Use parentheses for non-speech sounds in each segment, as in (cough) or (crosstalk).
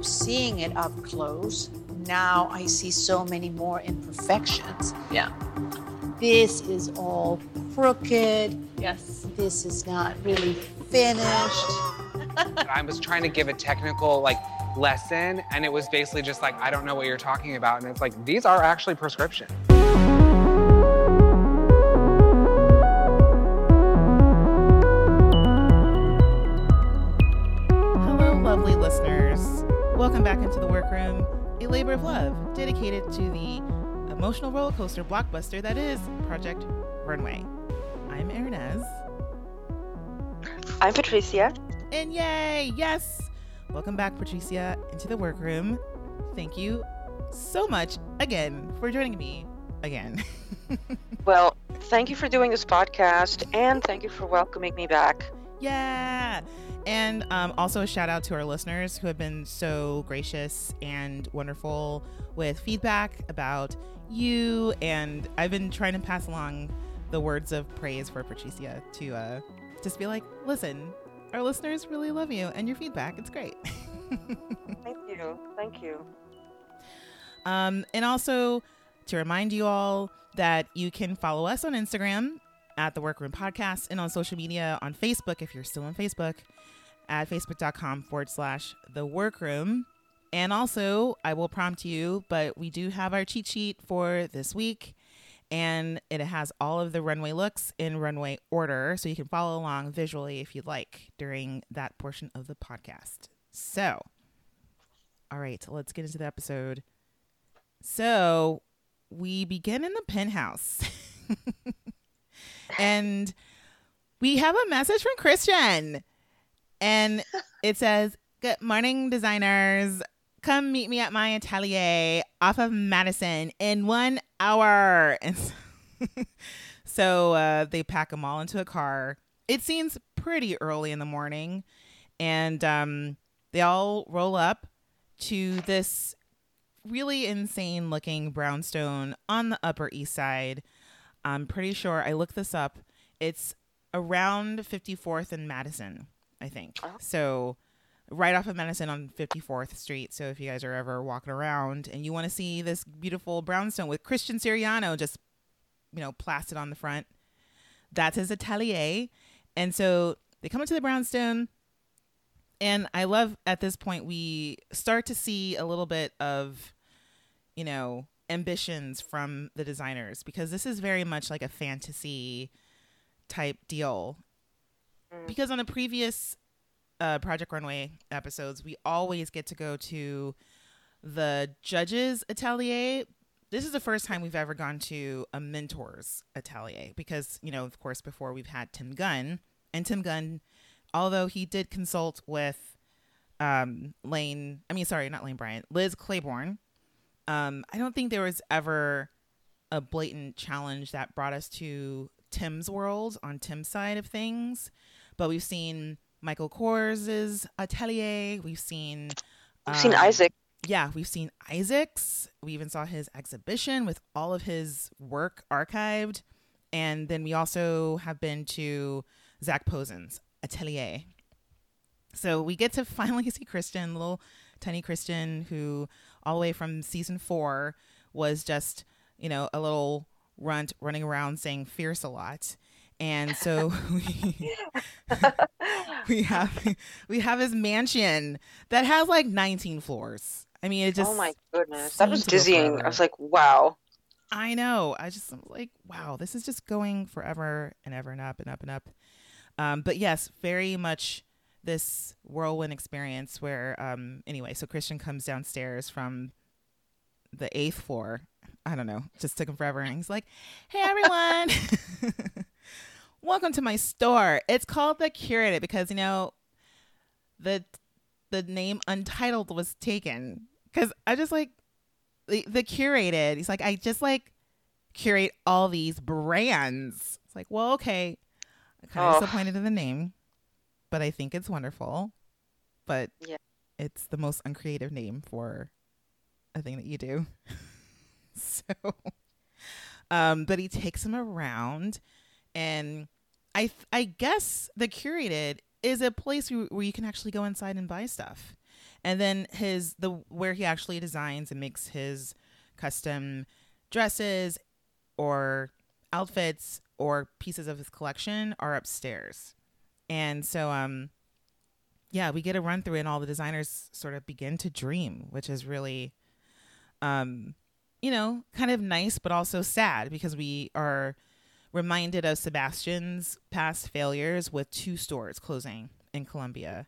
from seeing it up close, now I see so many more imperfections. Yeah. This is all crooked. Yes. This is not really finished. (laughs) I was trying to give a technical like lesson and it was basically just like I don't know what you're talking about and it's like these are actually prescription. Welcome back into the workroom, a labor of love dedicated to the emotional roller coaster blockbuster that is Project Runway. I'm Hernease, I'm Patricia. and yay, yes! Welcome back, Patricia, into the workroom. Thank you so much again for joining me again. (laughs) Well, thank you for doing this podcast and thank you for welcoming me back. Yeah. And um, also a shout out to our listeners who have been so gracious and wonderful with feedback about you. And I've been trying to pass along the words of praise for Patricia to uh, just be like, listen, our listeners really love you and your feedback. It's great. (laughs) Thank you. Thank you. Um, and also to remind you all that you can follow us on Instagram at the Workroom Podcast and on social media on Facebook if you're still on Facebook at facebook.com forward slash the workroom. And also, I will prompt you, but we do have our cheat sheet for this week, and it has all of the runway looks in runway order, so you can follow along visually if you'd like during that portion of the podcast. So, all right, let's get into the episode. So we begin in the penthouse. (laughs) and we have a message from Christian. And it says, Good morning, designers. Come meet me at my atelier off of Madison in one hour. (laughs) And so, uh, they pack them all into a car. It seems pretty early in the morning. And um, they all roll up to this really insane looking brownstone on the Upper East Side. I'm pretty sure I looked this up. It's around 54th and Madison, I think. Oh. So right off of Madison on 54th Street. So if you guys are ever walking around and you want to see this beautiful brownstone with Christian Siriano just you know plastered on the front, that's his atelier. And so they come into the brownstone and I love at this point we start to see a little bit of, you know, ambitions from the designers because this is very much like a fantasy type deal. Mm. Because on the previous uh, Project Runway episodes, we always get to go to the judges' atelier. This is the first time we've ever gone to a mentor's atelier because, you know, of course, before we've had Tim Gunn, and Tim Gunn although he did consult with um, Lane, I mean, sorry, not Lane Bryant, Liz Claiborne. Um, I don't think there was ever a blatant challenge that brought us to Tim's world on Tim's side of things, but we've seen Michael Kors's atelier. We've seen We've seen um, Isaac. Yeah, we've seen Isaac's. We even saw his exhibition with all of his work archived, and then we also have been to Zac Posen's atelier. So we get to (laughs) finally see Christian, little tiny Christian, who all the way from season four was just, you know, a little runt running around saying fierce a lot. And so (laughs) we, (laughs) we have we have his mansion that has like 19 floors. I mean, it just oh my goodness. That was seemed to go dizzying. I was like, wow. I know. I just I'm like, wow, this is just going forever and ever and up and up and up. Um, but yes, very much this whirlwind experience where, um, anyway, so Christian comes downstairs from the eighth floor. I don't know, just took him forever. And he's like, hey, everyone, (laughs) welcome to my store. It's called The Curated because, you know, the the name Untitled was taken because I just like the, the curated. He's like, I just like curate all these brands. It's like, well, okay. I'm kind of Oh. disappointed in the name, but I think it's wonderful. But Yeah. it's the most uncreative name for a thing that you do. (laughs) so, um, but he takes him around, and I I guess the curated is a place where you can actually go inside and buy stuff. and then his the where he actually designs and makes his custom dresses or outfits or pieces of his collection are upstairs. And so um yeah, we get a run through and all the designers sort of begin to dream, which is really um you know, kind of nice but also sad because we are reminded of Sebastian's past failures with two stores closing in Colombia.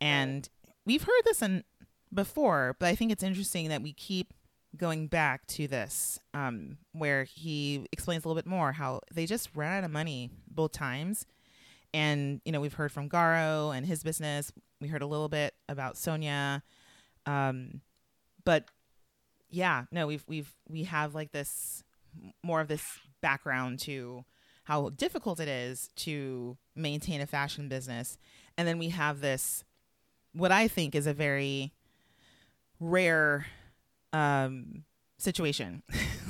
And we've heard this in before, but I think it's interesting that we keep going back to this, um, where he explains a little bit more how they just ran out of money both times. And, you know, we've heard from Garo and his business. We heard a little bit about Sonia. Um, but yeah, no, we've, we've, we have like this more of this background to how difficult it is to maintain a fashion business. And then we have this, what I think is a very rare um, situation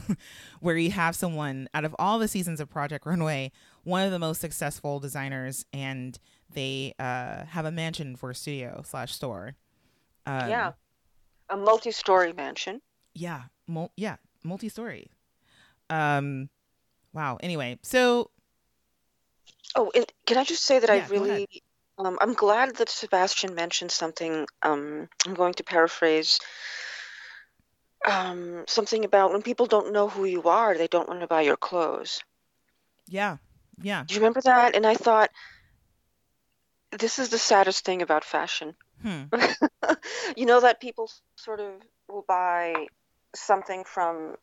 (laughs) where you have someone out of all the seasons of Project Runway, one of the most successful designers, and they uh, have a mansion for a studio slash store. Um, yeah, a multi-story mansion. Yeah, mul- yeah, multi-story. Um, wow. Anyway, so. Oh, and can I just say that yeah, I really, um, I'm glad that Sebastian mentioned something. Um, I'm going to paraphrase um, something about when people don't know who you are, they don't want to buy your clothes. Yeah, yeah. Do you remember that? And I thought, this is the saddest thing about fashion. Hmm. (laughs) you know that people sort of will buy something from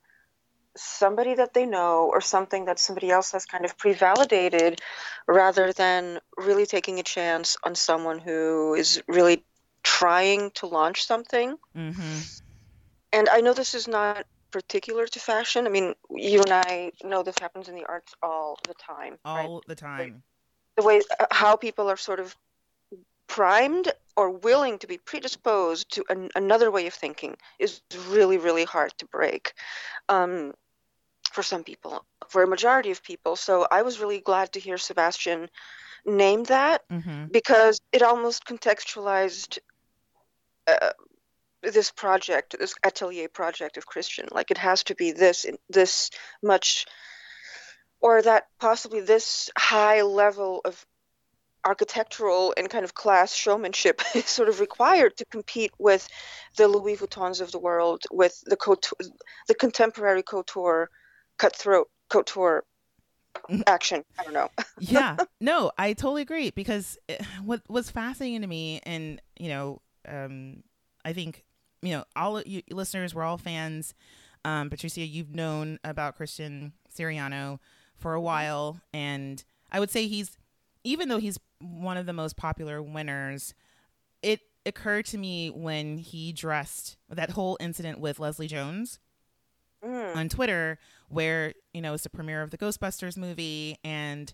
somebody that they know or something that somebody else has kind of pre-validated rather than really taking a chance on someone who is really trying to launch something mm-hmm and I know this is not particular to fashion. I mean, you and I know this happens in the arts all the time. All right? the time. The way uh, how people are sort of primed or willing to be predisposed to an, another way of thinking is really, really hard to break um, for some people, for a majority of people. So I was really glad to hear Sebastian name that mm-hmm. because it almost contextualized uh, this project, this atelier project of Christian. Like it has to be this this much, or that possibly this high level of architectural and kind of class showmanship (laughs) is sort of required to compete with the Louis Vuittons of the world, with the couture, the contemporary couture, cutthroat couture mm-hmm. action. I don't know. (laughs) yeah, no, I totally agree because what was fascinating to me, and you know, um, I think you know, all you listeners, we're all fans. Um, Patricia, you've known about Christian Siriano for a while, and I would say he's, even though he's one of the most popular winners, it occurred to me when he dressed that whole incident with Leslie Jones mm. on Twitter, where you know it's the premiere of the Ghostbusters movie, and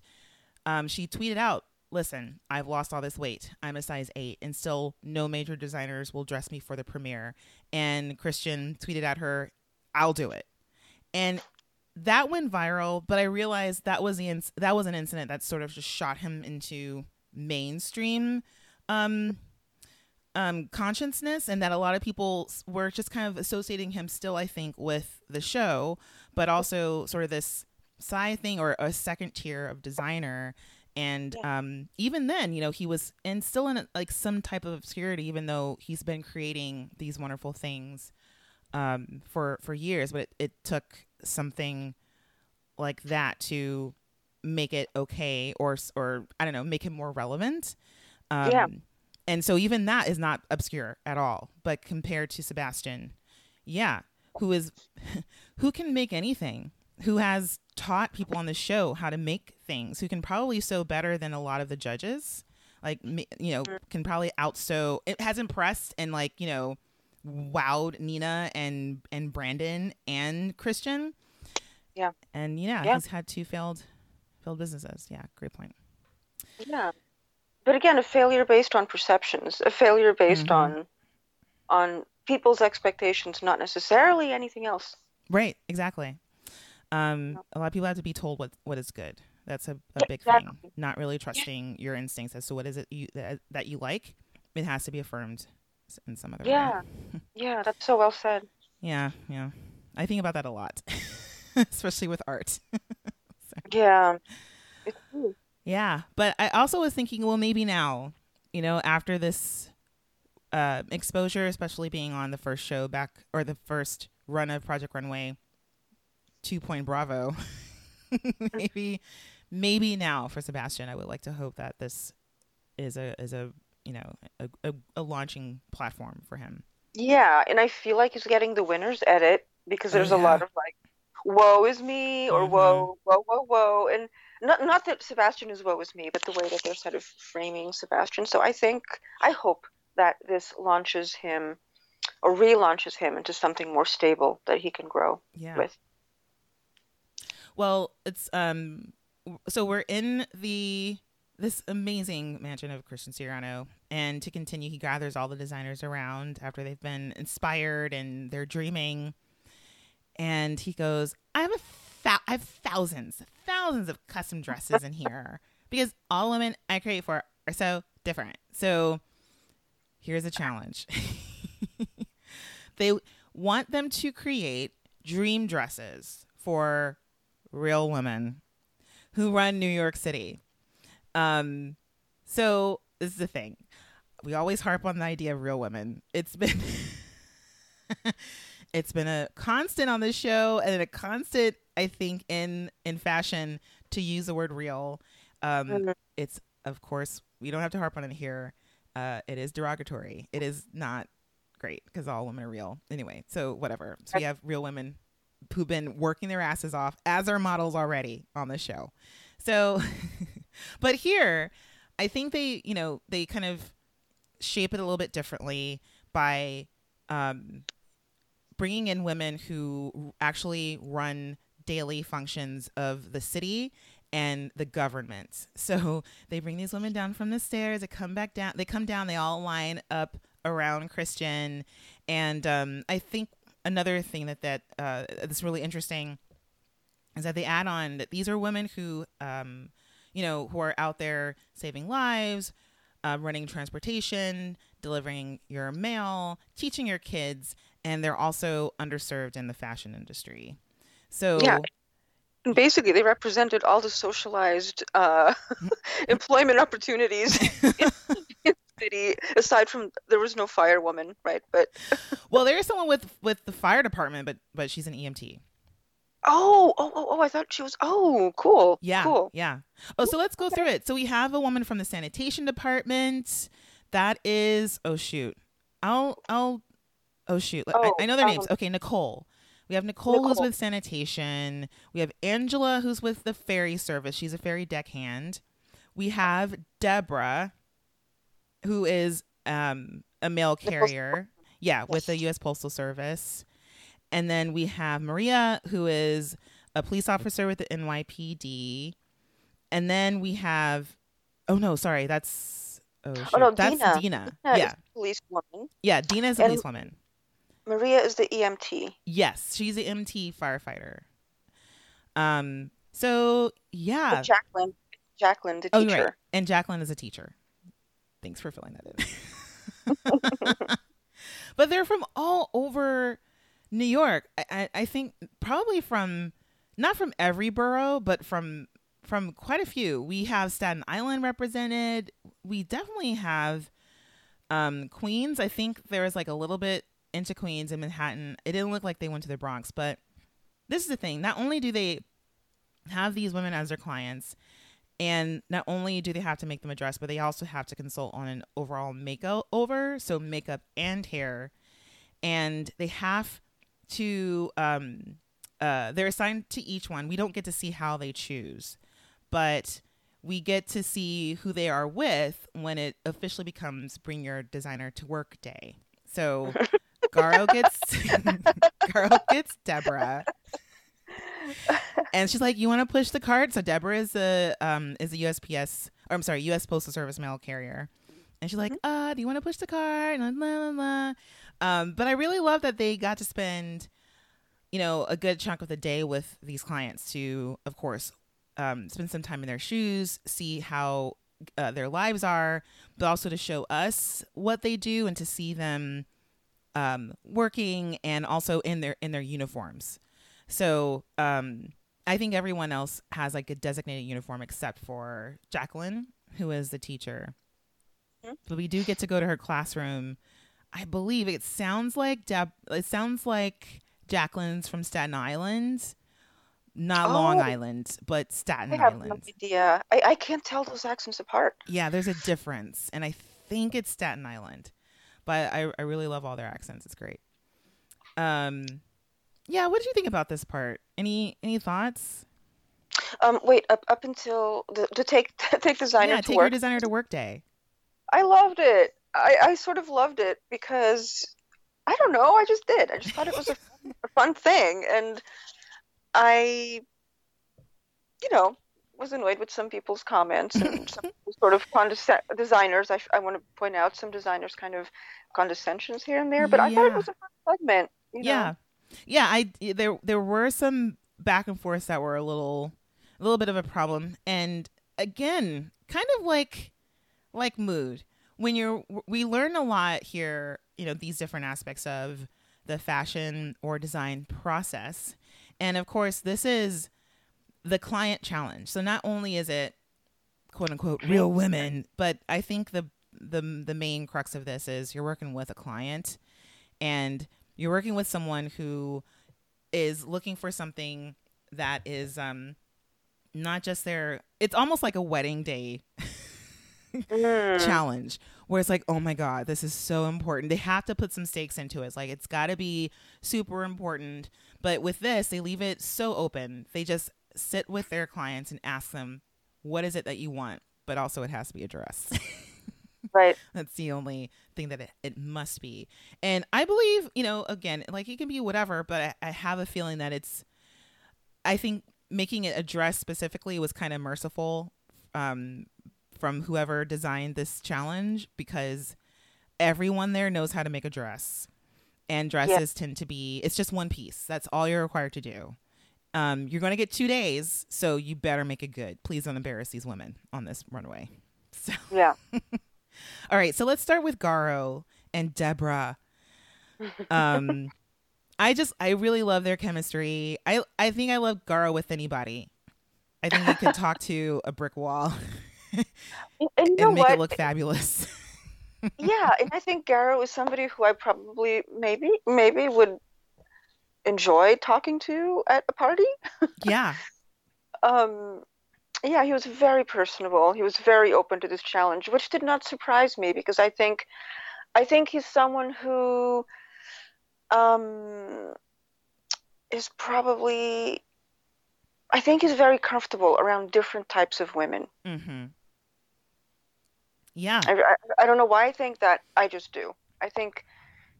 um, she tweeted out listen, I've lost all this weight. I'm a size eight, and still no major designers will dress me for the premiere. And Christian tweeted at her, I'll do it. And that went viral, but I realized that was the that was an incident that sort of just shot him into mainstream um, um, consciousness, and that a lot of people were just kind of associating him still, I think, with the show, but also sort of this side thing or a second tier of designer. And yeah. um, even then you know he was and still in like some type of obscurity even though he's been creating these wonderful things um, for for years. But it, it took something like that to make it okay or or i don't know make him more relevant. Um, yeah and so even that is not obscure at all but compared to sebastian yeah who is (laughs) who can make anything who has taught people on the show how to make things, who can probably sew better than a lot of the judges. Like, you know, can probably out sew. It has impressed and like, you know, wowed Nina and and Brandon and Christian. Yeah. And yeah, yeah, he's had two failed failed businesses. Yeah, great point. Yeah. But again, a failure based on perceptions, a failure based mm-hmm. on on people's expectations, not necessarily anything else. Right, exactly. Um, a lot of people have to be told what what is good. That's a, a big exactly. thing. Not really trusting your instincts as to what is it you that, that you like. It has to be affirmed in some other Yeah. way. Yeah, yeah. that's so well said. (laughs) Yeah, yeah. I think about that a lot, (laughs) especially with art. (laughs) Yeah. It's true. Yeah, but I also was thinking, well, maybe now, you know, after this uh, exposure, especially being on the first show back or the first run of Project Runway, Two Point Bravo, (laughs) maybe, maybe now for Sebastian, I would like to hope that this is a is a you know a, a, a launching platform for him. Yeah, and I feel like he's getting the winner's edit because Oh, there's a lot of like, woe is me, or Mhm. whoa, whoa, whoa, whoa. And not not that Sebastian is woe is me, but the way that they're sort of framing Sebastian. So I think, I hope that this launches him or relaunches him into something more stable that he can grow Yeah. with. Well, it's um so we're in the this amazing mansion of Christian Siriano and to continue he gathers all the designers around after they've been inspired and they're dreaming and he goes, "I have a thou- I have thousands, thousands of custom dresses in here (laughs) because all women I create for are so different." So here's a challenge. (laughs) they want them to create dream dresses for real women who run New York City. Um, so this is the thing. We always harp on the idea of real women. It's been (laughs) it's been a constant on this show and a constant, I think, in in fashion to use the word real. Um, Mhm. it's of course we don't have to harp on it here. Uh, it is derogatory. It is not great because all women are real anyway. So whatever. So we have real women who've been working their asses off as our models already on the show. So, (laughs) but here, I think they, you know, they kind of shape it a little bit differently by um, bringing in women who actually run daily functions of the city and the government. (laughs) So they bring these women down from the stairs. They come back down. They come down. They all line up around Christian, and um, I think another thing that that uh, that's really interesting is that they add on that these are women who, um, you know, who are out there saving lives, uh, running transportation, delivering your mail, teaching your kids, and they're also underserved in the fashion industry. So Yeah. Basically, they represented all the socialized uh, (laughs) employment opportunities in, (laughs) city, aside from there was no firewoman, right? But (laughs) well, there is someone with with the fire department, but but she's an EMT. oh, oh, oh, oh, I thought she was. Oh, cool. Yeah. Cool. Yeah. Oh, so let's go through it. So we have a woman from the sanitation department. That is oh shoot. I'll I'll oh shoot. I, Oh, I know their names. um, Okay, Nicole. We have Nicole, who's with sanitation. We have Angela who's with the ferry service. She's a ferry deckhand. We have Deborah, who is um, a mail carrier. Yeah, with the U.S. Postal Service. And then we have Maria, who is a police officer with the NYPD. And then we have, oh no, sorry, that's oh, shoot. no, that's Dina. Dina. Dina Yeah, is a policewoman. yeah, Dina is a And- policewoman. Maria is the EMT. Yes, she's an MT firefighter. Um. So yeah. Jacqueline, Jacqueline, the oh, teacher. right. And Jacqueline is a teacher. Thanks for filling that in. (laughs) but they're from all over New York. I, I, I think probably from not from every borough, but from from quite a few. We have Staten Island represented. We definitely have um, Queens. I think there's like a little bit into Queens and Manhattan. It didn't look like they went to the Bronx, but this is the thing. Not only do they have these women as their clients, and not only do they have to make them a dress, but they also have to consult on an overall makeover, so makeup and hair, and they have to. Um, uh, they're assigned to each one. We don't get to see how they choose, but we get to see who they are with when it officially becomes Bring Your Designer to Work Day. So (laughs) Garo gets (laughs) Garo gets Deborah. And she's like, "You want to push the cart?" So Deborah is a um is a USPS or I'm sorry, U.S. Postal Service mail carrier, and she's like, "Uh, do you want to push the cart?" And blah, blah, blah. Um, but I really love that they got to spend, you know, a good chunk of the day with these clients to, of course, um, spend some time in their shoes, see how uh, their lives are, but also to show us what they do and to see them um, working and also in their in their uniforms. So um, I think everyone else has like a designated uniform except for Jacqueline, who is the teacher. Mhm. But we do get to go to her classroom. I believe it sounds like Deb. It sounds like Jacqueline's from Staten Island, not Long Oh. Island, but Staten I have no Island. idea. I, I can't tell those accents apart. Yeah, there's a difference, and I think it's Staten Island. But I, I really love all their accents. It's great. Um, yeah. What did you think about this part? Any any thoughts? Um, wait, up up until the, to take (laughs) take designer yeah, to take your work. designer to work day. I loved it. I, I sort of loved it because I don't know. I just did. I just thought it was a, (laughs) a fun thing, and I, you know, was annoyed with some people's comments and (laughs) some sort of condescend designers. I, I want to point out some designers kind of condescensions here and there, but I thought it was a fun segment. You know? Yeah, yeah. I there there were some back and forths that were a little a little bit of a problem, and again, kind of like like mood when you're we learn a lot here. You know these different aspects of the fashion or design process, and of course, this is the client challenge. So not only is it quote unquote real women, but I think the the the main crux of this is you're working with a client and you're working with someone who is looking for something that is um not just their it's almost like a wedding day Mm. challenge where it's like oh my god this is so important. They have to put some stakes into it. It's like it's got to be super important. But with this they leave it so open. They just sit with their clients and ask them what is it that you want but also it has to be a dress (laughs) Right. that's the only thing that it, it must be. And I believe, you know, again, like it can be whatever, but I, I have a feeling that it's, I think making it a dress specifically was kind of merciful um, from whoever designed this challenge because everyone there knows how to make a dress. And dresses tend to be, it's just one piece. That's all you're required to do. Um, you're going to get two days, so you better make it good. Please don't embarrass these women on this runway. (laughs) So. Yeah. (laughs) All right, so let's start with Garo and Deborah. Um, I just I really love their chemistry. I I think I love Garo with anybody. I think he could talk to a brick wall (laughs) And and make what? it look fabulous. yeah, and I think Garo is somebody who I probably maybe maybe would enjoy talking to at a party. (laughs) yeah, Um, yeah, he was very personable. He was very open to this challenge, which did not surprise me because I think I think he's someone who um is probably I think he's very comfortable around different types of women. mm-hmm. yeah, I, I, I don't know why I think that. I just do. I think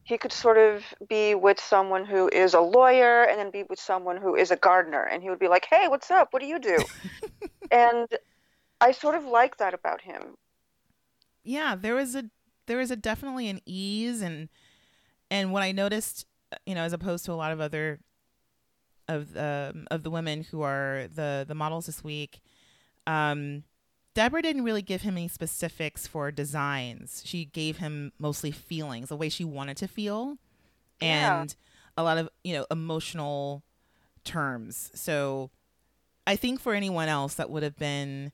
he could sort of be with someone who is a lawyer and then be with someone who is a gardener. And he would be like, hey, what's up? What do you do? (laughs) and I sort of like that about him. yeah. There was a there was a definitely an ease and and what I noticed, you know, as opposed to a lot of other of um, of the women who are the the models this week, um, Deborah didn't really give him any specifics for designs. She gave him mostly feelings, the way she wanted to feel, Yeah. and a lot of you know emotional terms. So, I think for anyone else that would have been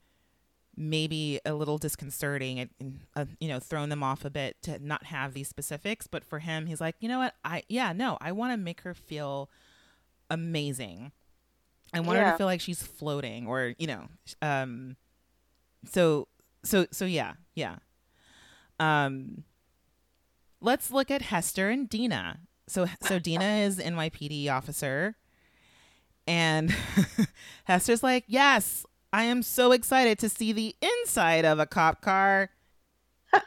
maybe a little disconcerting and, uh, you know thrown them off a bit to not have these specifics but for him he's like you know what i yeah no i want to make her feel amazing i want her to feel like she's floating or you know um so so so yeah yeah. Um let's look at hester and dina. So so dina (laughs) is nypd officer. And (laughs) hester's like yes i am so excited to see the inside of a cop car. (laughs)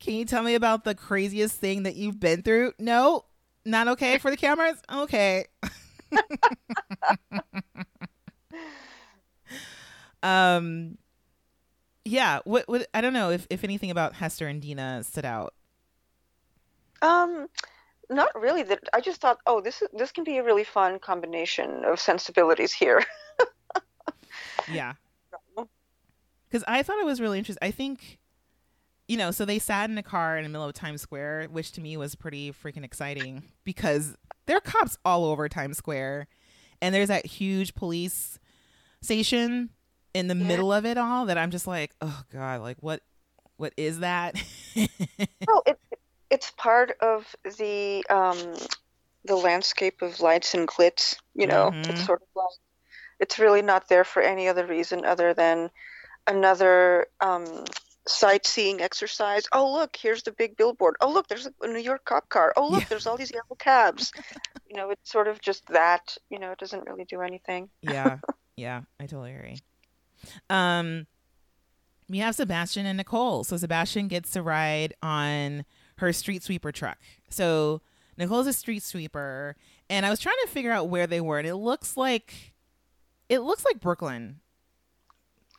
Can you tell me about the craziest thing that you've been through? No not okay for the cameras? Okay um yeah what, what i don't know if, if anything about hester and dina stood out Um, not really. That I just thought, oh, this is this can be a really fun combination of sensibilities here. (laughs) yeah because I thought it was really interesting. I think, you know, so they sat in a car in the middle of Times Square, which to me was pretty freaking exciting because there are cops all over Times Square, and there's that huge police station in the Yeah. middle of it all that I'm just like, oh god, like what, what is that? (laughs) Well, it, it's part of the um, the landscape of lights and glitz. You know, Mhm. it's sort of like it's really not there for any other reason other than another um, sightseeing exercise. Oh, look, here's the big billboard. Oh, look, there's a New York cop car. Oh, look, Yeah. there's all these yellow cabs. you know, it's sort of just that. You know, it doesn't really do anything. yeah, yeah, I totally agree. Um, we have Sebastian and Nicole. So Sebastian gets to ride on her street sweeper truck. So Nicole's a street sweeper, and I was trying to figure out where they were, and it looks like it looks like Brooklyn,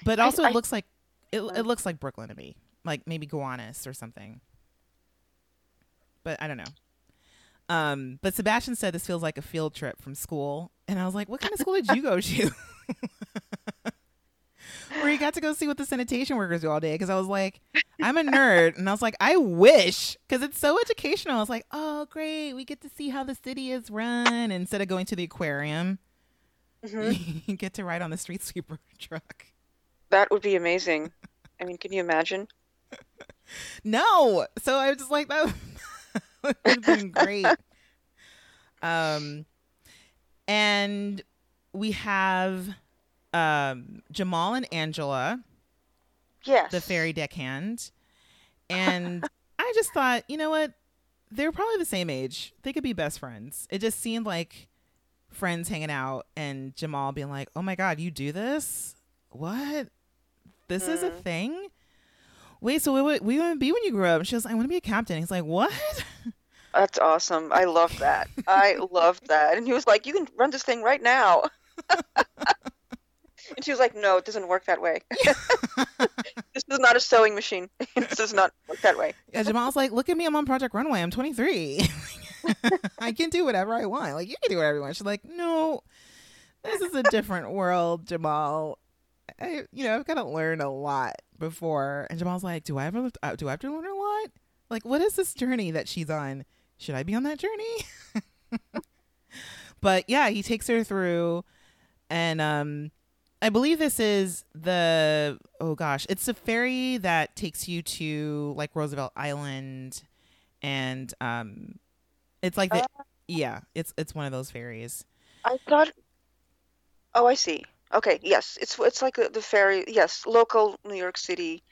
but I- also I- it looks like it, it looks like Brooklyn to me, like maybe Gowanus or something. But I don't know. Um, but Sebastian said this feels like a field trip from school, and I was like, "What kind of school did you go to?" (laughs) Where you got to go see what the sanitation workers do all day? Because I was like, I'm a nerd, and I was like, I wish, because it's so educational. I was like, oh, great, we get to see how the city is run instead of going to the aquarium. hmm (laughs) you get to ride on the street sweeper (laughs) truck. That would be amazing. I mean, can you imagine? No, so I was just like, that (laughs) would have been great. Um, and we have um Jamal and Angela, Yes. the ferry deckhand, and I just thought, you know what, they're probably the same age. They could be best friends. It just seemed like friends hanging out, and Jamal being like, "Oh my god, you do this? What? This is a Hmm. thing." Wait, so what what you want to be when you grow up? And she was like, I want to be a captain. He's like, what? That's awesome. I love that. I (laughs) love that. And he was like, "You can run this thing right now." (laughs) (laughs) and she was like, "No, it doesn't work that way. (laughs) (laughs) this is not a sewing machine. this does not work that way." Yeah, Jamal's like, look at me, I'm on Project Runway. I'm 23. I can do whatever I want. Like, you can do whatever you want. She's like, no, this is a different world, Jamal. I, you know, I've got to learn a lot before. And Jamal's like, do I ever, uh, do I have to learn a lot? Like, what is this journey that she's on? Should I be on that journey? but yeah, he takes her through, and um, I believe this is the oh gosh, it's a ferry that takes you to like Roosevelt Island, and um, it's like the yeah, it's it's one of those ferries. I thought. Oh, I see. Okay, yes, it's it's like the, the ferry. Yes, local New York City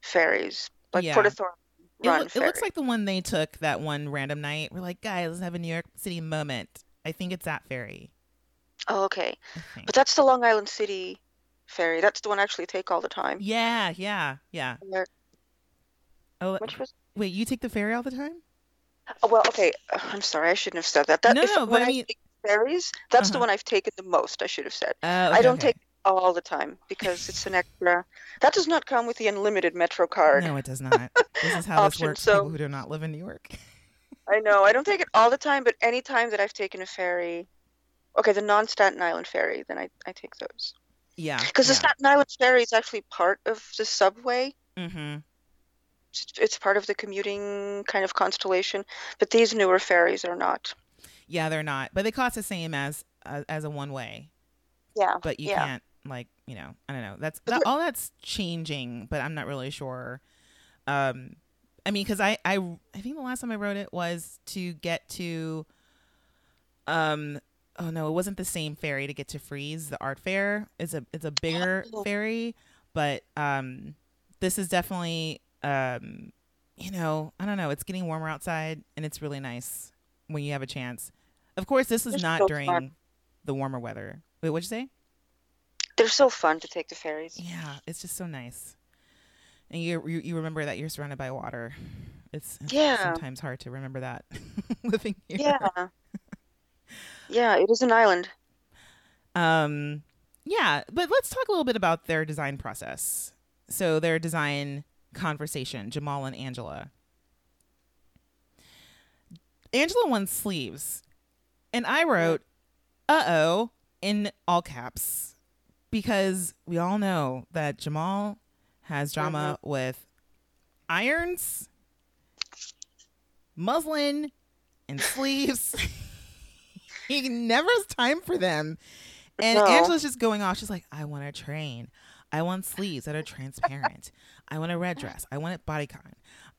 ferries, like Yeah. Port Authority It, loo- it looks like the one they took that one random night. We're like, guys, let's have a New York City moment. I think it's that ferry. Oh, okay, but that's the Long Island City ferry. That's the one I actually take all the time. Yeah, yeah, yeah. Where- Oh, Which was wait, you take the ferry all the time? Oh, well, okay. I'm sorry. I shouldn't have said that. That No, if, no, but when I I mean- take ferries, that's the Uh-huh. one I've taken the most. I should have said. Uh, I don't okay. take all the time because it's an extra. That does not come with the unlimited Metro card. No, it does not. (laughs) This is how this works so- people who do not live in New York. I know. I don't take it all the time, but any time that I've taken a ferry, okay, the non-Staten Island ferry, then I, I take those Yeah. because the Staten Island ferry is actually part of the subway. Mm-hmm. It's, it's part of the commuting kind of constellation, but these newer ferries are not. Yeah, they're not, but they cost the same as uh, as a one way. Yeah. But you yeah. can't like you know I don't know. That's that, all that's changing, but I'm not really sure. Um, I mean, because I I I think the last time I rode it was to get to. Um. Oh no, it wasn't the same ferry to get to Frieze. The art fair is a it's a bigger Oh. ferry, but um, this is definitely um, you know, I don't know. It's getting warmer outside, and it's really nice when you have a chance. Of course, this is They're not so during fun. the warmer weather. Wait, what'd you say? They're so fun to take the ferries. Yeah, it's just so nice, and you you, you remember that you're surrounded by water. It's, it's Yeah. sometimes hard to remember that (laughs) living here. Yeah. Yeah, it is an island. Um, yeah, but let's talk a little bit about their design process. So their design conversation, Jamal and Angela. Angela wants sleeves, and I wrote, "Uh oh," in all caps, because we all know that Jamal has drama with irons, muslin, and sleeves. (laughs) (laughs) he never has time for them. And No. Angela's just going off. She's like, I want a train. I want sleeves that are transparent. I want a red dress. I want it bodycon.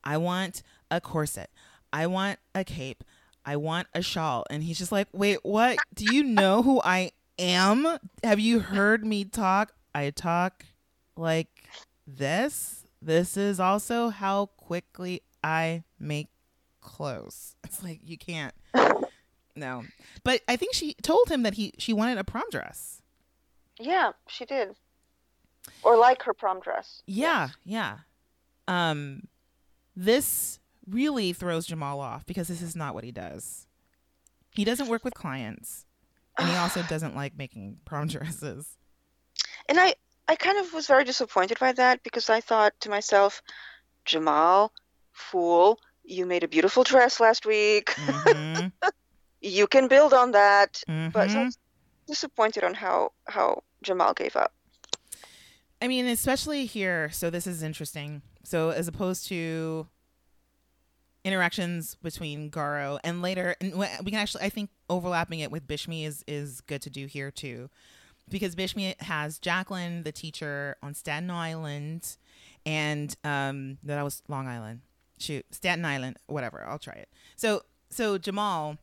I want a corset. I want a cape. I want a shawl. And he's just like, wait, what? Do you know who I am? Have you heard me talk? I talk like this. This is also how quickly I make clothes. It's like you can't. No. But I think she told him that he she wanted a prom dress. Yeah, she did. Or like her prom dress. Yeah, yeah. Um this really throws Jamal off because this is not what he does. He doesn't work with clients. And he also (sighs) doesn't like making prom (laughs) dresses. And I, I kind of was very disappointed by that because I thought to myself, Jamal, fool, you made a beautiful dress last week. Mhm, (laughs) You can build on that. But so I was disappointed on how, how Jamal gave up. I mean, especially here. So this is interesting. So as opposed to interactions between Garo and later, and we can actually, I think, overlapping it with Bishme is is good to do here too, because Bishme has Jacqueline, the teacher, on Staten Island, and um, that was Long Island. Shoot, Staten Island, whatever. I'll try it. So so Jamal,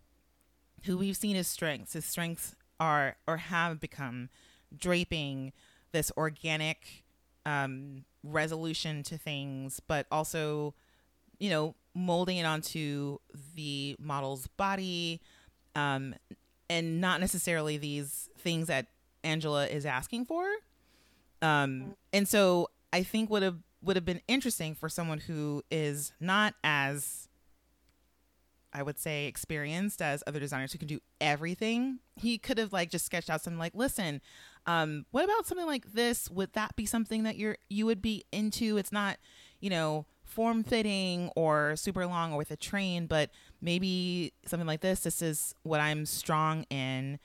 who we've seen his strengths, his strengths are or have become draping this organic um, resolution to things, but also, you know, molding it onto the model's body, um, and not necessarily these things that Angela is asking for. Um, and so I think would have would have been interesting for someone who is not as I would say experienced as other designers who can do everything. He could have like just sketched out something like, listen, um, what about something like this? Would that be something that you're you would be into? It's not, you know, form fitting or super long or with a train, but maybe something like this. This is what I'm strong in,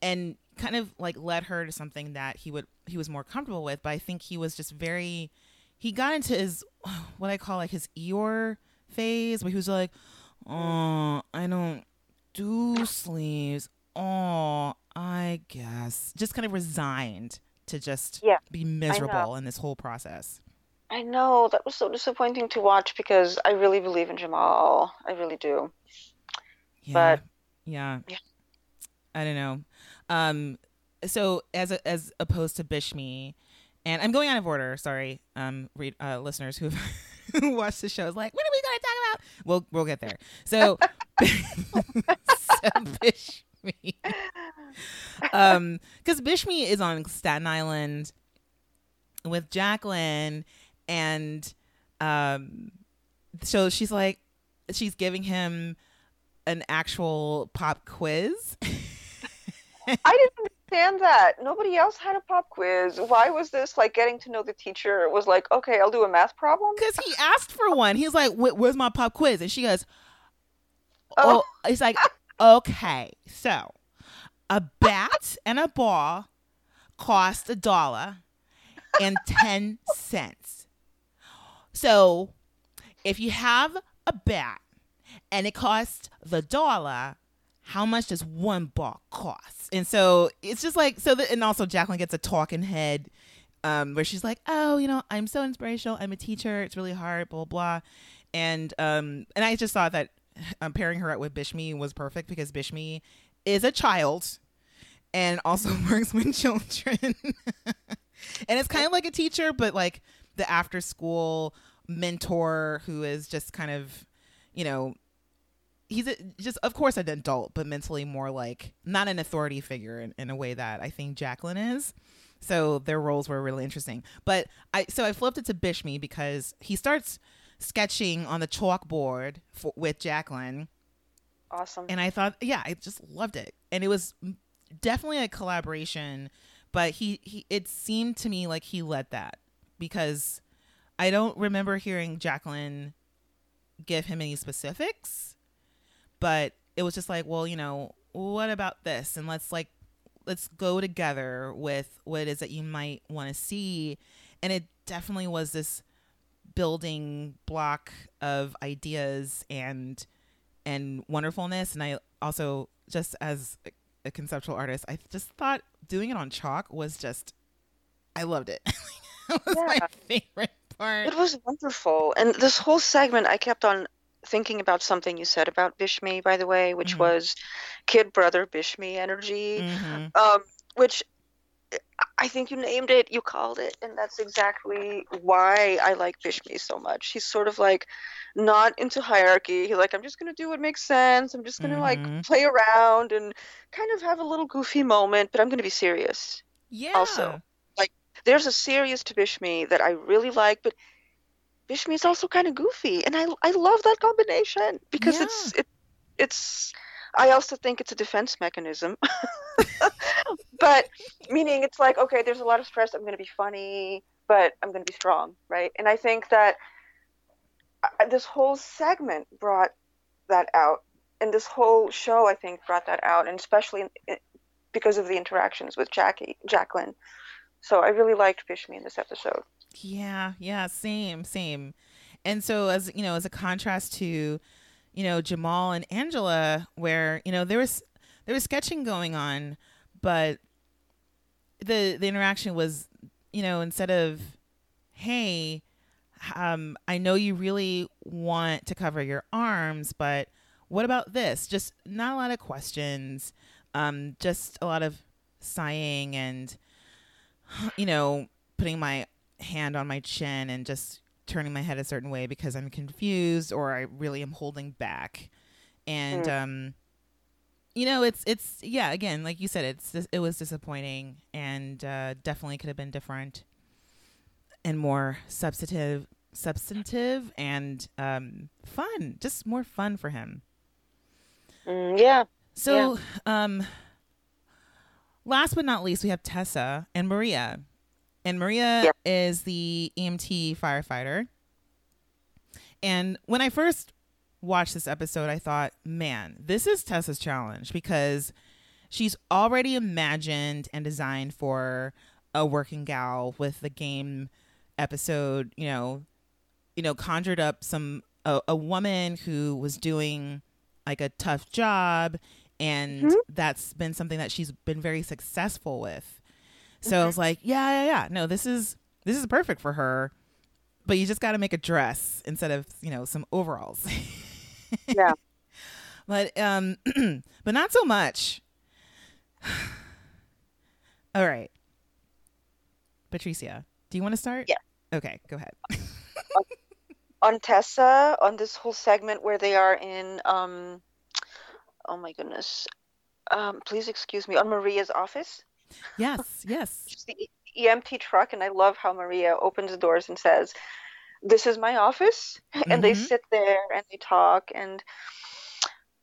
and kind of like led her to something that he would he was more comfortable with. But I think he was just very he got into his (sighs) what I call like his Eeyore phase where he was like, Oh, I don't do sleeves. Oh, I guess. Just kind of resigned to just Yeah, be miserable in this whole process. I know that was so disappointing to watch because I really believe in Jamal. I really do. Yeah. But- yeah. Yeah. I don't know. Um so as a, as opposed to Bishme and I'm going out of order, sorry. Um read uh listeners who who (laughs) watch the show is like, what are we going to talk about? We'll we'll get there. So, (laughs) so Bishme um because bishme is on staten island with jacqueline and um so she's like she's giving him an actual pop quiz I didn't understand that. Nobody else had a pop quiz. Why was this like getting to know the teacher? It was like, okay, I'll do a math problem. because he asked for one He's like where's my pop quiz and she goes Oh. oh it's like okay so a bat and a ball cost a dollar and 10 cents so if you have a bat and it costs the dollar how much does one ball cost and so it's just like so that and also jacqueline gets a talking head um, where she's like, "Oh, you know, I'm so inspirational. I'm a teacher. It's really hard, blah blah." And um, and I just thought that um, pairing her up with Bishme was perfect because Bishme is a child and also (laughs) works with children, (laughs) and it's kind of like a teacher, but like the after school mentor who is just kind of, you know. He's a, just, of course, an adult, but mentally more like not an authority figure in, in a way that I think Jacqueline is. So their roles were really interesting. But I so I flipped it to Bishme because he starts sketching on the chalkboard for, with Jacqueline, Awesome. and I thought, yeah, I just loved it, and it was definitely a collaboration. But he, he it seemed to me like he led that because I don't remember hearing Jacqueline give him any specifics, but it was just like, well, you know, what about this? And let's like let's go together with what it is that you might want to see. And it definitely was this building block of ideas and and wonderfulness and i also just as a, a conceptual artist i just thought doing it on chalk was just i loved it (laughs) it was Yeah. my favorite part It was wonderful. And this whole segment, I kept on thinking about something you said about Bishme, by the way, which Mhm. was kid brother Bishme energy, Mhm. um, which I think you named it, you called it, and that's exactly why I like Bishme so much. He's sort of like not into hierarchy. He's like, I'm just gonna do what makes sense. I'm just gonna Mhm. like play around and kind of have a little goofy moment, but I'm gonna be serious yeah also. Like, there's a serious to Bishme that I really like, but Bishme is also kind of goofy, and I I love that combination because it's it it's. I also think it's a defense mechanism, (laughs) but meaning it's like okay, there's a lot of stress. I'm going to be funny, but I'm going to be strong, right? And I think that uh, this whole segment brought that out, and this whole show I think brought that out, and especially because of the interactions with Jackie Jacqueline. So I really liked Bishme in this episode. Yeah, yeah, same, same. And so as you know, as a contrast to, you know, Jamal and Angela, where, you know, there was there was sketching going on, but the the interaction was, you know, instead of, hey, um, I know you really want to cover your arms, but what about this? Just not a lot of questions, um, just a lot of sighing and, you know, putting my hand on my chin and just turning my head a certain way because I'm confused or I really am holding back. And um you know, it's it's yeah, again, like you said it's it was disappointing and uh definitely could have been different and more substantive substantive and um fun, just more fun for him. Mm, yeah. So, um, last but not least, we have Tessa and Maria. And Maria Yeah. is the EMT firefighter. And when I first watched this episode, I thought, man, this is Tessa's challenge because she's already imagined and designed for a working gal with the game episode, you know, you know, conjured up some a, a woman who was doing like a tough job and Mhm. that's been something that she's been very successful with. So I was like, yeah, yeah, yeah. No, this is this is perfect for her. But you just got to make a dress instead of, you know, some overalls. Yeah. (laughs) but um (clears throat) but not so much. (sighs) All right. Patricia, do you want to start? Yeah. Okay, go ahead. On Tessa, on this whole segment where they are in, um, oh my goodness, um, please excuse me, on Maria's office. Yes, yes. It's the EMT truck, and I love how Maria opens the doors and says, "This is my office," (laughs) and they Mhm. sit there and they talk. And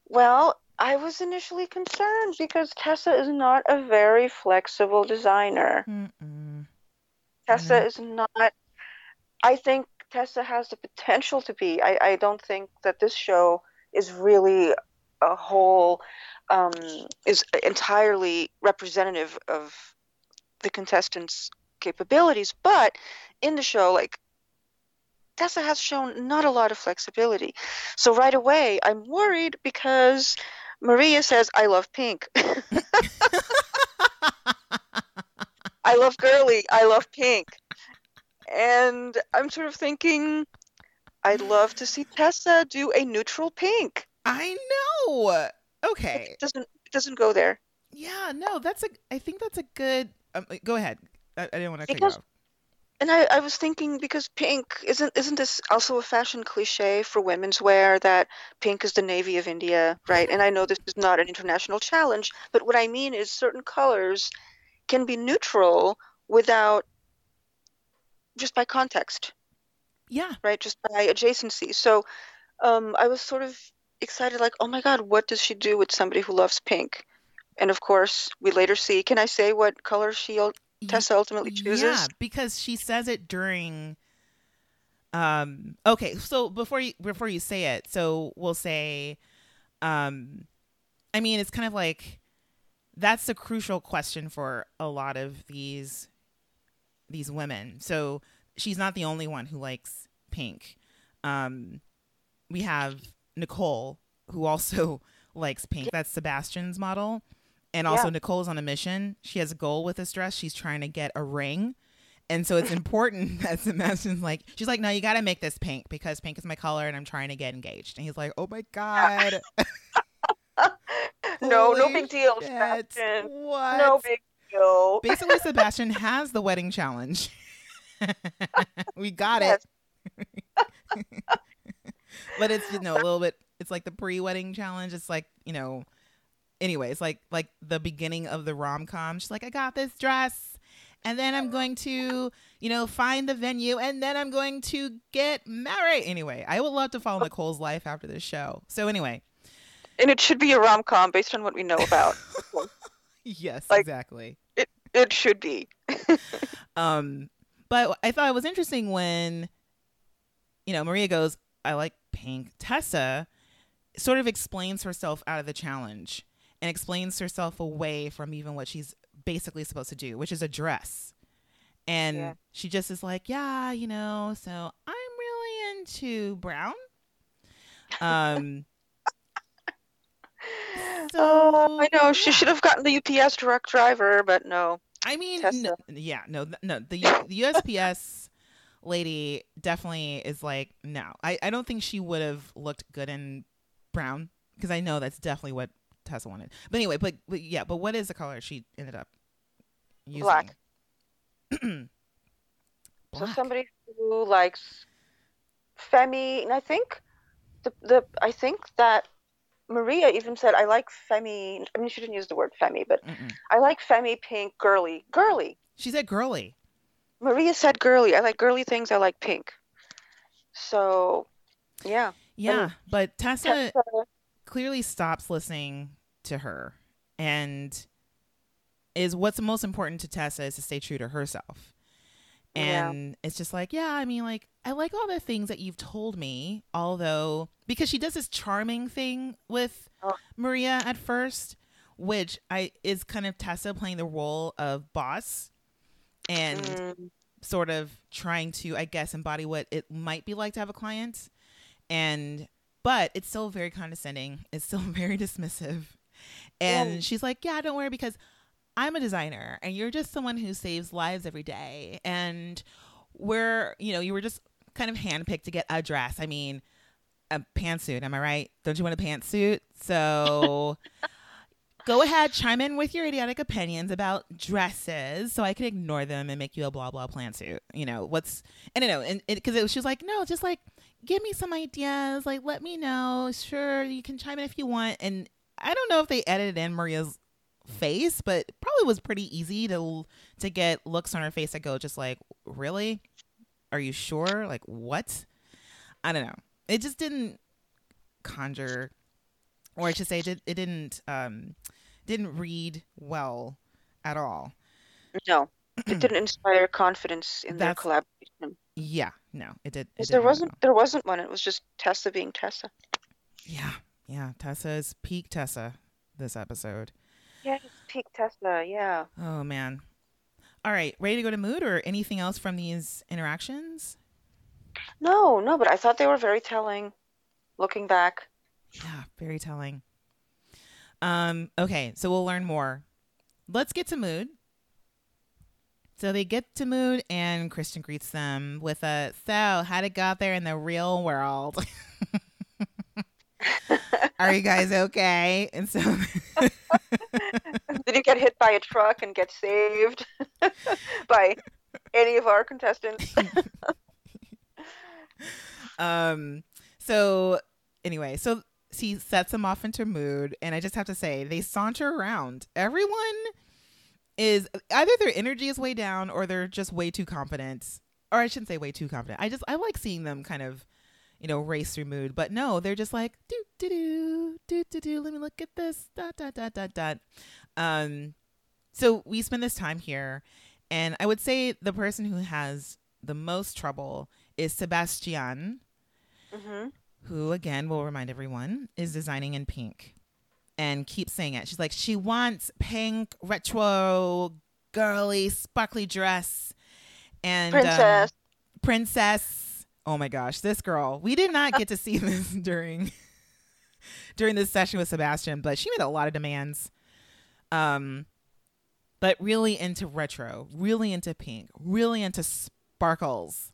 well, I was initially concerned because Tessa is not a very flexible designer. Mm-mm. Tessa Mhm. is not. I think Tessa has the potential to be. I, I don't think that this show is really a whole, um, is entirely representative of the contestants' capabilities. But in the show, like, Tessa has shown not a lot of flexibility. So right away, I'm worried because Maria says, I love pink. (laughs) I love girly. I love pink. And I'm sort of thinking, I'd love to see Tessa do a neutral pink. I know. Okay. It doesn't it doesn't go there. Yeah, no, that's a. I think that's a good. Um, go ahead. I, I didn't want to Because- off. And I, I was thinking because pink isn't isn't this also a fashion cliche for women's wear that pink is the navy of India, right? And I know this is not an international challenge, but what I mean is certain colors can be neutral without just by context. Yeah. right? Just by adjacency. So um, I was sort of excited, like, oh my God, what does she do with somebody who loves pink? And of course, we later see. Can I say what color she Tessa ultimately chooses? Yeah, because she says it during. Um. Okay, so before you before you say it, so we'll say, um, I mean, it's kind of like that's the crucial question for a lot of these these women. So she's not the only one who likes pink. Um, we have Nicole who also (laughs) likes pink. That's Sebastian's model. And also Yeah. Nicole's on a mission. She has a goal with this dress. She's trying to get a ring. And so it's (laughs) important (laughs) that Sebastian's like, she's like, no, you got to make this pink because pink is my color and I'm trying to get engaged. And he's like, oh my God. no, no big deal, shit. Sebastian. What? No big deal. Basically, Sebastian has the wedding challenge. we got it. But it's you know a little bit. It's like the pre-wedding challenge. It's like you know. Anyway, it's like like the beginning of the rom com. She's like, I got this dress, and then I'm going to you know find the venue, and then I'm going to get married. Anyway, I would love to follow Nicole's life after this show. So anyway, And it should be a rom com based on what we know about. (laughs) yes, Like- exactly. it should be. (laughs) Um, but I thought it was interesting when, you know, Maria goes, I like pink. Tessa sort of explains herself out of the challenge and explains herself away from even what she's basically supposed to do, which is a dress. And Yeah. she just is like, yeah, you know, so I'm really into brown. Um, (laughs) oh, I know. She should have gotten the UPS truck driver, but no. I mean, no, yeah, no, no. The the USPS lady definitely is like, no. I, I don't think she would have looked good in brown because I know that's definitely what Tessa wanted. But anyway, but, but yeah, but what is the color she ended up using? Black. (clears throat) So somebody who likes Femi, and I think the the I think that Maria even said I like Femi. I mean, she didn't use the word Femi, but Mm-mm. I like Femi pink, girly, girly. She said girly. Maria said girly. I like girly things. I like pink. So, yeah. Yeah, but Tessa Tessa, clearly stops listening to her and is what's most important to Tessa is to stay true to herself. Yeah. And it's just like, yeah, I mean, like, I like all the things that you've told me, although, because she does this charming thing with Oh. Maria at first, which I is kind of Tessa playing the role of boss and mm, sort of trying to i guess embody what it might be like to have a client. And but it's still very condescending. (laughs) It's still very dismissive. And Yeah. she's like yeah don't worry because i'm a designer and you're just someone who saves lives every day. And we're you know you were just kind of handpicked to get a dress. I mean a pantsuit am i right? Don't you want a pantsuit? So (laughs) (laughs) go ahead, chime in with your idiotic opinions about dresses, so I can ignore them and make you a blah blah pantsuit. You know what's I don't know and because it, was she was like, no, just like give me some ideas, like let me know. Sure, you can chime in if you want. And I don't know if they edited in Maria's face, but probably was pretty easy to to get looks on her face that go just like, really, are you sure? Like what? I don't know. It just didn't conjure or I should say, it, did, it didn't um, didn't read well at all. no, it (clears throat) didn't inspire confidence in their collaboration. Yeah, no, it did. It There wasn't there wasn't one. It was just Tessa being Tessa. Yeah, yeah. Tessa is peak Tessa this episode. Yeah, peak Tessa. Yeah. Oh man. All right, ready to go to mood or anything else from these interactions? No, no, but I thought they were very telling. Looking back. Yeah, very telling. Um, okay, so we'll learn more. Let's get to mood. So they get to mood, and Christian greets them with a "So, how'd it got there in the real world? (laughs) Are you guys okay?" And so, (laughs) Did you get hit by a truck and get saved (laughs) by any of our contestants? um, so anyway, so he sets them off into mood, and I just have to say, they saunter around. Everyone is either their energy is way down or they're just way too confident. Or I shouldn't say way too confident. I just I like seeing them kind of, you know, race through mood. But no, they're just like do do do do do do. Let me look at this. Dot dot dot dot dot. Um, so we spend this time here, and I would say the person who has the most trouble is Sebastian Mm hmm who again will remind everyone is designing in pink and keeps saying it. She's like, she wants pink, retro, girly, sparkly dress. And um, Princess. Princess. Oh my gosh, this girl. We did not get to see (laughs) this during (laughs) during this session with Sebastian, but she made a lot of demands. Um but really into retro, really into pink, really into sparkles.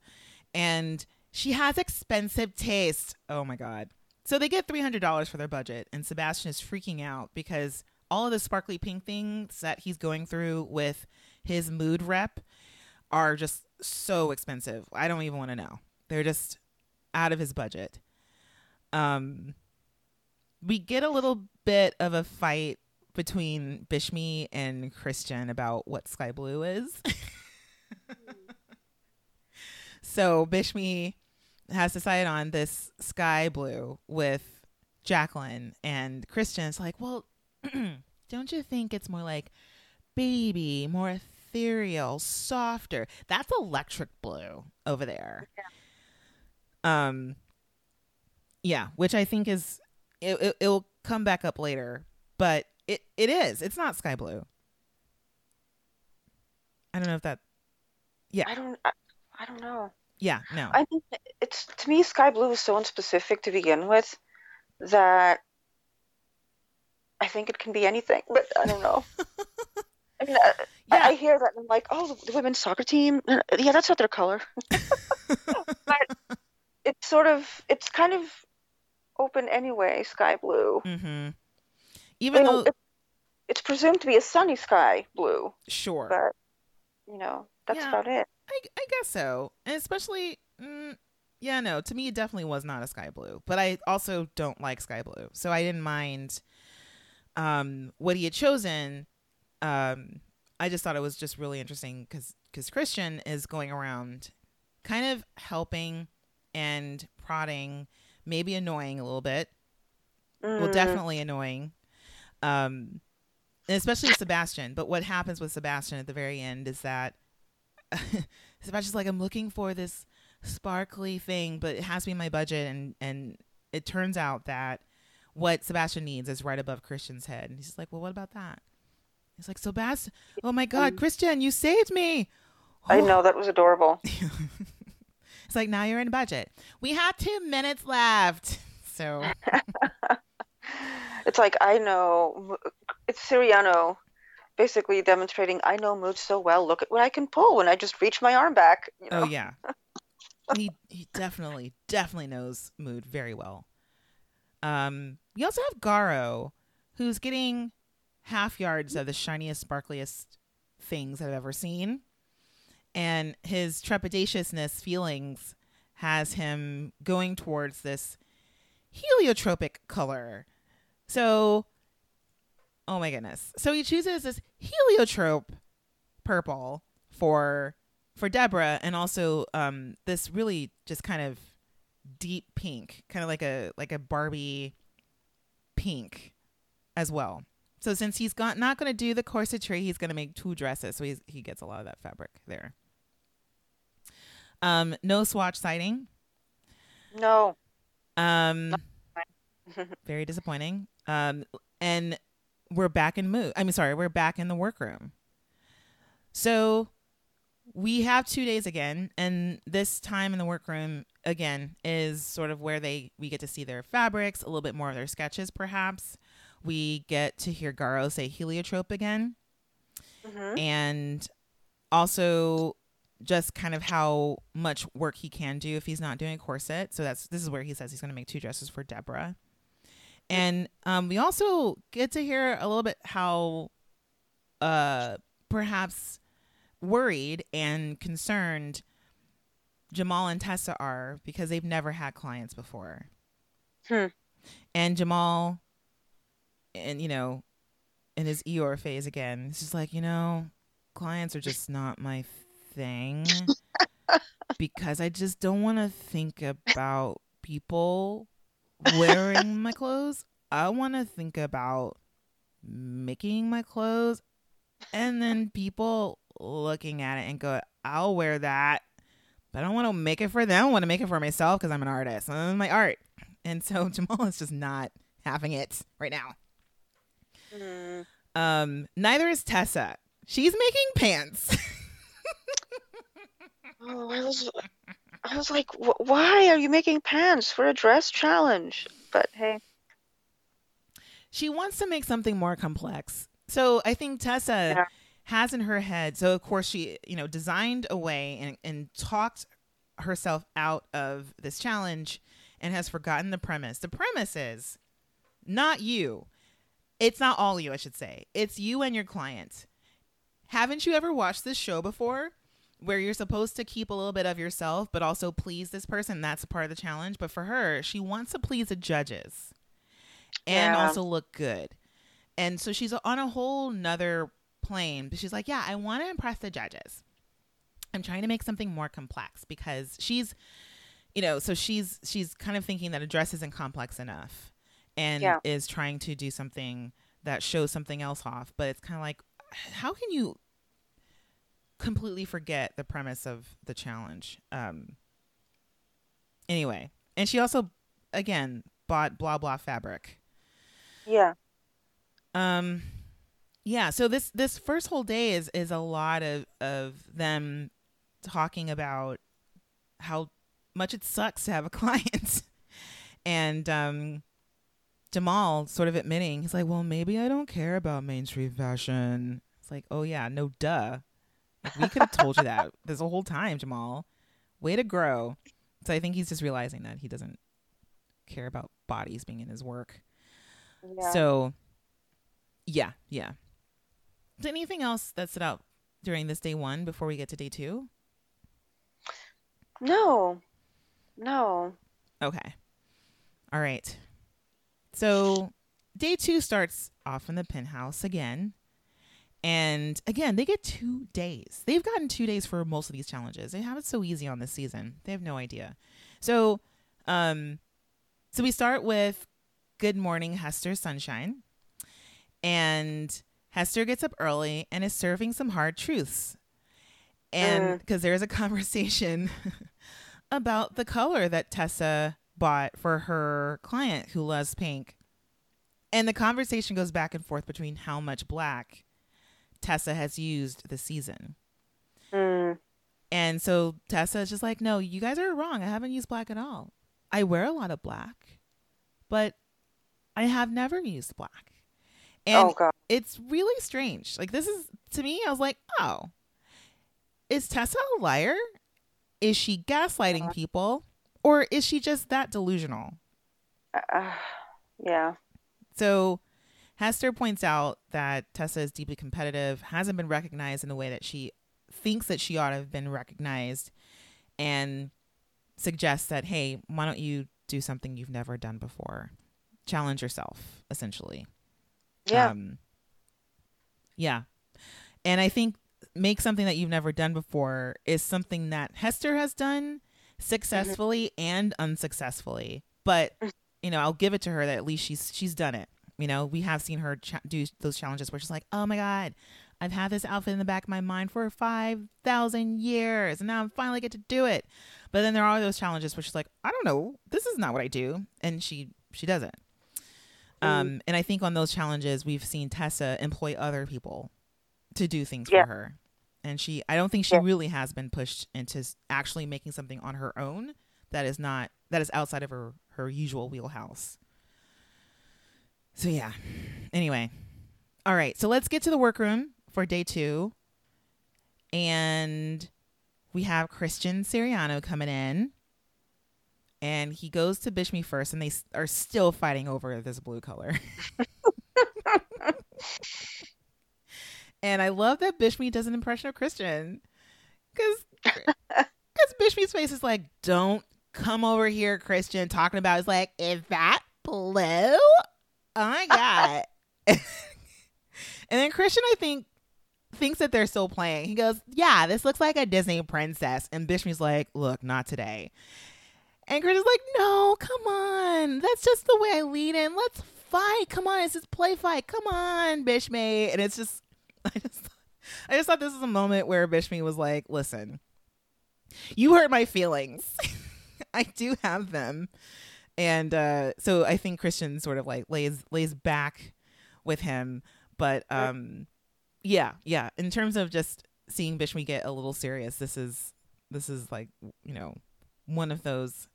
And she has expensive taste. Oh my god. So they get $300 for their budget and Sebastian is freaking out because all of the sparkly pink things that he's going through with his mood rep are just so expensive. I don't even want to know. They're just out of his budget. Um we get a little bit of a fight between Bishme and Christian about what sky blue is. (laughs) so Bishme has decided on this sky blue with Jacqueline and Christian's like, well, (clears throat) don't you think it's more like baby, more ethereal, softer? That's electric blue over there. Yeah. Um, yeah, which I think is it, it. It'll come back up later, but it it is. It's not sky blue. I don't know if that. Yeah. I don't. I, I don't know. Yeah. No. I mean, it's to me, sky blue is so unspecific to begin with that I think it can be anything. But I don't know. (laughs) I mean, uh, yeah. I, I, hear that and I'm like, oh, the, the women's soccer team. Yeah, that's not their color. (laughs) but it's sort of, it's kind of open anyway, sky blue. Mm-hmm. Even you though know, it's presumed to be a sunny sky blue. Sure. But you know, that's yeah, about it. I, I guess so, and especially, mm, yeah, no, to me, it definitely was not a sky blue. But I also don't like sky blue, so I didn't mind um, what he had chosen. Um, I just thought it was just really interesting because because Christian is going around, kind of helping and prodding, maybe annoying a little bit. Mm. Well, definitely annoying um, and especially Sebastian. But what happens with Sebastian at the very end is that (laughs) Sebastian's like, I'm looking for this sparkly thing, but it has to be my budget. And, and it turns out that what Sebastian needs is right above Christian's head. And he's like, well, what about that? He's like, Sebastian, oh my God, um, Christian, you saved me. I know, that was adorable. (laughs) it's like, now you're in budget. We have two minutes left. (laughs) So it's like I know it's Siriano basically demonstrating I know mood so well. Look at what I can pull when I just reach my arm back. You know? Oh yeah. he he definitely definitely knows mood very well. Um we also have Garo who's getting half yards of the shiniest sparkliest things I've ever seen. And his trepidatiousness feelings has him going towards this heliotropic color so, oh my goodness. So he chooses this heliotrope purple for for Deborah, and also um, this really just kind of deep pink, kind of like a like a Barbie pink as well. So since he's got not going to do the corsetry, he's going to make two dresses. So he's, he gets a lot of that fabric there. Um, no swatch sighting. No. Um, (laughs) very disappointing. Um, and we're back in mood. I mean, sorry, we're back in the workroom. So we have two days again, and this time in the workroom again is sort of where they we get to see their fabrics, a little bit more of their sketches, perhaps. We get to hear Garo say heliotrope again, mm-hmm. and also just kind of how much work he can do if he's not doing a corset. So that's this is where he says he's going to make two dresses for Deborah. And um, we also get to hear a little bit how uh, perhaps worried and concerned Jamal and Tessa are because they've never had clients before. Hmm. And Jamal, and you know, in his Eeyore phase again, it's just like, you know, clients are just not my thing (laughs) because I just don't want to think about people wearing (laughs) my clothes. I want to think about making my clothes and then people looking at it and go, I'll wear that. But I don't want to make it for them. I want to make it for myself because I'm an artist. This is my art. And so (laughs) Jamal is just not having it right now. Mm. Um, neither is Tessa. She's making pants. (laughs) oh, I was, I was like, why are you making pants for a dress challenge? But hey, she wants to make something more complex. So I think Tessa yeah. has in her head. So of course she, you know, designed a way and, and talked herself out of this challenge and has forgotten the premise. The premise is not you. It's not all you, I should say. It's you and your client. Haven't you ever watched this show before? Where you're supposed to keep a little bit of yourself, but also please this person. That's part of the challenge. But for her, she wants to please the judges and yeah. also look good. And so she's on a whole nother plane. But she's like, yeah, I want to impress the judges. I'm trying to make something more complex because she's, you know, so she's she's kind of thinking that a dress isn't complex enough, and yeah. is trying to do something that shows something else off. But it's kind of like, how can you completely forget the premise of the challenge? Um. Anyway, and she also, again, bought blah blah fabric. Yeah. Um yeah, so this this first whole day is is a lot of of them talking about how much it sucks to have a (laughs) client. and um Jamal sort of admitting, he's like, "Well, maybe I don't care about mainstream fashion." It's like, "Oh yeah, no duh. We could have told you that this whole time, Jamal. Way to grow." So I think he's just realizing that he doesn't care about bodies being in his work. Yeah. So, yeah, yeah. Is anything else that stood out during this day one before we get to day two? No, no. Okay. All right. So, day two starts off in the penthouse again. And again, they get two days. They've gotten two days for most of these challenges. They have it so easy on this season. They have no idea. So, um, so we start with Good Morning Hester Sunshine. And Hester gets up early and is serving some hard truths. And because uh. there's a (laughs) conversation (laughs) about the color that Tessa bought for her client who loves pink. And the conversation goes back and forth between how much black Tessa has used this season. Mm. And so Tessa is just like, no, you guys are wrong. I haven't used black at all. I wear a lot of black, but I have never used black. And oh, it's really strange. Like this is to me, I was like, oh, is Tessa a liar? Is she gaslighting uh-huh. people, or is she just that delusional? Uh, yeah. So Hester points out that Tessa is deeply competitive, hasn't been recognized in the way that she thinks that she ought to have been recognized, and suggests that, hey, why don't you do something you've never done before? Challenge yourself, essentially. Yeah. Um, yeah. And I think make something that you've never done before is something that Hester has done successfully mm-hmm. and unsuccessfully. But you know, I'll give it to her that at least she's she's done it. You know, we have seen her cha- do those challenges where she's like, "Oh my god, I've had this outfit in the back of my mind for 5,000 years and now I finally get to do it. But then there are those challenges where she's like, I don't know, this is not what I do. And she, she doesn't. Mm. Um, and I think on those challenges, we've seen Tessa employ other people to do things yeah. for her. And she, I don't think she yeah. really has been pushed into actually making something on her own that is not, that is outside of her, her usual wheelhouse. So yeah. Anyway. All right. So let's get to the workroom for day two. And we have Christian Siriano coming in. And he goes to Bishme first, and they are still fighting over this blue color. and I love that Bishme does an impression of Christian. Because because Bishme's face is like, don't come over here, Christian, talking about is like, is that blue? Oh my God. and then Christian, I think, thinks that they're still playing. He goes, Yeah, this looks like a Disney princess. And Bishme's like, Look, not today. And Chris is like, No, come on. That's just the way I lead in. Let's fight. Come on. It's just play fight. Come on, Bishme. And it's just, (laughs) I just, I just thought this was a moment where Bishme was like, Listen, you hurt my feelings. (laughs) I do have them. And uh, so I think Christian sort of like lays lays back with him, but um, yeah, yeah. In terms of just seeing Bishme get a little serious, this is this is like you know one of those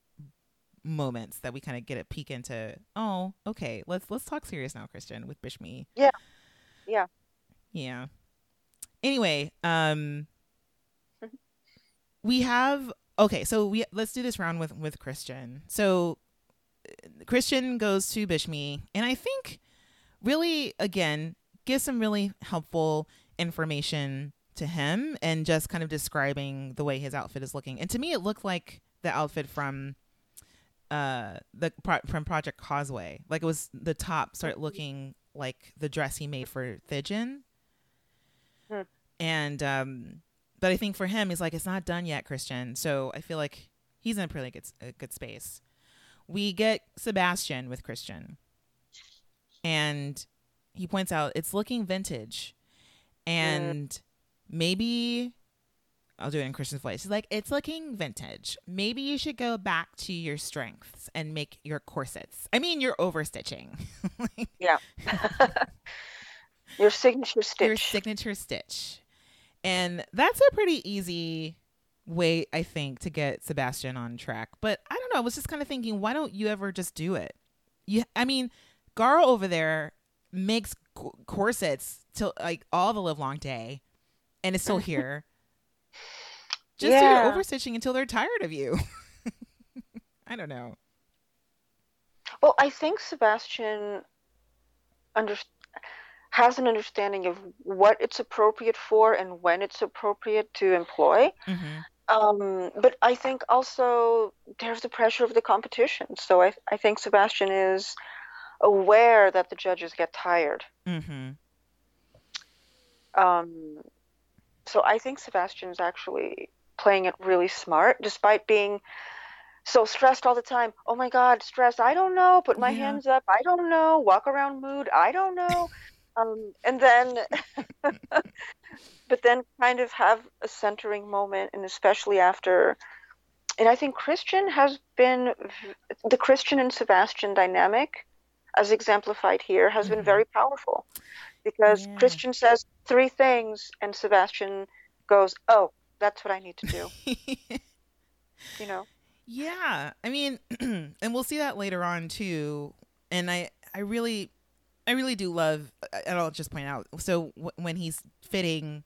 moments that we kind of get a peek into. Oh, okay, let's let's talk serious now, Christian, with Bishme. Yeah, yeah, yeah. Anyway, um, (laughs) we have okay. So we let's do this round with with Christian. So Christian goes to Bishme, and I think really again gives some really helpful information to him and just kind of describing the way his outfit is looking. And to me, it looked like the outfit from uh the pro- from Project Causeway. Like it was the top started looking like the dress he made for Thijin. Hmm. And um but I think for him he's like it's not done yet, Christian. So I feel like he's in a pretty good a good space. We get Sebastian with Christian. And he points out it's looking vintage. And maybe I'll do it in Christian's voice. He's like, it's looking vintage. Maybe you should go back to your strengths and make your corsets. I mean, you're overstitching. (laughs) yeah. your signature stitch. Your signature stitch. And that's a pretty easy way, I think, to get Sebastian on track. But I don't know. I was just kind of thinking, why don't you ever just do it? You, I mean, Garo over there makes corsets till like all the live long day and it's still (laughs) here just yeah. do overstitching until they're tired of you. (laughs) I don't know. Well, I think Sebastian under- has an understanding of what it's appropriate for and when it's appropriate to employ. Mm-hmm. Um, but I think also there's the pressure of the competition. So I, I think Sebastian is aware that the judges get tired. Mm-hmm. Um, so I think Sebastian is actually playing it really smart, despite being so stressed all the time. Oh my God, stress. I don't know. Put my yeah. hands up. I don't know. Walk around mood. I don't know. (laughs) um, and then, (laughs) but then kind of have a centering moment, and especially after. And I think Christian has been the Christian and Sebastian dynamic, as exemplified here, has mm-hmm. been very powerful because yeah. Christian says three things, and Sebastian goes, "Oh, that's what I need to do. (laughs) you know. Yeah, I mean, (clears throat) and we'll see that later on too. And I, I really, I really do love. And I'll just point out. So w- when he's fitting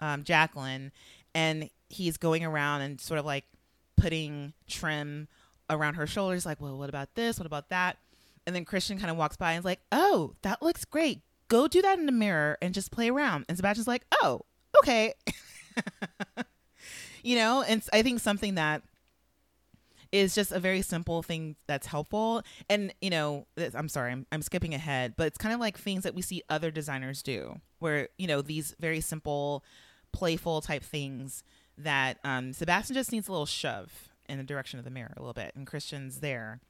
um, Jacqueline, and he's going around and sort of like putting trim around her shoulders, like, well, what about this? What about that? And then Christian kind of walks by and is like, oh, that looks great. Go do that in the mirror and just play around. And Sebastian's like, oh, okay. (laughs) you know, and I think something that is just a very simple thing that's helpful. And, you know, I'm sorry, I'm, I'm skipping ahead, but it's kind of like things that we see other designers do, where, you know, these very simple, playful type things that um, Sebastian just needs a little shove in the direction of the mirror a little bit. And Christian's there.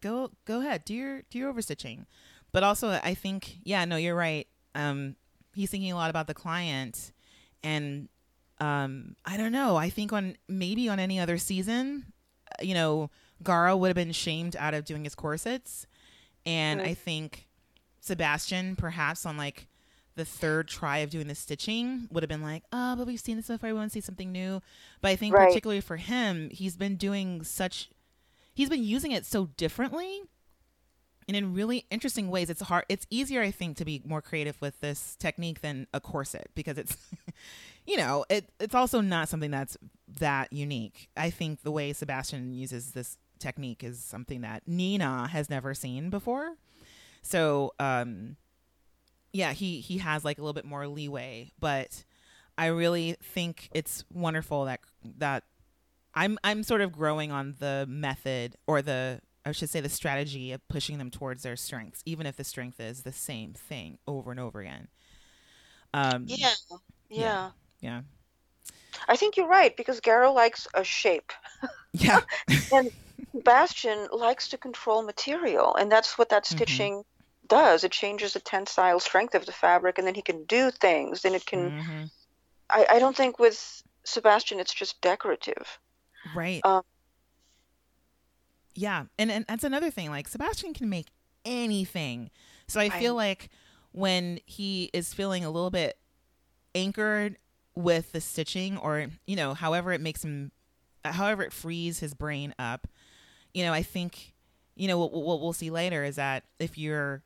Go, go ahead, do your, do your overstitching. But also, I think, yeah, no, you're right. Um, he's thinking a lot about the client and um, I don't know. I think on maybe on any other season, you know, Garo would have been shamed out of doing his corsets, and I think Sebastian, perhaps on like the third try of doing the stitching, would have been like, "Oh, but we've seen this before. We want to see something new." But I think right. particularly for him, he's been doing such, he's been using it so differently and in really interesting ways. It's hard. It's easier, I think, to be more creative with this technique than a corset because it's (laughs) you know, it, it's also not something that's that unique. I think the way Sebastian uses this technique is something that Nina has never seen before. So, um, yeah, he he has like a little bit more leeway, but I really think it's wonderful that that I'm I'm sort of growing on the method or the I should say the strategy of pushing them towards their strengths, even if the strength is the same thing over and over again. Um, yeah, yeah. yeah. I think you're right because Garo likes a shape. (laughs) Yeah. (laughs) and Bastion likes to control material, and that's what that mm-hmm. stitching mm-hmm. does. It changes the tensile strength of the fabric, and then he can do things. Then it can. Mm-hmm. I, I don't think with Sebastian it's just decorative. Right. Um, yeah, and and that's another thing. Like Sebastian can make anything, so I feel I, like when he is feeling a little bit anchored with the stitching or you know however it makes him however it frees his brain up. You know, I think you know what, what we'll see later is that if you're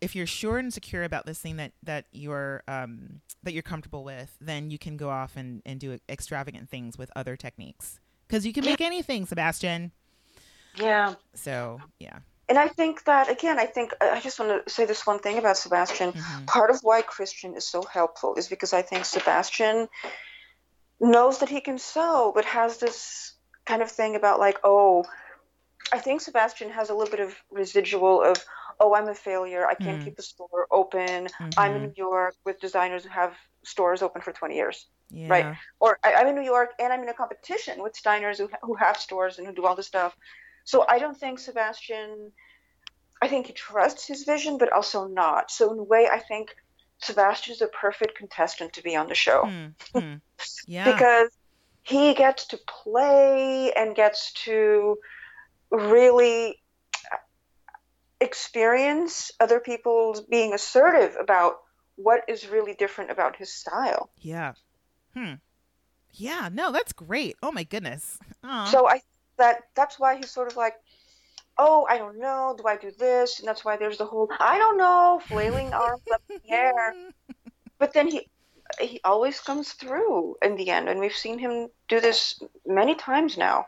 if you're sure and secure about this thing that that you're um that you're comfortable with, then you can go off and and do extravagant things with other techniques because you can make (clears throat) anything, Sebastian. Yeah. So yeah. And I think that again, I think I just want to say this one thing about Sebastian. Mhm. Part of why Christian is so helpful is because I think Sebastian knows that he can sew, but has this kind of thing about like, oh, I think Sebastian has a little bit of residual of, oh, I'm a failure. I can't Mm. keep a store open. I'm in Mhm. New York with designers who have stores open for 20 years. yeah. right. Or I, I'm in New York and I'm in a competition with designers who, who have stores and who do all this stuff. So I don't think Sebastian, I think he trusts his vision, but also not. So in a way, I think Sebastian is a perfect contestant to be on the show Hmm, hmm. (laughs) Yeah. because he gets to play and gets to really experience other people being assertive about what is really different about his style. yeah. Hmm. Yeah. No, that's great. Oh my goodness. Aw. So I that that's why he's sort of like, oh, I don't know, do I do this? And that's why there's the whole I don't know, flailing (laughs) arms up in the air. But then he he always comes through in the end, and we've seen him do this many times now.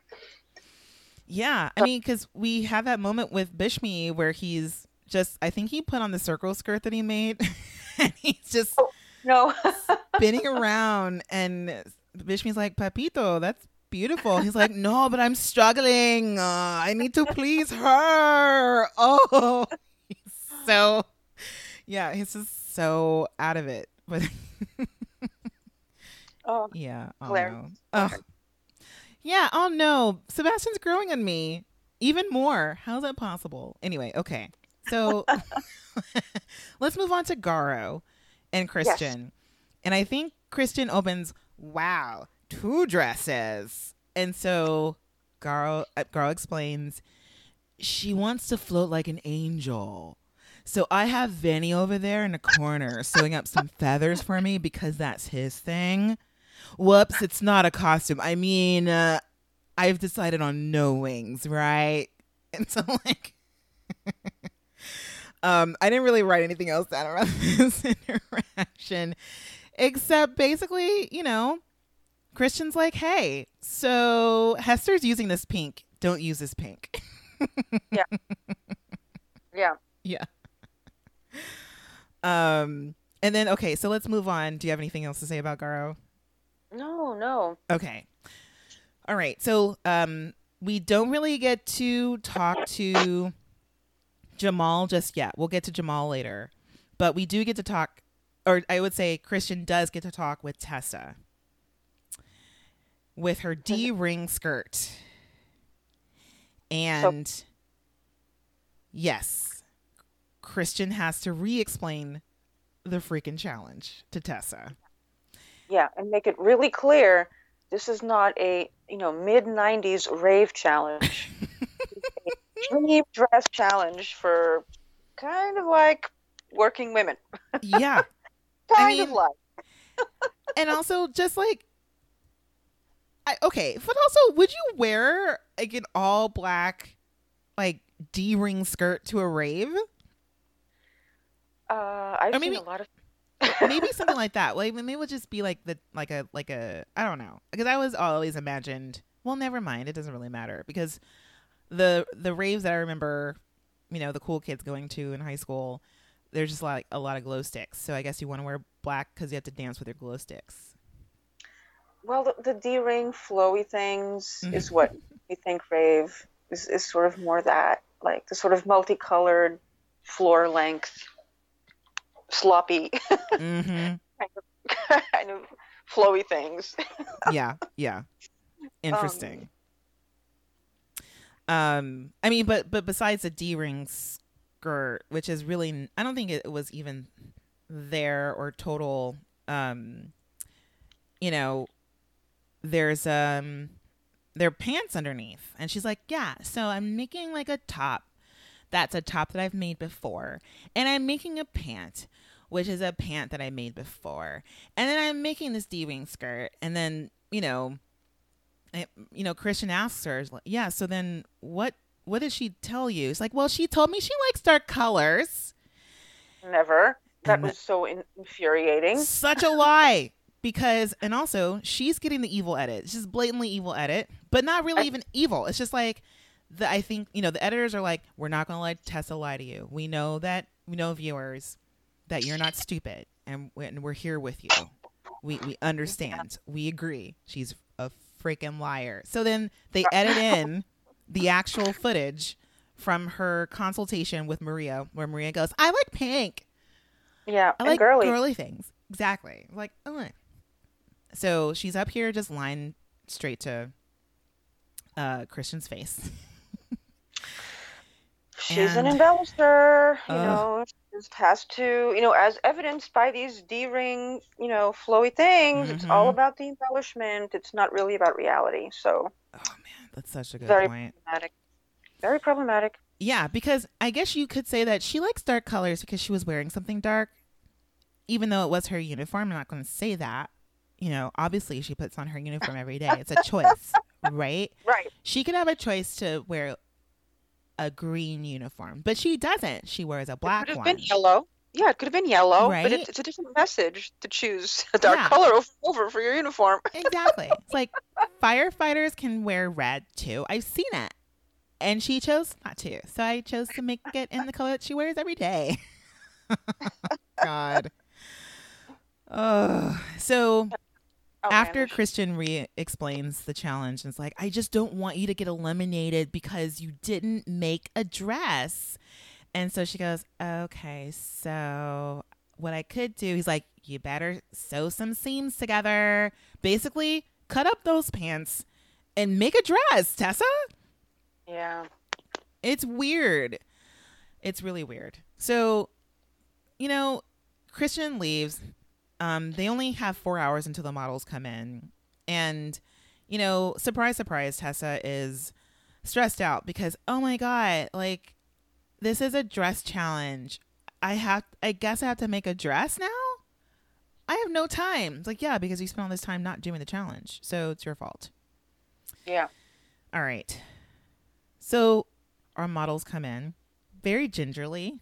Yeah, I mean, because we have that moment with Bishme where he's just, I think he put on the circle skirt that he made, (laughs) and he's just oh, No, (laughs) spinning around, and Bishme's like, Papito, that's beautiful. He's like, No, but I'm struggling. Uh, I need to please her. Oh, he's so, yeah, he's just so out of it. But (laughs) oh, (laughs) yeah, oh no. Ugh. Yeah, oh no. Sebastian's growing on me even more. How's that possible? Anyway, okay. So (laughs) let's move on to Garo and Christian. And I think Christian opens, wow, two dresses. And so Garo, uh, Garo explains, she wants to float like an angel. So I have Venny over there in the corner sewing up some feathers for me because that's his thing. Whoops, it's not a costume. I mean, uh, I've decided on no wings, right? (laughs) And so, like, (laughs) um, I didn't really write anything else down around (laughs) this interaction, except basically, you know, Christian's like, hey, so Hester's using this pink. Don't use this pink. yeah. (laughs) Yeah. Yeah. Um, and then okay, so let's move on. Do you have anything else to say about Garo? No, no. Okay. All right. So um we don't really get to talk to Jamal just yet. We'll get to Jamal later. But we do get to talk or I would say Christian does get to talk with Tessa with her D ring skirt. And yes, Christian has to re explain the freaking challenge to Tessa. Yeah, and make it really clear this is not a you know mid '90s rave challenge. (laughs) Dream dress challenge for kind of like working women. Yeah. (laughs) Kind mean- of like. and also just like I, okay but also would you wear like an all black like d-ring skirt to a rave? Uh, I've Or seen maybe- a lot of. (laughs) maybe something like that. Like maybe it would just be like the like a like a i don't know. Because i was always imagined well never mind it doesn't really matter. Because the the raves that i remember you know the cool kids going to in high school there's just like a lot of glow sticks. So i guess you want to wear black because you have to dance with your glow sticks Well, the, the D-ring flowy things Mhm. is what we think rave is, is sort of more that like the sort of multicolored floor length sloppy mm-hmm (laughs) kind of flowy things. (laughs) yeah, yeah. Interesting. Um, I mean, but but besides the D ring skirt, which is really, I don't think it was even there or total. Um, you know, there's um, their pants underneath, and she's like, yeah. So I'm making like a top. That's a top that I've made before, and I'm making a pant which is a pant that I made before. And then I'm making this d-wing skirt, and then, you know, you know, Christian asks her, "Yeah, so then what? What did she tell you?" It's like, "Well, she told me she likes dark colors." Never. That was so infuriating. Such a lie. Because and also she's getting the evil edit. It's just blatantly evil edit, but not really I- even evil. It's just like the I think you know the editors are like, we're not going to let Tessa lie to you. We know that we know viewers that you're not stupid, and, we- and we're here with you. We we understand. We agree. She's a freaking liar. So then they edit in the actual footage from her consultation with Maria, where Maria goes, "I like pink." Yeah, I like girly. girly things. Exactly. Like, oh. So she's up here just lying straight to uh Christian's face. (laughs) She's an embellisher, you Ugh. know. She just has to, you know, as evidenced by these D-ring, you know, flowy things. It's all Mhm. about the embellishment. It's not really about reality. So Oh man, that's such a good Very- point. problematic. Very problematic. Yeah, because I guess you could say that she likes dark colors because she was wearing something dark, even though it was her uniform. I'm not going to say that. You know, obviously she puts on her (laughs) uniform every day. It's a choice, right? Right. She could have a choice to wear a green uniform, but she doesn't. She wears a black it Could have one. been yellow. Yeah, it could have been yellow, Right? but it's, it's a different message to choose (laughs) a dark Yeah. color over, over for your uniform. (laughs) exactly. It's like firefighters can wear red too. I've seen it. And she chose not to. So I chose to make it in the color that she wears every day. God. Oh, so Oh, after Outlandish. Christian re explains the challenge, and it's like, I just don't want you to get eliminated because you didn't make a dress. And so she goes, Okay, so what I could do, he's like, You better sew some seams together. Basically, cut up those pants and make a dress, Tessa. Yeah. It's weird. It's really weird. So, you know, Christian leaves. Um, they only have four hours until the models come in. And, you know, surprise, surprise, Tessa is stressed out because, oh my God, like, this is a dress challenge. I have, I guess I have to make a dress now? I have no time. It's like, yeah, because you spent all this time not doing the challenge. So it's your fault. Yeah. All right. So our models come in very gingerly.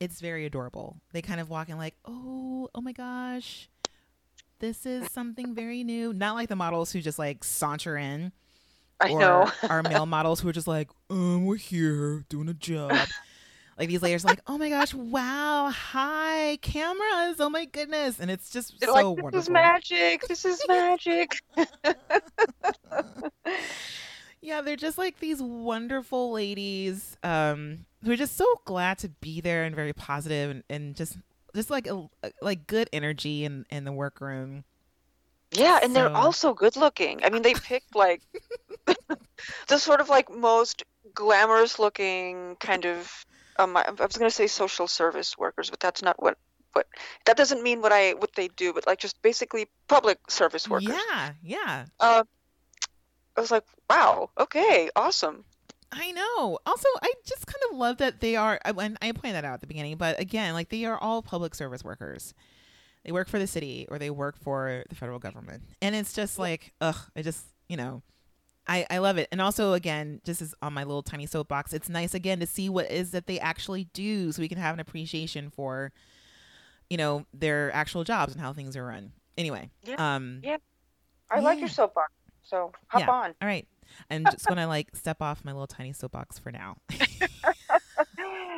It's very adorable. They kind of walk in like, oh, oh my gosh, this is something very new. Not like the models who just like saunter in, I or know. our male (laughs) models who are just like, um, we're here doing a job. like these ladies, like, oh my gosh, wow, hi, cameras, oh my goodness, and it's just They're so like, this wonderful. is magic. This is magic. (laughs) Yeah, they're just like these wonderful ladies um, who are just so glad to be there and very positive and, and just just like a, like good energy in in the workroom. Yeah, and they're also good looking. I mean, they picked like (laughs) the sort of like most glamorous looking kind of. Um, I I was going to say social service workers, but that's not what. What that doesn't mean what I what they do, but like just basically public service workers. Yeah, yeah, Uh, I was like, wow, okay, awesome. I know. Also, I just kind of love that they are. and I pointed that out at the beginning, but again, like they are all public service workers. They work for the city or they work for the federal government, and it's just like, ugh, I just you know. I, I love it. And also, again, just as on my little tiny soapbox, it's nice again to see what is that they actually do so we can have an appreciation for, you know, their actual jobs and how things are run. Anyway. Yeah. Um, Yeah. I like your soapbox, so hop Yeah. on. All right. I'm just going to like step off my little tiny soapbox for now. (laughs)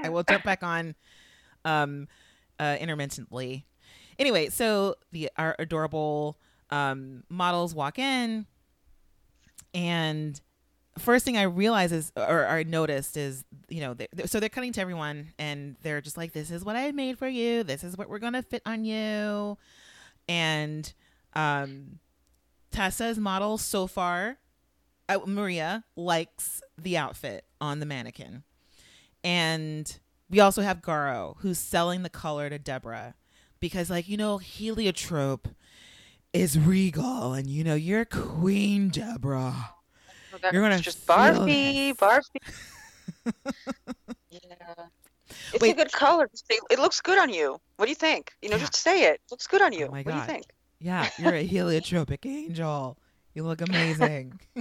I will jump back on um uh intermittently. Anyway, so the our adorable um models walk in and first thing I realize is or, I noticed is you know they so they're cutting to everyone and they're just like this is what I made for you. This is what we're going to fit on you. And um Tessa's model so far uh, Maria likes the outfit on the mannequin. And we also have Garo who's selling the color to Deborah because like you know heliotrope is regal and you know you're queen Deborah. Well, You're gonna just Barbie, this. Barbie. (laughs) yeah. It's Wait. a good color. It it looks good on you. What do you think? You know, Yeah. just say it. Looks good on you. Oh my what do you think? Yeah, you're a (laughs) heliotropic angel. You look amazing. (laughs)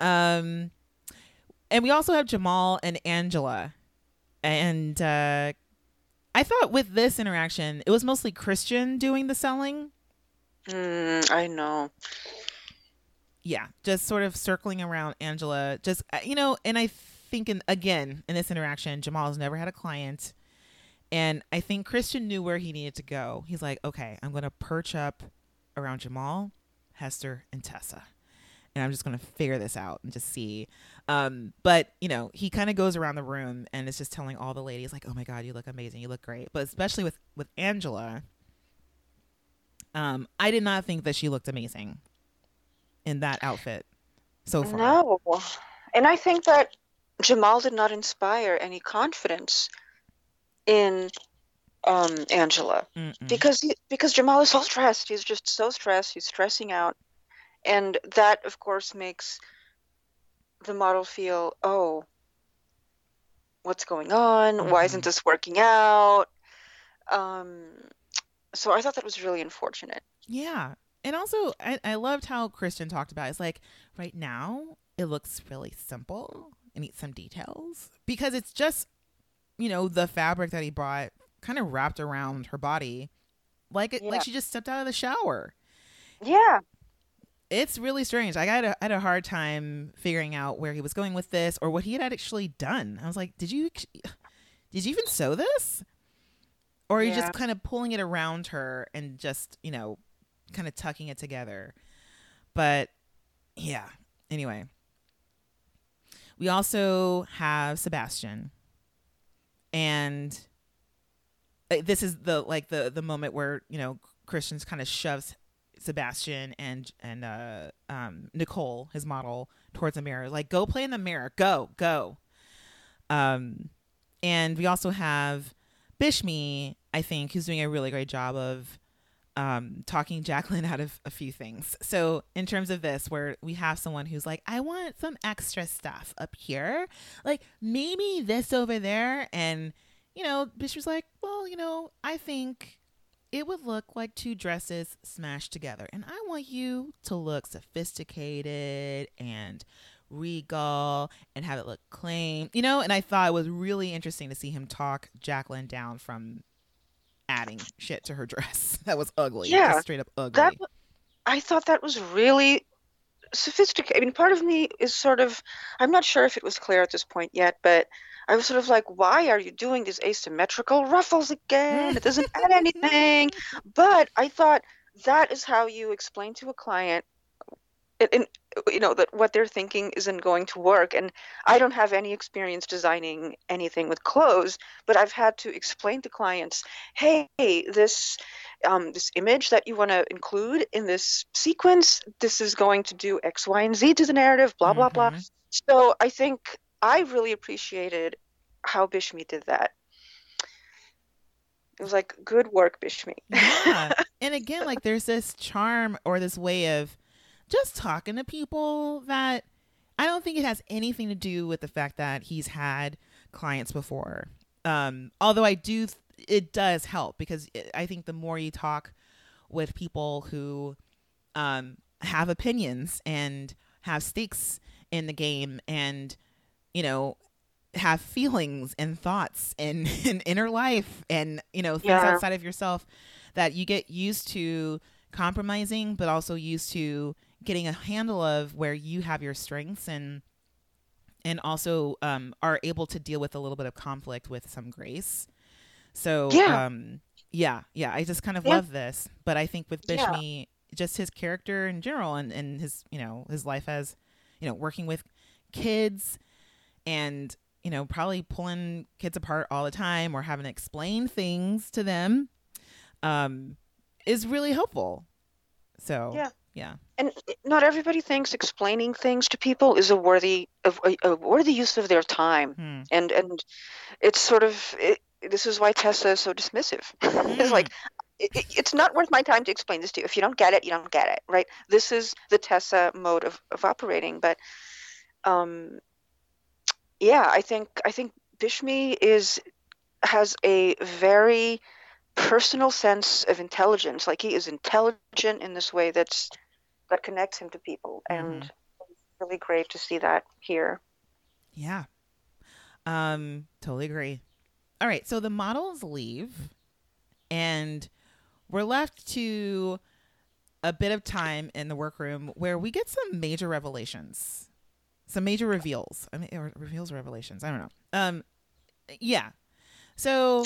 um, and we also have Jamal and Angela, and uh, I thought with this interaction, it was mostly Christian doing the selling. Mm, I know. Yeah, just sort of circling around Angela. Just uh, you know, and I think in, again in this interaction, Jamal has never had a client, and I think Christian knew where he needed to go. He's like, okay, I'm going to perch up around Jamal, Hester, and Tessa. And I'm just going to figure this out and just see. Um, but, you know, he kind of goes around the room and is just telling all the ladies, like, oh my God, you look amazing. You look great. But especially with, with Angela, um, I did not think that she looked amazing in that outfit so far. No. And I think that Jamal did not inspire any confidence in um, Angela Mm-mm. because he, because Jamal is so stressed. He's just so stressed. He's stressing out, and that of course makes the model feel, oh, what's going on? Why isn't this working out? Um, so I thought that was really unfortunate. Yeah. And also, I, I loved how Christian talked about it. It's like, right now, it looks really simple. It needs some details because it's just, you know, the fabric that he brought kind of wrapped around her body like it, Yeah. like she just stepped out of the shower. Yeah, It's really strange. Like, I had a, I had a hard time figuring out where he was going with this or what he had actually done. I was like, did you, did you even sew this? Or are you Yeah. just kind of pulling it around her and just, you know, kind of tucking it together? But yeah, anyway. We also have Sebastian. And this is the like the the moment where, you know, Christians kind of shoves Sebastian and and uh um Nicole, his model, towards the mirror. Like, go play in the mirror. Go, go. Um and we also have Bishme, I think, who's doing a really great job of um, talking (laughs) Jacqueline out of a few things. So, in terms of this, where we have someone who's like, I want some extra stuff up here, like maybe this over there. And, you know, Bishme's like, well, you know, I think it would look like two dresses smashed together. And I want you to look sophisticated and regal and have it look clean, you know. And I thought it was really interesting to see him talk Jacqueline down from adding shit to her dress (laughs) that was ugly, Yeah, just straight up ugly. that I thought that was really sophisticated. I mean, part of me is sort of, I'm not sure if it was clear at this point yet, but I was sort of like, why are you doing these asymmetrical ruffles again? It doesn't add anything. But I thought that is how you explain to a client, and, you know, that what they're thinking isn't going to work. And I don't have any experience designing anything with clothes, but I've had to explain to clients, hey, this um, this image that you want to include in this sequence, this is going to do X, Y, and Z to the narrative, blah, blah, blah. Mhm. So I think I really appreciated how Bishme did that. It was like, good work, Bishme. (laughs) yeah. (laughs) And again, like there's this charm or this way of just talking to people that I don't think it has anything to do with the fact that he's had clients before. Um, although I do, it does help because it, I think the more you talk with people who um, have opinions and have stakes in the game and, you know, have feelings and thoughts (laughs) and, inner life and, you know, things Yeah. outside of yourself that you get used to compromising, but also used to getting a handle of where you have your strengths and and also um, are able to deal with a little bit of conflict with some grace. So Yeah. um, yeah, yeah, I just kind of Yeah. love this. But I think with Yeah. Just his character in general and, and his you know his life as you know working with kids and you know probably pulling kids apart all the time or having to explain things to them um, is really helpful. So Yeah. yeah, and not everybody thinks explaining things to people is a worthy of a, a worthy use of their time Hmm. and and it's sort of it, this is why Tessa is so dismissive (laughs) it's like it, it- it's not worth my time to explain this to you if you don't get it you don't get it right this is the Tessa mode of, of operating but um yeah I think I think Bishme is has a very personal sense of intelligence. Like he is intelligent in this way that's that connects him to people, and it's really great to see that here. Yeah. Um, totally agree. All right, so the models leave and we're left to a bit of time in the workroom where we get some major revelations. Some major reveals. I mean or reveals or revelations. I don't know. Um yeah. So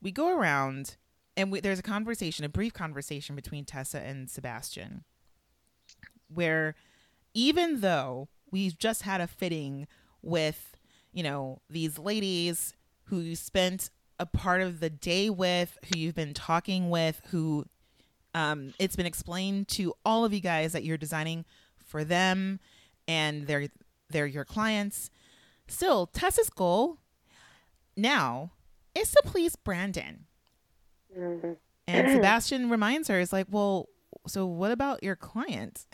we go around and we, there's a conversation, a brief conversation between Tessa and Sebastian where even though we've just had a fitting with, you know, these ladies who you spent a part of the day with, who you've been talking with, who um, it's been explained to all of you guys that you're designing for them and they're they're your clients. Still, Tessa's goal now is to please Brandon. Mm-hmm. And (clears throat) Sebastian reminds her, is like, well, so what about your clients?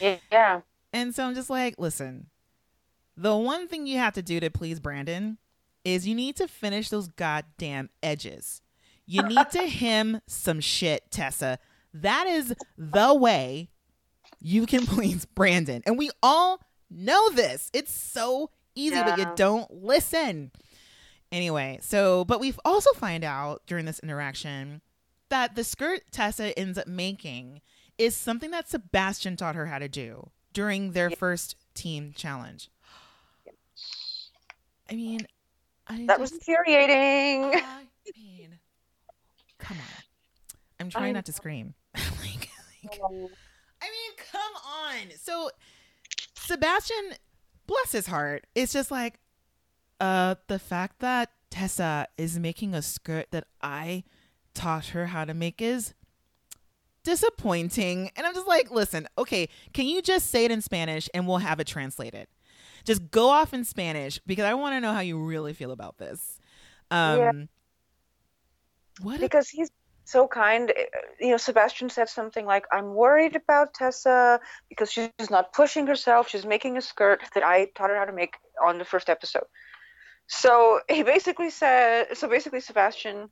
Yeah. And so I'm just like, listen, the one thing you have to do to please Brandon is you need to finish those goddamn edges. You need to (laughs) hem some shit, Tessa. That is the way you can (laughs) please Brandon. And we all know this. It's so easy, but you don't listen. Anyway, so, but we've also find out during this interaction that the skirt Tessa ends up making is something that Sebastian taught her how to do during their first team challenge. I mean, I That was infuriating. I (laughs) mean, come on. I'm trying not to scream. (laughs) like, like, I mean, come on. So Sebastian, bless his heart, it's just like uh the fact that Tessa is making a skirt that I taught her how to make is disappointing. And I'm just like, listen, okay, can you just say it in Spanish and we'll have it translated? Just go off in Spanish because I want to know how you really feel about this. Um Yeah. what a- because he's so kind. Uh, You know, Sebastian said something like, "I'm worried about Tessa because she's not pushing herself. She's making a skirt that I taught her how to make on the first episode." So he basically said, so basically Sebastian,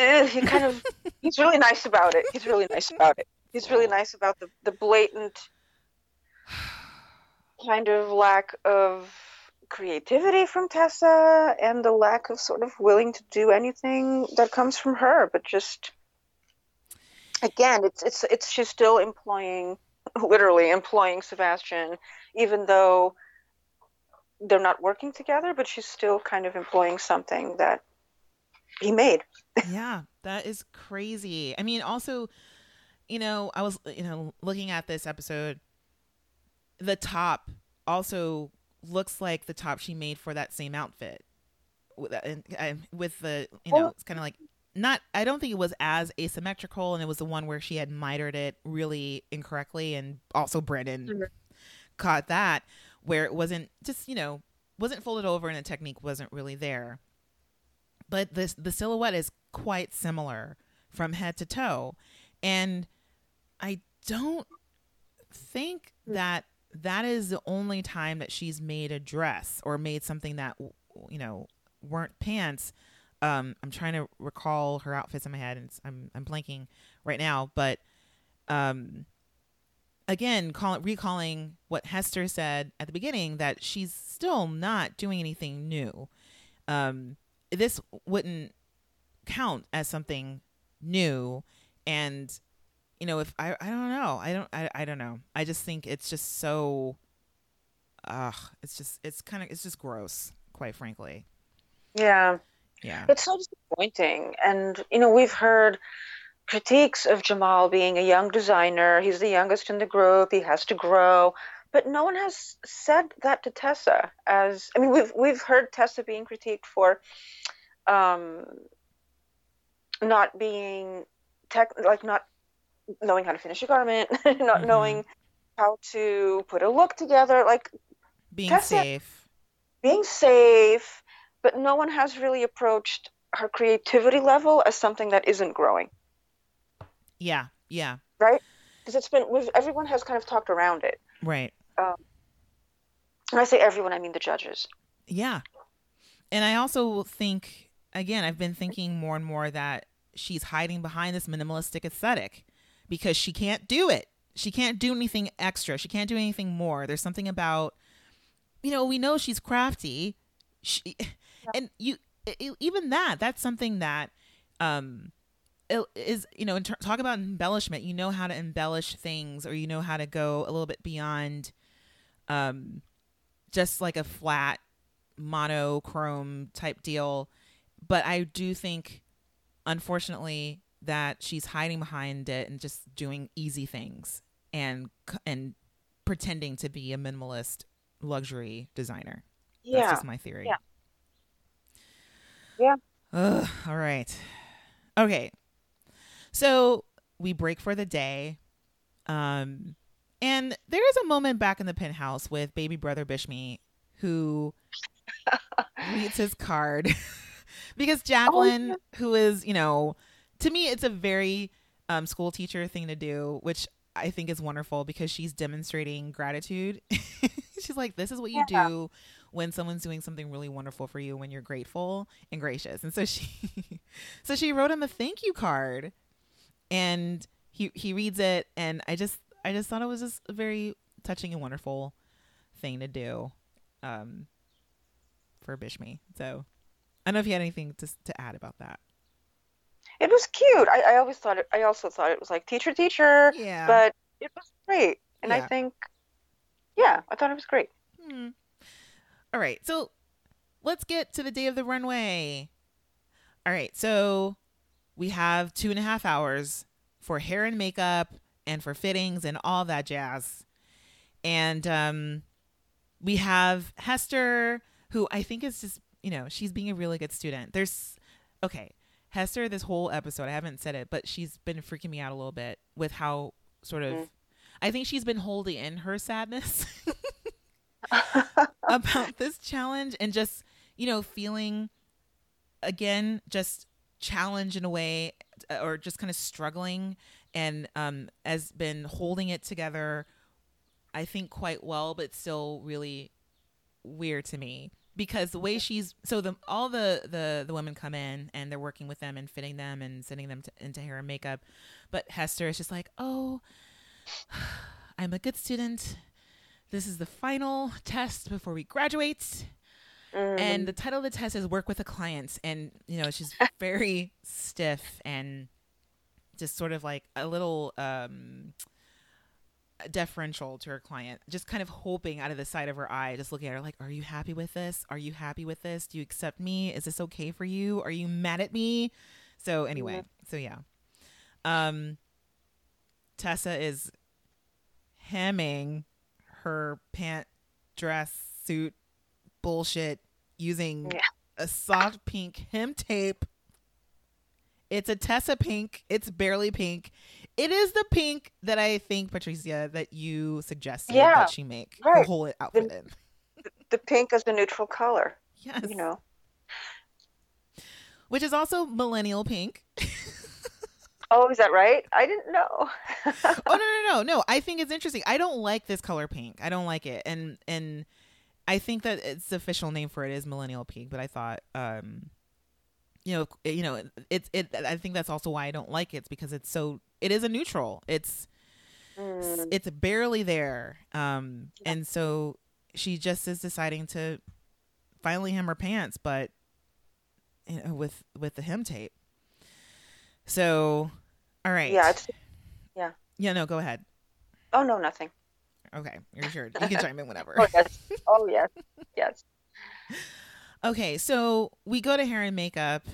uh, he kind of, (laughs) he's really nice about it. He's really nice about it. He's really nice about the the blatant (sighs) kind of lack of creativity from Tessa and the lack of sort of willing to do anything that comes from her, but just again, it's it's it's she's still employing (laughs) literally employing Sebastian, even though they're not working together, but she's still kind of employing something that he made. (laughs) yeah, that is crazy. I mean, also, you know, I was, you know, looking at this episode, the top also looks like the top she made for that same outfit. With, and, and with the, you know, Oh. it's kind of like not, I don't think it was as asymmetrical, and it was the one where she had mitered it really incorrectly, and also Brandon Mhm. caught that where it wasn't just, you know, wasn't folded over and the technique wasn't really there but this the silhouette is quite similar from head to toe and i don't think that that is the only time that she's made a dress or made something that you know weren't pants. Um i'm trying to recall her outfits in my head and i'm i'm blanking right now but um again call, recalling what hester said at the beginning that she's still not doing anything new. Um this wouldn't count as something new and you know if i i don't know i don't i, I don't know i just think it's just so ugh it's just it's kind of it's just gross quite frankly Yeah. yeah It's so disappointing. And, you know, we've heard critiques of Jamal being a young designer. He's the youngest in the group. He has to grow. But no one has said that to Tessa as I mean we've we've heard Tessa being critiqued for um not being tech like not knowing how to finish a garment, (laughs) not Mhm. knowing how to put a look together, like being safe being safe, but no one has really approached her creativity level as something that isn't growing, yeah yeah Right? because it's been we've, everyone has kind of talked around it. right Um, And I say everyone, I mean the judges. yeah and I also think again, I've been thinking more and more that she's hiding behind this minimalistic aesthetic because she can't do it. She can't do anything extra. She can't do anything more. There's something about you know, we know she's crafty. She, and you even that that's something that um is you know ter- talk about embellishment you know how to embellish things or you know how to go a little bit beyond um just like a flat monochrome type deal but i do think unfortunately that she's hiding behind it and just doing easy things and and pretending to be a minimalist luxury designer Yeah. that's just my theory Yeah. Yeah. Ugh, all right okay so we break for the day um and there is a moment back in the penthouse with baby brother bishme who (laughs) reads his card (laughs) because Jacqueline, who is, you know, to me, it's a very um, school teacher thing to do, which I think is wonderful because she's demonstrating gratitude. (laughs) she's like, this is what you Yeah. do when someone's doing something really wonderful for you when you're grateful and gracious. And so she, (laughs) so she wrote him a thank you card, and he he reads it, and I just I just thought it was just a very touching and wonderful thing to do um, for Bishme. So I don't know if you had anything to to add about that. It was cute. I, I always thought it. I also thought it was like teacher, teacher, Yeah. but it was great. And I think, yeah, I thought it was great. Hmm. All right. So let's get to the day of the runway. All right. So we have two and a half hours for hair and makeup and for fittings and all that jazz. And um, we have Hester, who I think is just, you know, she's being a really good student. There's, okay, Hester, this whole episode, I haven't said it, but she's been freaking me out a little bit with how sort of, Mhm. I think she's been holding in her sadness. (laughs) about this challenge and just you know feeling again just challenged in a way uh, or just kind of struggling and um has been holding it together i think quite well but still really weird to me because the way she's so the all the the the women come in and they're working with them and fitting them and sending them to, into hair and makeup. But hester is just like oh (sighs) i'm a good student. This is the final test before we graduate. Mm. and the title of the test is work with a client and you know she's (laughs) very stiff and just sort of like a little um deferential to her client just kind of hoping out of the side of her eye just looking at her like are you happy with this are you happy with this do you accept me is this okay for you are you mad at me so anyway so yeah um tessa is hemming her pant dress suit bullshit using Yeah. a soft pink hem tape. It's a Tessa pink. It's barely pink. It is the pink that I think Patricia that you suggested Yeah, that she make right. whole outfit in. the pink is a neutral color, Yes, you know. which is also millennial pink. Oh, is that right? I didn't know. (laughs) oh no no no no! I think it's interesting. I don't like this color pink. I don't like it, and and I think that its official name for it is millennial pink. But I thought, um, you know, you know, it's it. I think that's also why I don't like it. It's because it's so. It is a neutral. It's Mm. it's barely there. Um, and so she just is deciding to finally hem her pants, but you know, with with the hem tape. So, all right. Yeah, it's yeah. No, go ahead. oh no, nothing. Okay, you're sure. You can chime in whenever. (laughs) Oh yes. Oh yes. (laughs) Yes. Okay, so we go to hair and makeup,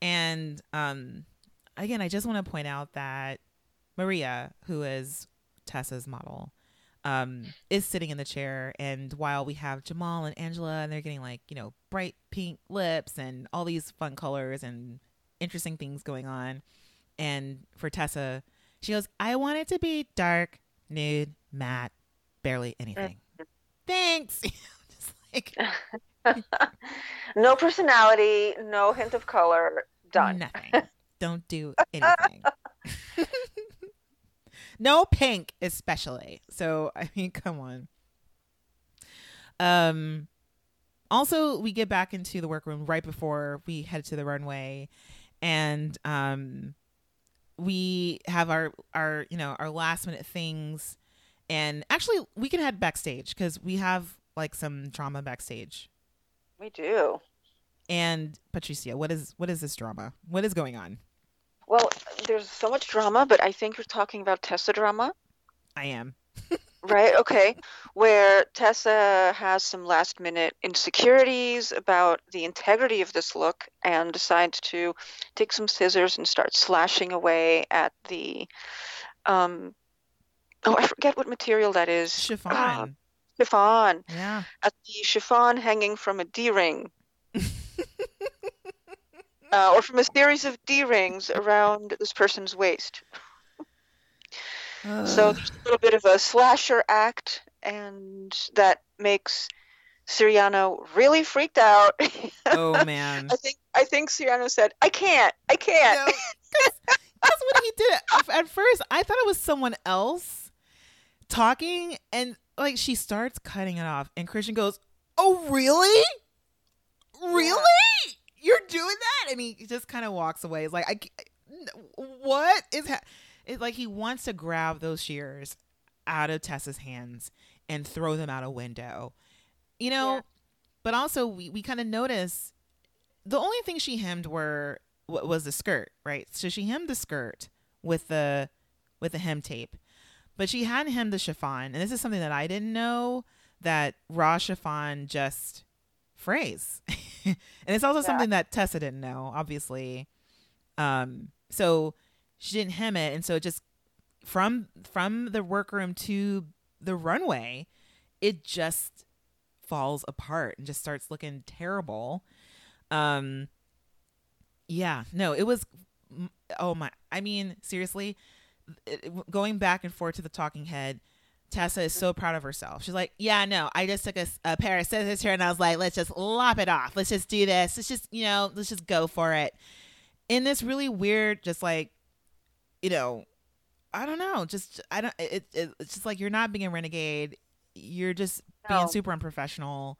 and um, again, I just want to point out that Maria, who is Tessa's model, um, is sitting in the chair, and while we have Jamal and Angela, and they're getting like you know bright pink lips and all these fun colors and interesting things going on, and for Tessa, she goes, "I want it to be dark, nude, matte, barely anything." (laughs) Thanks. (laughs) just like (laughs) (laughs) no personality, no hint of color. Done. Nothing. Don't do anything. (laughs) (laughs) no pink, especially. So I mean, come on. Um. also, we get back into the workroom right before we head to the runway, and um, we have our our you know our last minute things, and actually we can head backstage because we have like some drama backstage. We do. And Patricia, what is what is this drama? What is going on? Well, there's so much drama, but I think you're talking about Tessa drama. I am. (laughs) right, okay. Where Tessa has some last minute insecurities about the integrity of this look and decides to take some scissors and start slashing away at the um oh I forget what material that is. Chiffon. Chiffon. Yeah. At the chiffon hanging from a D ring. (laughs) uh, or from a series of D rings around this person's waist. So there's a little bit of a slasher act, and that makes Siriano really freaked out. oh (laughs) man. I think I think Siriano said, "I can't, I can't." No, that's what he did. At first, I thought it was someone else talking, and like she starts cutting it off, and Christian goes, "Oh, really? Really? You're doing that?" And he just kind of walks away. He's like, "I, what is ha-? It's like he wants to grab those shears out of Tessa's hands and throw them out a window, you know." Yeah. But also, we we kind of notice the only thing she hemmed were wa- was the skirt, right? So she hemmed the skirt with the with the hem tape, but she hadn't hemmed the chiffon. And this is something that I didn't know that raw chiffon just frays, (laughs) and it's also Yeah. something that Tessa didn't know, obviously. Um, so she didn't hem it, and so it just from from the workroom to the runway, it just falls apart and just starts looking terrible. Um yeah, no, it was oh my I mean, seriously, it, going back and forth to the talking head, Tessa is mm-hmm. so proud of herself. She's like, "Yeah, no, I just took a, a pair of scissors here and I was like, let's just lop it off. Let's just do this. Let's just, you know, let's just go for it." In this really weird just like you know, I don't know, just I don't it, it it's just like you're not being a renegade. You're just being super unprofessional.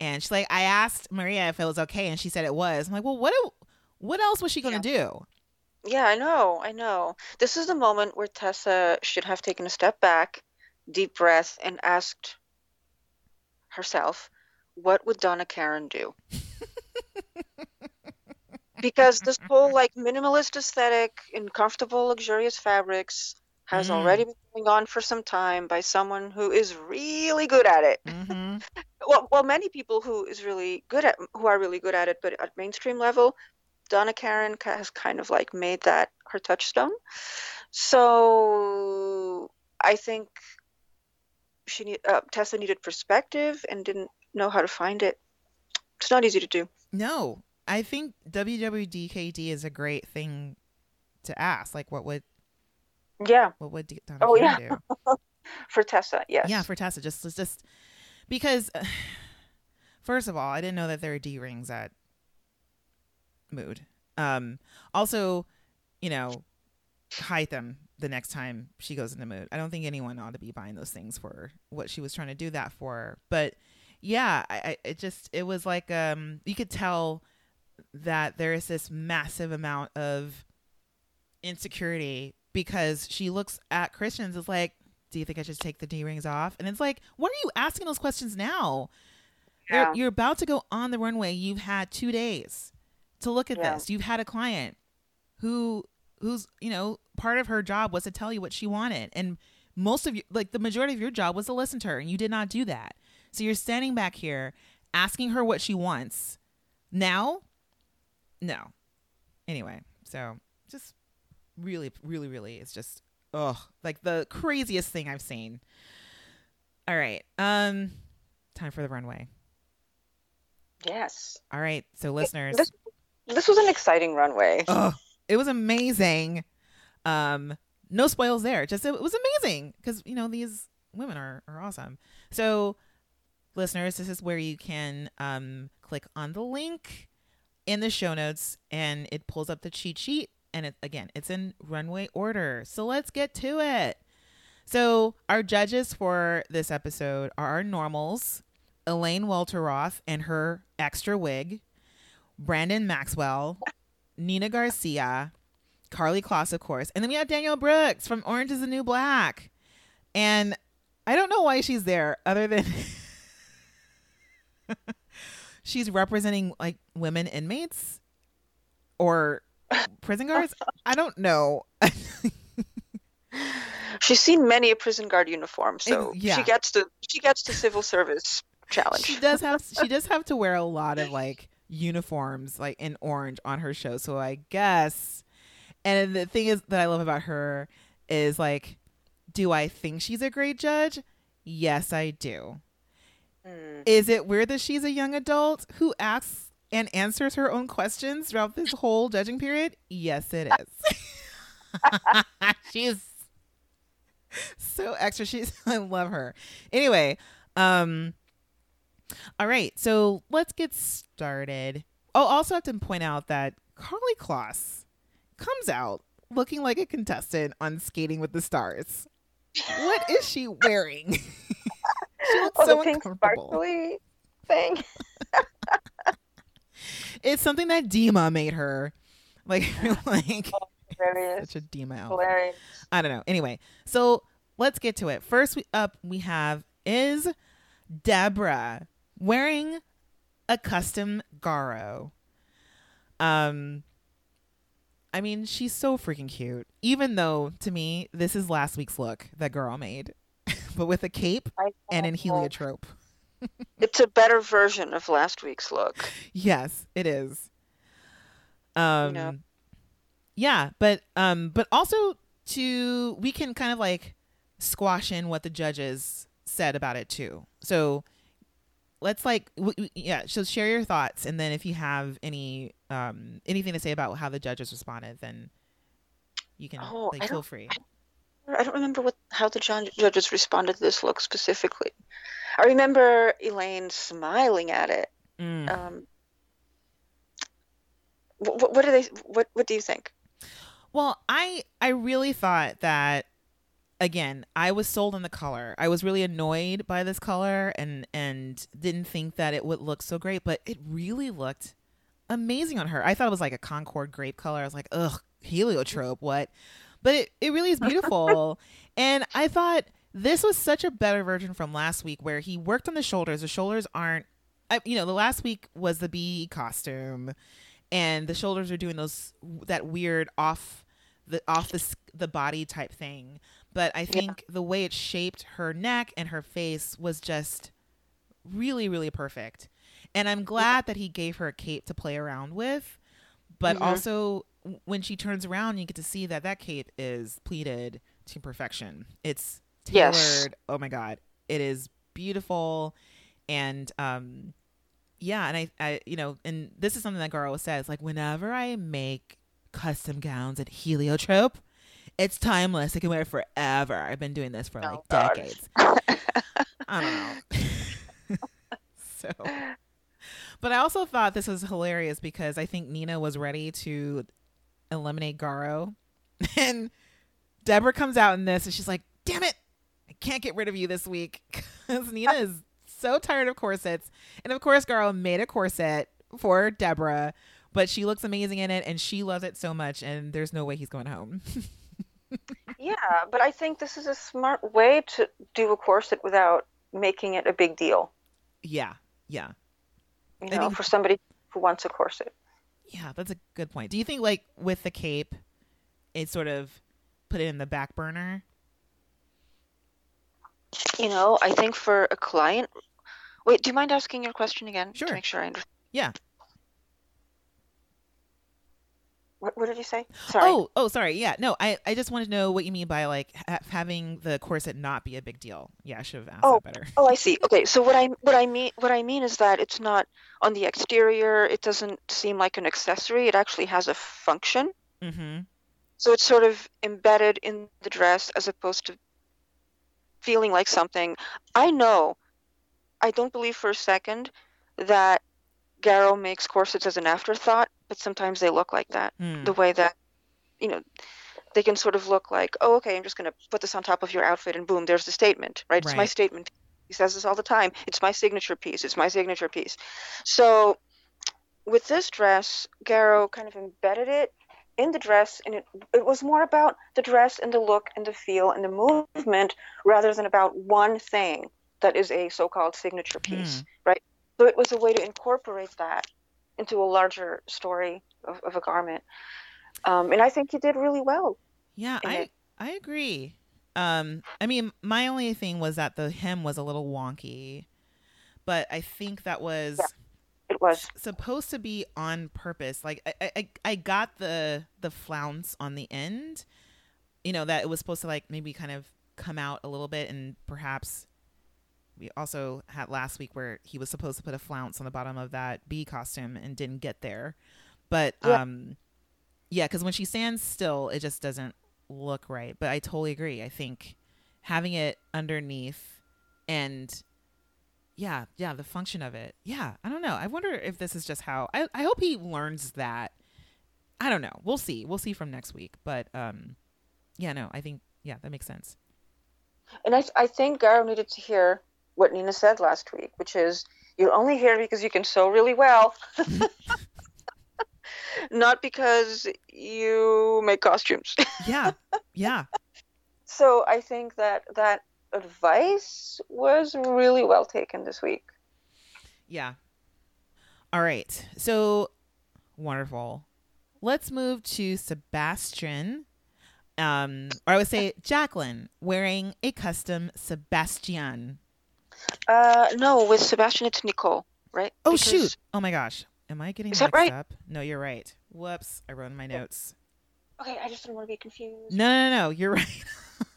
And she's like, I asked Maria if it was okay, and she said it was. I'm like, well, what? do- What else was she gonna do? Yeah, I know, I know. This is the moment where Tessa should have taken a step back, deep breath, and asked herself, what would Donna Karan do? because this whole (laughs) like minimalist aesthetic in comfortable, luxurious fabrics has Mm. already been going on for some time by someone who is really good at it. hmm (laughs) Well, well, many people who is really good at who are really good at it, but at mainstream level, Donna Karan has kind of like made that her touchstone. So I think she need, uh, Tessa needed perspective and didn't know how to find it. It's not easy to do. No, I think WWDKD is a great thing to ask. Like, what would Yeah, what would Donna Oh, Karan yeah. do? (laughs) for Tessa, yes. Yeah, for Tessa, just just- just because. (sighs) First of all, I didn't know that there are D rings at Mood. Um, also, you know, hide them the next time she goes into Mood. I don't think anyone ought to be buying those things for what she was trying to do that for. But yeah, I, I it just it was like um you could tell that there is this massive amount of insecurity because she looks at Christians as like, do you think I should take the D rings off? And it's like, what are you asking those questions now? You're- You're, about to go on the runway. You've had two days to look at Yeah. this. You've had a client who who's you know part of her job was to tell you what she wanted, and most of you like the majority of your job was to listen to her, and you did not do that. So you're standing back here asking her what she wants. Now, no. Anyway, so just really, really, really, it's just oh, like the craziest thing I've seen. All right, um, time for the runway. Yes. All right, so listeners, This, this was an exciting runway. (laughs) oh, it was amazing. Um, no spoils there. Just it was amazing because you know these women are are awesome. So, listeners, this is where you can um click on the link in the show notes, and it pulls up the cheat sheet. And it again, it's in runway order. So let's get to it. So our judges for this episode are our normals. Elaine Welteroth and her extra wig, Brandon Maxwell, Nina Garcia, Karlie Kloss, of course, and then we have Danielle Brooks from Orange Is the New Black, and I don't know why she's there other than (laughs) she's representing like women inmates or prison guards. I don't know. (laughs) She's seen many a prison guard uniform, so yeah. she gets to she gets the civil service challenge. she does have she (laughs) does have to wear a lot of like uniforms like in orange on her show so i guess and the thing is that i love about her is like do i think she's a great judge? Yes i do. Mm. is it weird that she's a young adult who asks and answers her own questions throughout this whole judging period? Yes it is. (laughs) She's so extra. She's (laughs) i love her. Anyway um all right, so let's get started. Oh, also have to point out that Karlie Kloss comes out looking like a contestant on Skating with the Stars. What is she wearing? (laughs) she looks Oh, so the pink uncomfortable. sparkly thing. (laughs) It's something that Dima made her. Like, (laughs) like oh, Hilarious. such a Dima. Hilarious. I don't know. Anyway, so let's get to it. First we, up, we have is Deborah wearing a custom Garo. Um, I mean, she's so freaking cute. Even though to me, this is last week's look that girl made, (laughs) but with a cape and in heliotrope. (laughs) It's a better version of last week's look. Yes, it is. Um know. yeah, but um but also to we can kind of like squash in what the judges said about it too. So let's like w- yeah, so share your thoughts and then if you have any um anything to say about how the judges responded then you can Oh, like feel free. I don't remember what how the judges responded to this look specifically. I remember Elaine smiling at it. Mm. Um, what, what do they? What What do you think? Well, I I really thought that again, I was sold on the color. I was really annoyed by this color and and didn't think that it would look so great, but it really looked amazing on her. I thought it was like a Concord grape color. I was like, ugh, heliotrope, what? But it, it really is beautiful. (laughs) and I thought this was such a better version from last week where he worked on the shoulders. The shoulders aren't I, you know, the last week was the bee costume and the shoulders are doing those that weird off the off the the body type thing. But I think the way it shaped her neck and her face was just really really perfect. And I'm glad that he gave her a cape to play around with. But Mhm. also when she turns around, you get to see that that cape is pleated to perfection. It's tailored. Yes. Oh my god, it is beautiful, and um, yeah, and I, I, you know, and this is something that Garo says. Like whenever I make custom gowns at Heliotrope, it's timeless. I can wear it forever. I've been doing this for oh, like Oh, decades. I don't know. (laughs) (laughs) so, but I also thought this was hilarious because I think Nina was ready to eliminate Garo, (laughs) and Deborah comes out in this, and she's like, "Damn it, I can't get rid of you this week because Nina is so tired of corsets." And of course, Garo made a corset for Deborah, but she looks amazing in it, and she loves it so much, and there's no way he's going home. Yeah, but I think this is a smart way to do a corset without making it a big deal. yeah, yeah. You I know, mean- for somebody who wants a corset. Yeah, that's a good point. Do you think like with the cape, it sort of put it in the back burner? You know, I think for a client. Wait, do you mind asking your question again Sure. to make sure I understand? Yeah. What, what did you say? Sorry. Oh, oh, sorry. Yeah, no, I, I just wanted to know what you mean by like ha- having the corset not be a big deal. Yeah, I should have asked Oh. that better. Oh, I see. Okay, so what I what I mean what I mean is that it's not on the exterior. It doesn't seem like an accessory. It actually has a function. Mm-hmm. So it's sort of embedded in the dress as opposed to feeling like something. I know. I don't believe for a second that Garo makes corsets as an afterthought, but sometimes they look like that. Hmm. The way that, you know, they can sort of look like, oh, okay, I'm just going to put this on top of your outfit and boom, there's the statement, right? It's my statement. He says this all the time. It's my signature piece. It's my signature piece. So with this dress, Garo kind of embedded it in the dress, and it it was more about the dress and the look and the feel and the movement rather than about one thing that is a so-called signature piece, right? So it was a way to incorporate that into a larger story of, of a garment, um, and I think he did really well. Yeah, I it. I agree. Um, I mean, my only thing was that the hem was a little wonky, but I think that was Yeah. It was supposed to be on purpose. Like I, I, I got the the flounce on the end, you know, that it was supposed to like maybe kind of come out a little bit, and perhaps we also had last week where he was supposed to put a flounce on the bottom of that bee costume and didn't get there. But Yeah. um, yeah, because when she stands still, it just doesn't look right. But I totally agree. I think having it underneath and yeah, yeah, the function of it. Yeah, I don't know. I wonder if this is just how I, I hope he learns that. I don't know. We'll see. We'll see from next week. But um yeah, no, I think yeah, that makes sense. And I, I think Garo needed to hear what Nina said last week, which is you're only here because you can sew really well, (laughs) not because you make costumes. Yeah. Yeah. so I think that that advice was really well taken this week. Yeah. All right. So wonderful. Let's move to Sebastian. Um, or I would say Jacqueline wearing a custom Sebastian. Uh, no, with Sebastian, it's Nicole, right? Oh Because- shoot! Oh my gosh, am I getting Is that right? up? No, you're right. Whoops! I wrote in my notes. Okay, I just didn't want to be confused. No, no, no, you're right.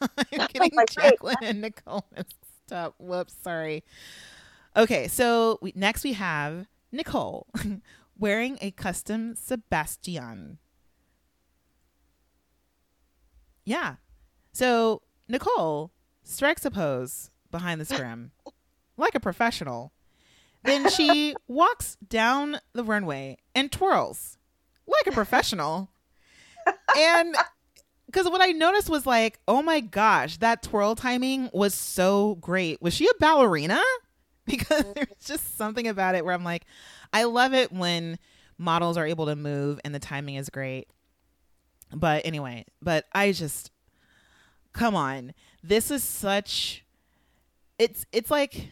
(laughs) (laughs) I'm getting brain. Jacqueline and Nicole mixed up. Whoops, sorry. Okay, so we, next we have Nicole (laughs) wearing a custom Sebastian. Yeah. So Nicole strikes a pose behind the scrim like a professional. Then she (laughs) walks down the runway and twirls like a professional. and because what I noticed was like, oh my gosh, that twirl timing was so great. Was she a ballerina? (laughs) Because there's just something about it where I'm like, I love it when models are able to move and the timing is great. But anyway, but I just come on. This is such it's it's like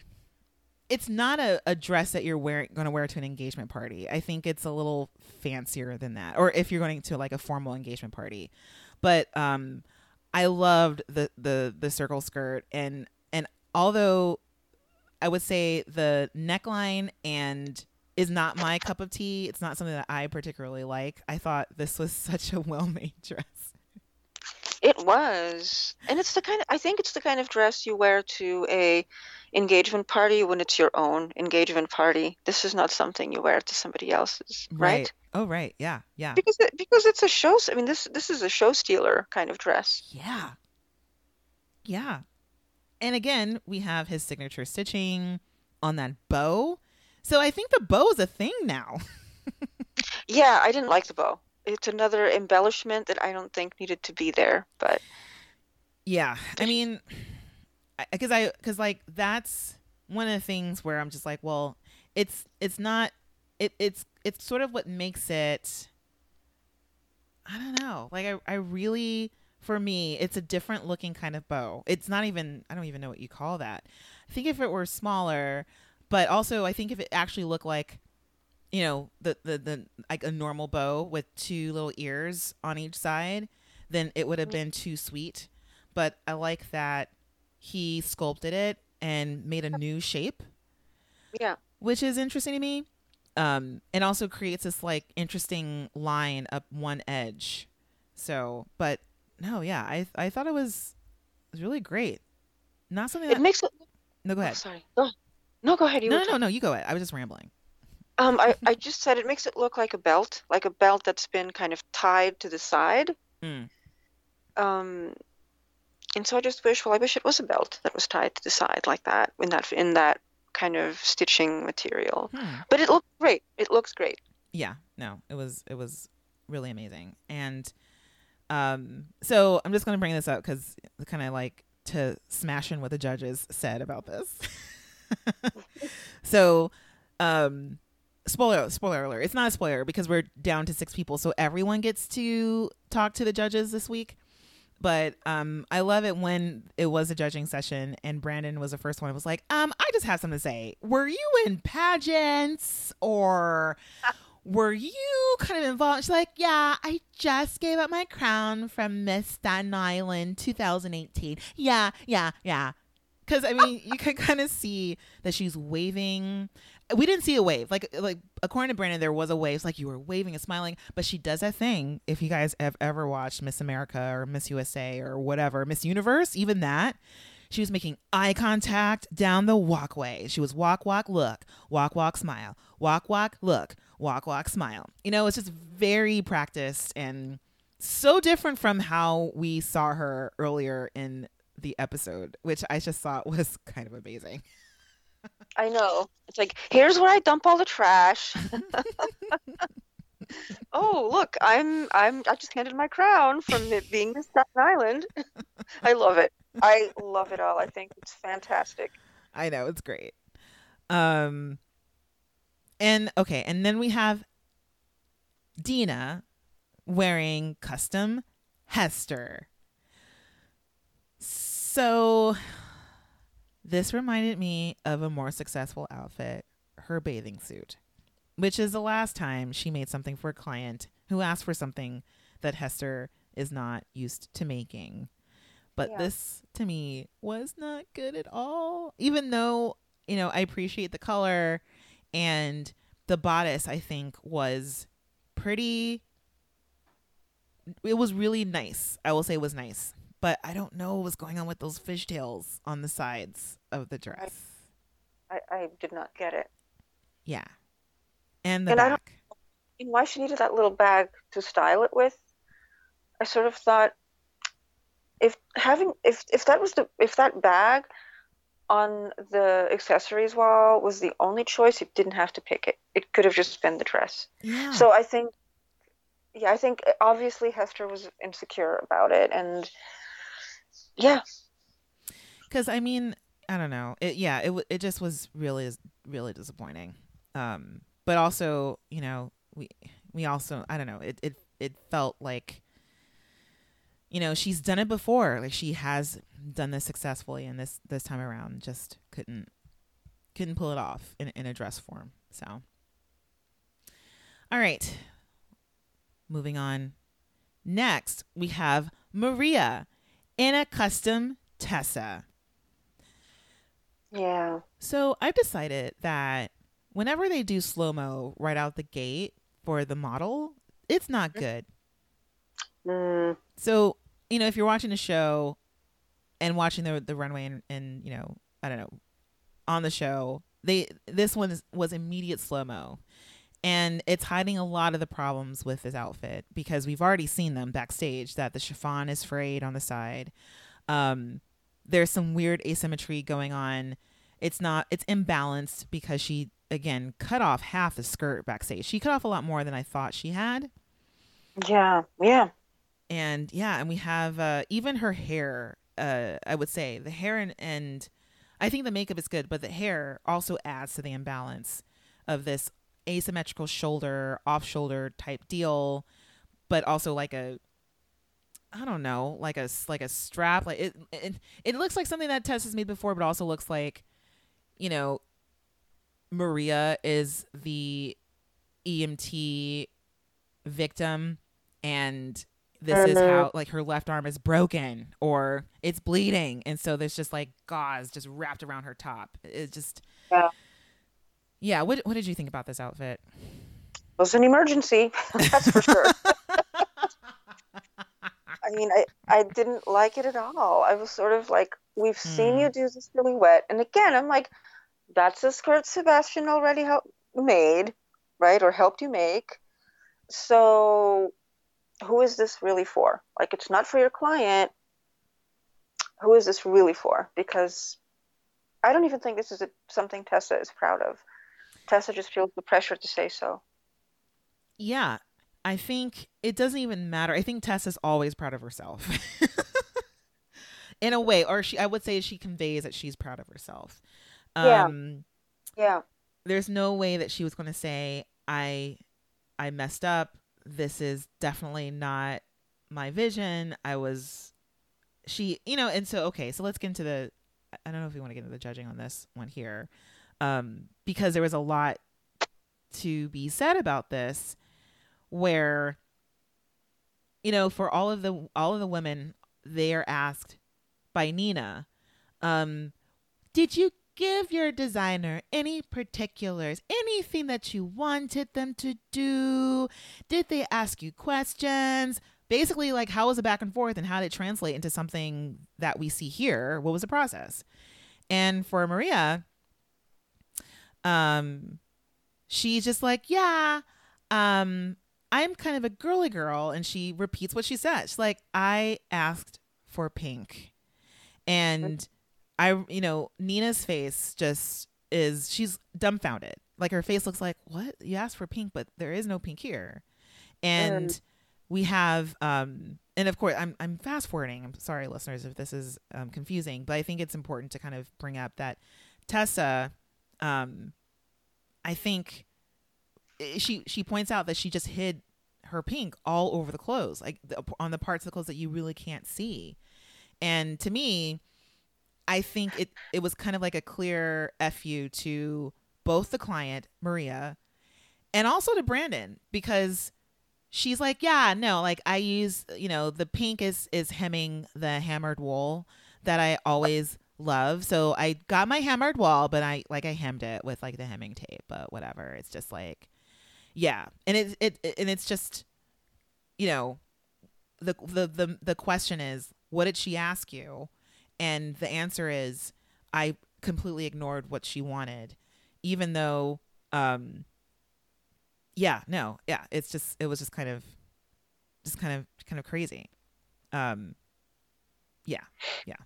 it's not a, a dress that you're wearing going to wear to an engagement party. I think it's a little fancier than that. Or if you're going to like a formal engagement party. But um I loved the the the circle skirt and and although I would say the neckline and is not my cup of tea. It's not something that I particularly like. I thought this was (laughs) such a well-made dress. It was, and it's the kind of I think it's the kind of dress you wear to a engagement party when it's your own engagement party. This is not something you wear to somebody else's, right? Oh, right. Yeah. Yeah. Because it, because it's a show. I mean, this this is a show stealer kind of dress. Yeah. Yeah. And again, we have his signature stitching on that bow. So I think the bow is a thing now. (laughs) Yeah, I didn't like the bow. It's another embellishment that I don't think needed to be there, but Yeah. I mean, because I, because like that's one of the things where I'm just like, well, it's, it's not, it, it's, it's sort of what makes it, I don't know. Like, I, I really, for me, it's a different looking kind of bow. It's not even, I don't even know what you call that. I think if it were smaller, but also I think if it actually looked like, you know, the, the, the, like a normal bow with two little ears on each side, then it would have been too sweet. But I like that he sculpted it and made a new shape yeah. which is interesting to me. Um, and also creates this like interesting line up one edge. So, but no, yeah, I I thought it was it was really great. Not something It that makes it. no go Oh, ahead. sorry. Go. No, go ahead. You No, no, no, talking. no, you go ahead. I was just rambling. Um, I, (laughs) I just said it makes it look like a belt, like a belt that's been kind of tied to the side. Mm. Um, and so I just wish, well, I wish it was a belt that was tied to the side like that in that in that kind of stitching material. Hmm. But it looks great. It looks great. yeah no it was it was really amazing and um so i'm just gonna bring this up because kind of like to smash in what the judges said about this (laughs) so, um, spoiler spoiler alert. It's not a spoiler because we're down to six people, so everyone gets to talk to the judges this week. But um, I love it when it was a judging session and Brandon was the first one. It was like, um, I just have something to say. Were you in pageants or were you kind of involved? She's like, yeah, I just gave up my crown from Miss Staten Island 2018. Yeah, yeah, yeah. Because I mean, you could kind of see that she's waving. We didn't see a wave. Like, like according to Brandon, there was a wave. It's like you were waving and smiling, but she does that thing. If you guys have ever watched Miss America or Miss USA or whatever, Miss Universe, even that, she was making eye contact down the walkway. She was walk, walk, look, walk, walk, smile, walk, walk, look, walk, walk, smile. You know, it's just very practiced and so different from how we saw her earlier in the episode, which I just thought (laughs) was kind of amazing. I know. It's like, here's where I dump all the trash. (laughs) oh, look, I'm I'm I just handed my crown from it being Miss Staten Island. I love it. I love it all. I think it's fantastic. I know, it's great. Um and okay, and then we have Dina wearing custom Hester. So this reminded me of a more successful outfit, her bathing suit, which is the last time she made something for a client who asked for something that Hester is not used to making. But yeah. this to me was not good at all. Even though, you know, I appreciate the color and the bodice I think was pretty it was really nice. I will say it was nice. But I don't know what was going on with those fishtails on the sides of the dress. I, I did not get it. Yeah. And the and back. I don't why she needed that little bag to style it with. I sort of thought if having if if that was the if that bag on the accessories wall was the only choice, you didn't have to pick it. It could have just been the dress. Yeah. So I think, yeah, I think obviously Hester was insecure about it, and yeah. Because I mean, I don't know. It yeah, it it just was really really disappointing. Um, but also, you know, we we also I don't know. It it it felt like you know she's done it before like she has done this successfully and this this time around just couldn't couldn't pull it off in, in a dress form so all right moving on next we have maria in a custom tessa yeah so i've decided that whenever they do slow mo right out the gate for the model it's not good mm. so you know, if you're watching a show and watching the the runway and, and you know, I don't know, on the show, they this one is, was immediate slow mo. And it's hiding a lot of the problems with this outfit because we've already seen them backstage that the chiffon is frayed on the side. Um, there's some weird asymmetry going on. It's not it's imbalanced because she again cut off half the skirt backstage. She cut off a lot more than I thought she had. Yeah, yeah and yeah and we have uh even her hair uh i would say the hair and and i think the makeup is good but the hair also adds to the imbalance of this asymmetrical shoulder off shoulder type deal but also like a I don't know, like a like a strap. Like it, it, it looks like something that Tess has made before, but also looks like, you know, Maria is the EMT victim, and this is how like her left arm is broken or it's bleeding. And so there's just like gauze just wrapped around her top. It's just yeah yeah what, what did you think about this outfit it was an emergency (laughs) that's for sure i mean I, I didn't like it at all i was sort of like we've seen you hmm. do this really wet and again i'm like that's a skirt sebastian already helped made right or helped you make so who is this really for? Like, it's not for your client. Who is this really for? Because I don't even think this is a, something Tessa is proud of. Tessa just feels the pressure to say so. Yeah, I think it doesn't even matter. I think Tessa's always proud of herself. (laughs) In a way, or she I would say she conveys that she's proud of herself. Yeah. Um, Yeah. there's no way that she was going to say i i messed up this is definitely not my vision i was she you know and so okay so let's get into the i don't know if we want to get into the judging on this one here um because there was a lot to be said about this where you know for all of the all of the women they are asked by nina um did you give your designer any particulars, anything that you wanted them to do? Did they ask you questions? Basically, like how was it back and forth and how did it translate into something that we see here? What was the process? And for Maria, um, she's just like, yeah, um, I'm kind of a girly girl, and she repeats what she said. She's like, I asked for pink, and I, you know, Nina's face just is she's dumbfounded. Like her face looks like, "What? You asked for pink, but there is no pink here." And we have um and of course I'm I'm fast forwarding. I'm sorry listeners if this is um, confusing, but I think it's important to kind of bring up that Tessa um I think eh, she she points out that she just hid her pink all over the clothes, like the, on the parts of the clothes that you really can't see. And to me, I think it it was kind of like a clear fu to both the client Maria and also to Brandon because she's like, yeah, no, like I use, you know, the pink is is hemming the hammered wool that I always love. So I got my hammered wool, but I like I hemmed it with like the hemming tape, but whatever. It's just like yeah. And it it, it and it's just you know, the the the the question is, what did she ask you? And the answer is, I completely ignored what she wanted, even though, um, yeah, no, yeah, it's just, it was just kind of, just kind of, kind of crazy. Um, yeah, yeah,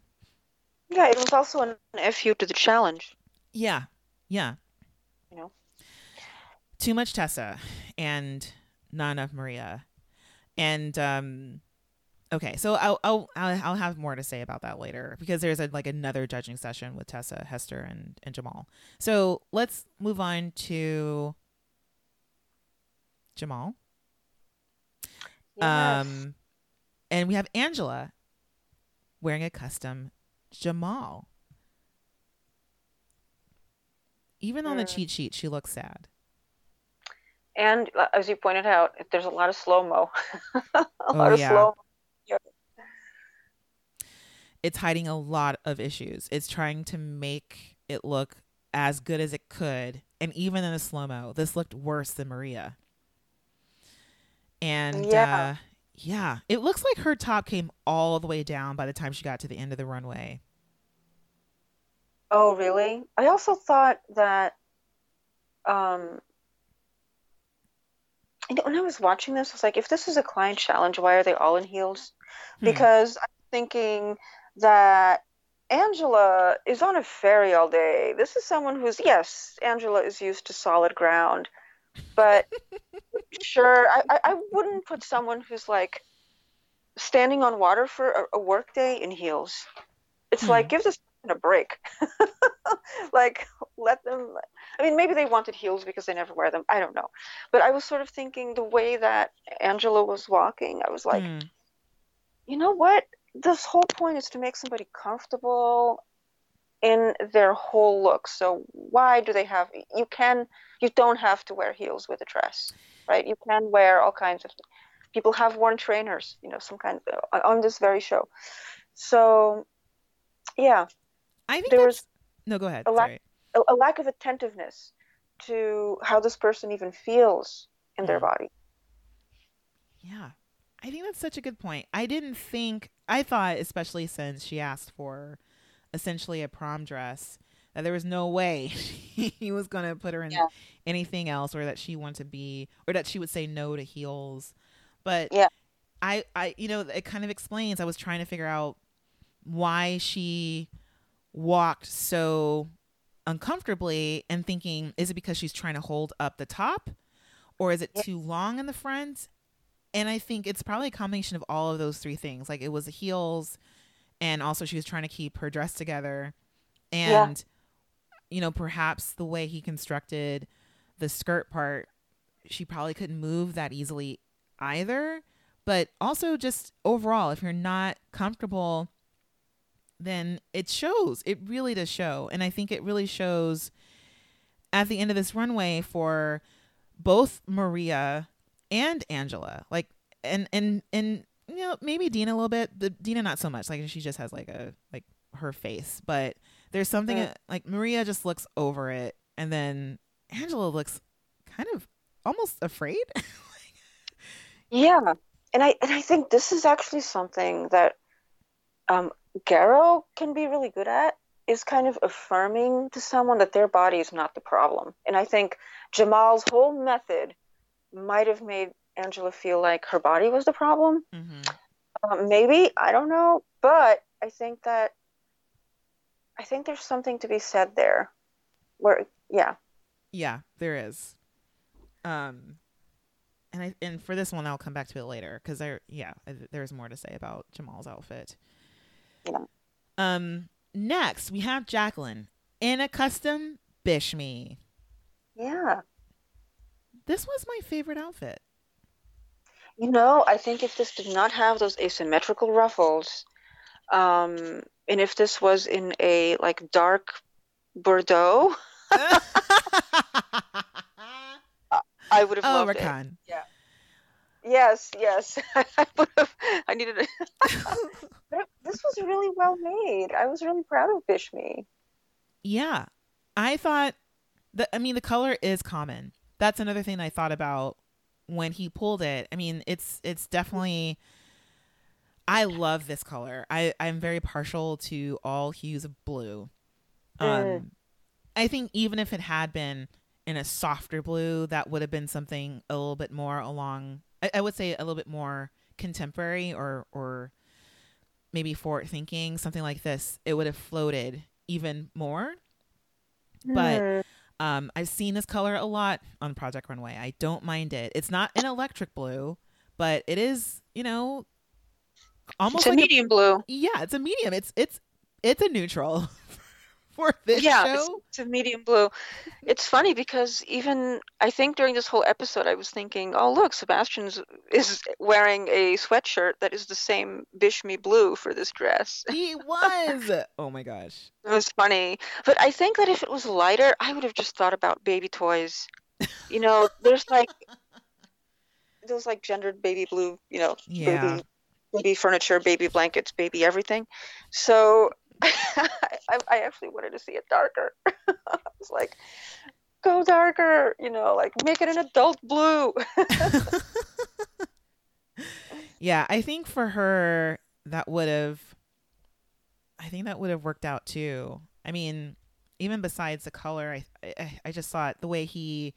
Yeah, it was also an FU to the challenge. yeah, yeah. You know? Too much Tessa and not enough Maria. And, um, Okay, so I'll, I'll I'll have more to say about that later because there's a, like another judging session with Tessa, Hester, and and Jamal. So let's move on to Jamal. Yes. Um, and we have Angela wearing a custom Jamal. Even on the Mm. cheat sheet, she looks sad. and uh, as you pointed out, there's a lot of slow mo. (laughs) a Oh, lot of yeah. slow. it's hiding a lot of issues. It's trying to make it look as good as it could. And even in a slow mo, this looked worse than Maria. And Yeah. uh, yeah, it looks like her top came all the way down by the time she got to the end of the runway. Oh, really? I also thought that, um, you know, when I was watching this, I was like, if this is a client challenge, why are they all in heels? Hmm. Because I'm thinking that Angela is on a ferry all day. This is someone who's, yes, Angela is used to solid ground, but (laughs) sure, I, I, I wouldn't put someone who's like standing on water for a, a work day in heels. It's Hmm. like, give this a break. (laughs) like, let them. I mean, maybe they wanted heels because they never wear them. I don't know. But I was sort of thinking the way that Angela was walking, I was like, Hmm. you know what? This whole point is to make somebody comfortable in their whole look. So why do they have? You can, you don't have to wear heels with a dress, right? You can wear all kinds of. People have worn trainers, you know, some kind of, on this very show. So, yeah, I think there that's... was no. Go ahead. a lack- a, a lack of attentiveness to how this person even feels in their Mhm. body. Yeah. I think that's such a good point. I didn't think I thought especially since she asked for essentially a prom dress that there was no way (laughs) he was going to put her in Yeah. anything else or that she wanted to be or that she would say no to heels. But Yeah. I I you know it kind of explains I was trying to figure out why she walked so uncomfortably and thinking is it because she's trying to hold up the top or is it too long in the front? And i think it's probably a combination of all of those three things. Like it was the heels and also she was trying to keep her dress together and you know, perhaps the way he constructed the skirt part, she probably couldn't move that easily either. But also, just overall, if you're not comfortable, then it shows. It really does show. And I think it really shows at the end of this runway for both Maria and Angela. Like, and, and, and, you know, maybe Dina a little bit. The Dina not so much. Like she just has like a like her face, but there's something like Maria just looks over it, and then Angela looks kind of almost afraid. (laughs) Yeah, and I and I think this is actually something that um, Garo can be really good at is kind of affirming to someone that their body is not the problem. And I think Jamal's whole method might have made Angela feel like her body was the problem. mm-hmm. Um, maybe I don't know, but I think that I think there's something to be said there. Where yeah, Yeah, there is. Um, and I and for this one, I'll come back to it later because there, yeah, there's more to say about Jamal's outfit. Yeah. Um. Next, we have Jacqueline in a custom Bishme. yeah. This was my favorite outfit. You know, I think if this did not have those asymmetrical ruffles, um, and if this was in a like dark Bordeaux, (laughs) (laughs) I would have oh, loved it. Rakan. Yes, yes. (laughs) I would have. I needed (laughs) it. this was really well made. I was really proud of Bishme. Yeah. I thought that I mean the color is common. That's another thing I thought about when he pulled it. I mean, it's it's definitely I love this color. I I'm very partial to all hues of blue. Um Mm. I think even if it had been in a softer blue, that would have been something a little bit more along I, I would say a little bit more contemporary or or maybe forward thinking, something like this. It would have floated even more. But Hmm. um, I've seen this color a lot on Project Runway. I don't mind it. It's not an electric blue, but it is, you know, almost it's a like medium blue. yeah, it's a medium. It's it's it's a neutral (laughs) for this yeah, it's, show. it's a medium blue. It's funny because even I think during this whole episode, I was thinking, oh look, Sebastian's is wearing a sweatshirt that is the same Bishme blue for this dress. (laughs) He was. oh my gosh. It was funny, but I think that if it was lighter, I would have just thought about baby toys. You know, (laughs) there's like those like gendered baby blue, you know, Yeah. baby baby furniture, baby blankets, baby everything. So (laughs) I, I actually wanted to see it darker. (laughs) I was like, go darker, you know, like make it an adult blue. (laughs) Yeah, I think for her that would have I think that would have worked out too. I mean, even besides the color, I I, I just thought the way he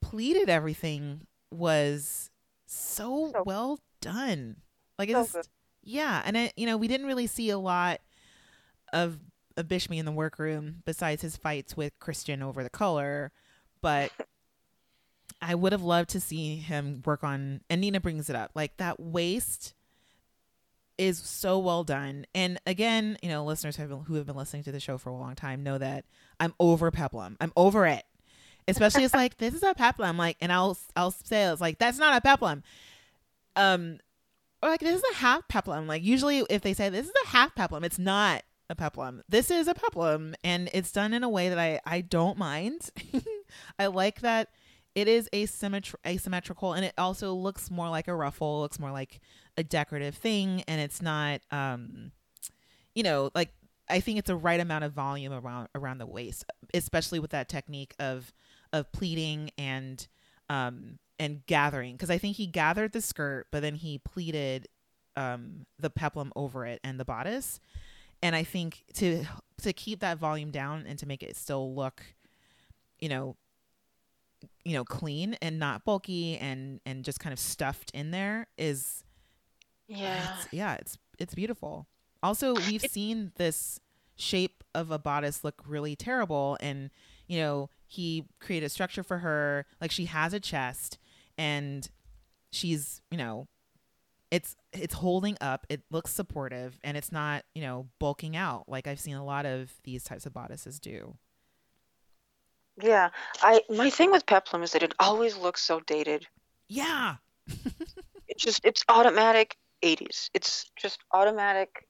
pleated everything was so, So- well done. Like So it's good. yeah, and it, you know, we didn't really see a lot of of Bishme in the workroom besides his fights with Christian over the color, but (laughs) I would have loved to see him work on and Nina brings it up. Like that waist is so well done. And again, you know, listeners have who have been listening to the show for a long time know that I'm over peplum. I'm over it. Especially it's like this is a peplum like and I'll I'll say it's like that's not a peplum. Um or like this is a half peplum. Like usually if they say this is a half peplum, it's not a peplum. This is a peplum and it's done in a way that I I don't mind. (laughs) I like that it is asymmetri- asymmetrical and it also looks more like a ruffle, looks more like a decorative thing and it's not um you know, like I think it's a right amount of volume around around the waist, especially with that technique of of pleating and um and gathering because I think he gathered the skirt but then he pleated um the peplum over it and the bodice and I think to to keep that volume down and to make it still look you know you know clean and not bulky and and just kind of stuffed in there is uh, Yeah. it's, yeah it's it's beautiful also we've seen this shape of a bodice look really terrible and you know he created a structure for her like she has a chest and she's you know it's it's holding up it looks supportive and it's not you know bulking out like i've seen a lot of these types of bodices do Yeah, I my thing with peplum is that it always looks so dated. Yeah. (laughs) It's just it's automatic 80s. It's just automatic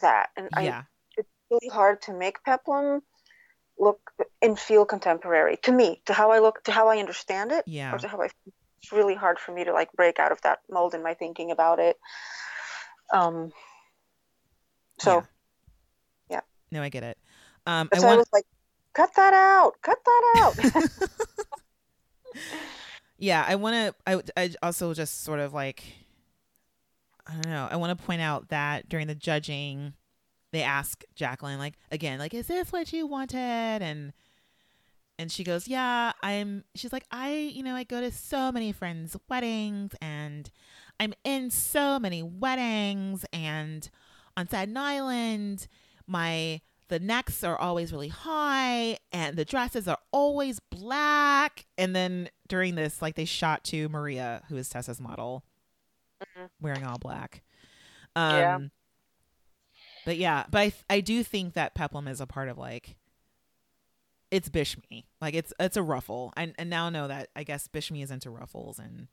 that, and I yeah. it's really hard to make peplum look and feel contemporary to me, to how I look, to how I understand it, Yeah. or to how I. It's really hard for me to like break out of that mold in my thinking about it. Um. So yeah. No, I get it. Um, I that's why I was like, cut that out, cut that out. (laughs) yeah i want to I, I also just sort of like i don't know i want to point out that during the judging they ask jacqueline like again like is this what you wanted and and she goes yeah i'm she's like i you know i go to so many friends weddings and i'm in so many weddings and on staten island my the necks are always really high and the dresses are always black and then during this like they shot to maria who is tessa's model Mhm. wearing all black um Yeah. but yeah but I, I do think that peplum is a part of like it's Bishme. like it's it's a ruffle and and now know that i guess Bishme is into ruffles and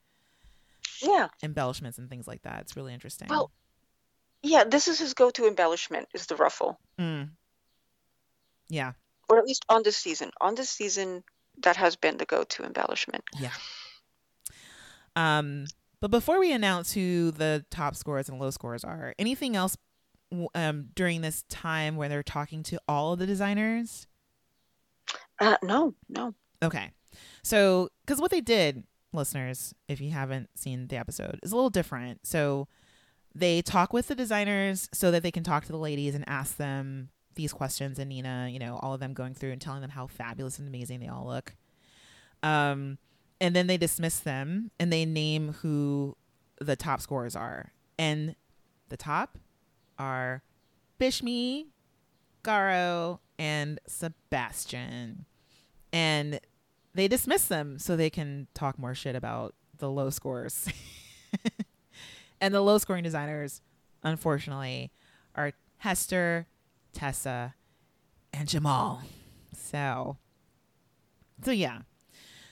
yeah. embellishments and things like that it's really interesting Well, Yeah, this is his go-to embellishment is the ruffle, Mm. yeah or at least on this season. On this season, that has been the go-to embellishment. Yeah. Um, but before we announce who the top scores and low scores are, anything else um, during this time where they're talking to all of the designers? Uh, no, no. Okay. So, because what they did, listeners, if you haven't seen the episode, is a little different. So, they talk with the designers so that they can talk to the ladies and ask them these questions. And Nina, you know, all of them going through and telling them how fabulous and amazing they all look. Um, and then they dismiss them and they name who the top scorers are. And the top are Bishme, Garo, and Sebastian. And they dismiss them so they can talk more shit about the low scores. (laughs) and the low scoring designers, unfortunately, are Hester, Tessa, and Jamal. So, so yeah.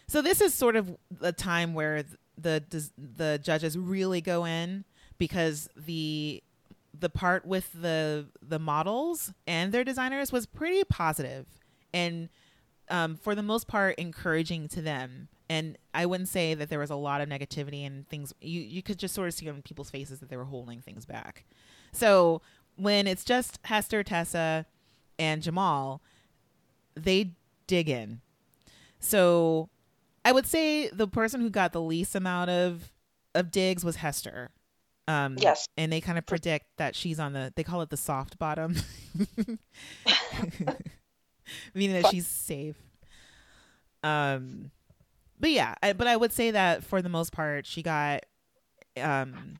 So this is sort of the time where the, the judges really go in because the the part with the the models and their designers was pretty positive and um, for the most part encouraging to them. And i wouldn't say that there was a lot of negativity and things you, you could just sort of see on people's faces that they were holding things back. So when it's just hester tessa and jamal they dig in. So i would say the person who got the least amount of of digs was hester um Yes. and they kind of predict that she's on the they call it the soft bottom. (laughs) Meaning that she's safe. Um but yeah I, but i would say that for the most part she got um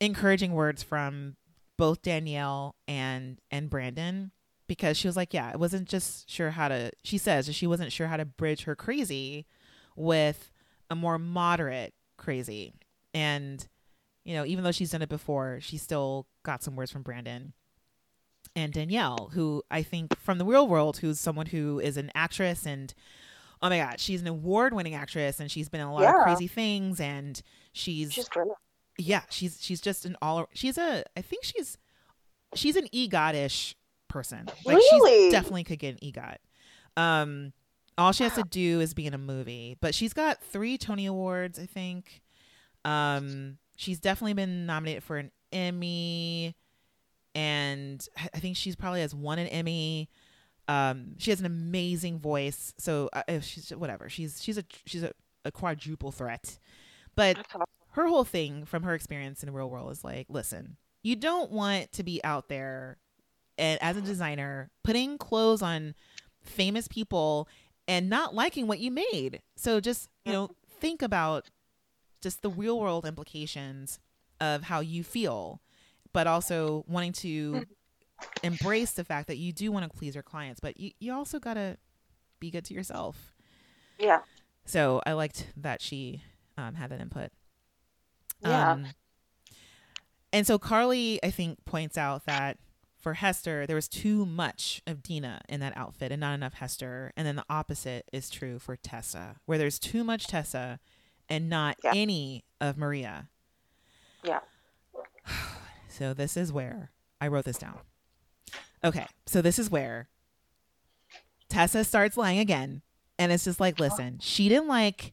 encouraging words from both danielle and and brandon because she was like yeah i wasn't just sure how to she says she wasn't sure how to bridge her crazy with a more moderate crazy. And you know even though she's done it before she still got some words from brandon and danielle who i think from the real world who's someone who is an actress and oh my god she's an award-winning actress and she's been in a lot of crazy things and she's She's great. yeah she's she's just an all she's a i think she's she's an egot-ish person like Really? she definitely could get an egot um all she has to do is be in a movie but she's got three tony awards i think um she's definitely been nominated for an emmy and I- think she's probably has won an emmy. Um she has an amazing voice. So uh, she's whatever. She's she's a she's a, a quadruple threat. But her whole thing from her experience in the real world is like, listen, you don't want to be out there and as a designer putting clothes on famous people and not liking what you made. So just, you know, think about just the real world implications of how you feel, but also wanting to embrace the fact that you do want to please your clients, but you, you also got to be good to yourself. Yeah. So I liked that she um, had that input. Yeah. Um, and so Karlie, I think, points out that for Hester, there was too much of Dina in that outfit and not enough Hester. And then the opposite is true for Tessa, where there's too much Tessa and not Yeah. any of Maria. Yeah. (sighs) So this is where I wrote this down. Okay, so this is where Tessa starts lying again. And it's just like, listen, she didn't like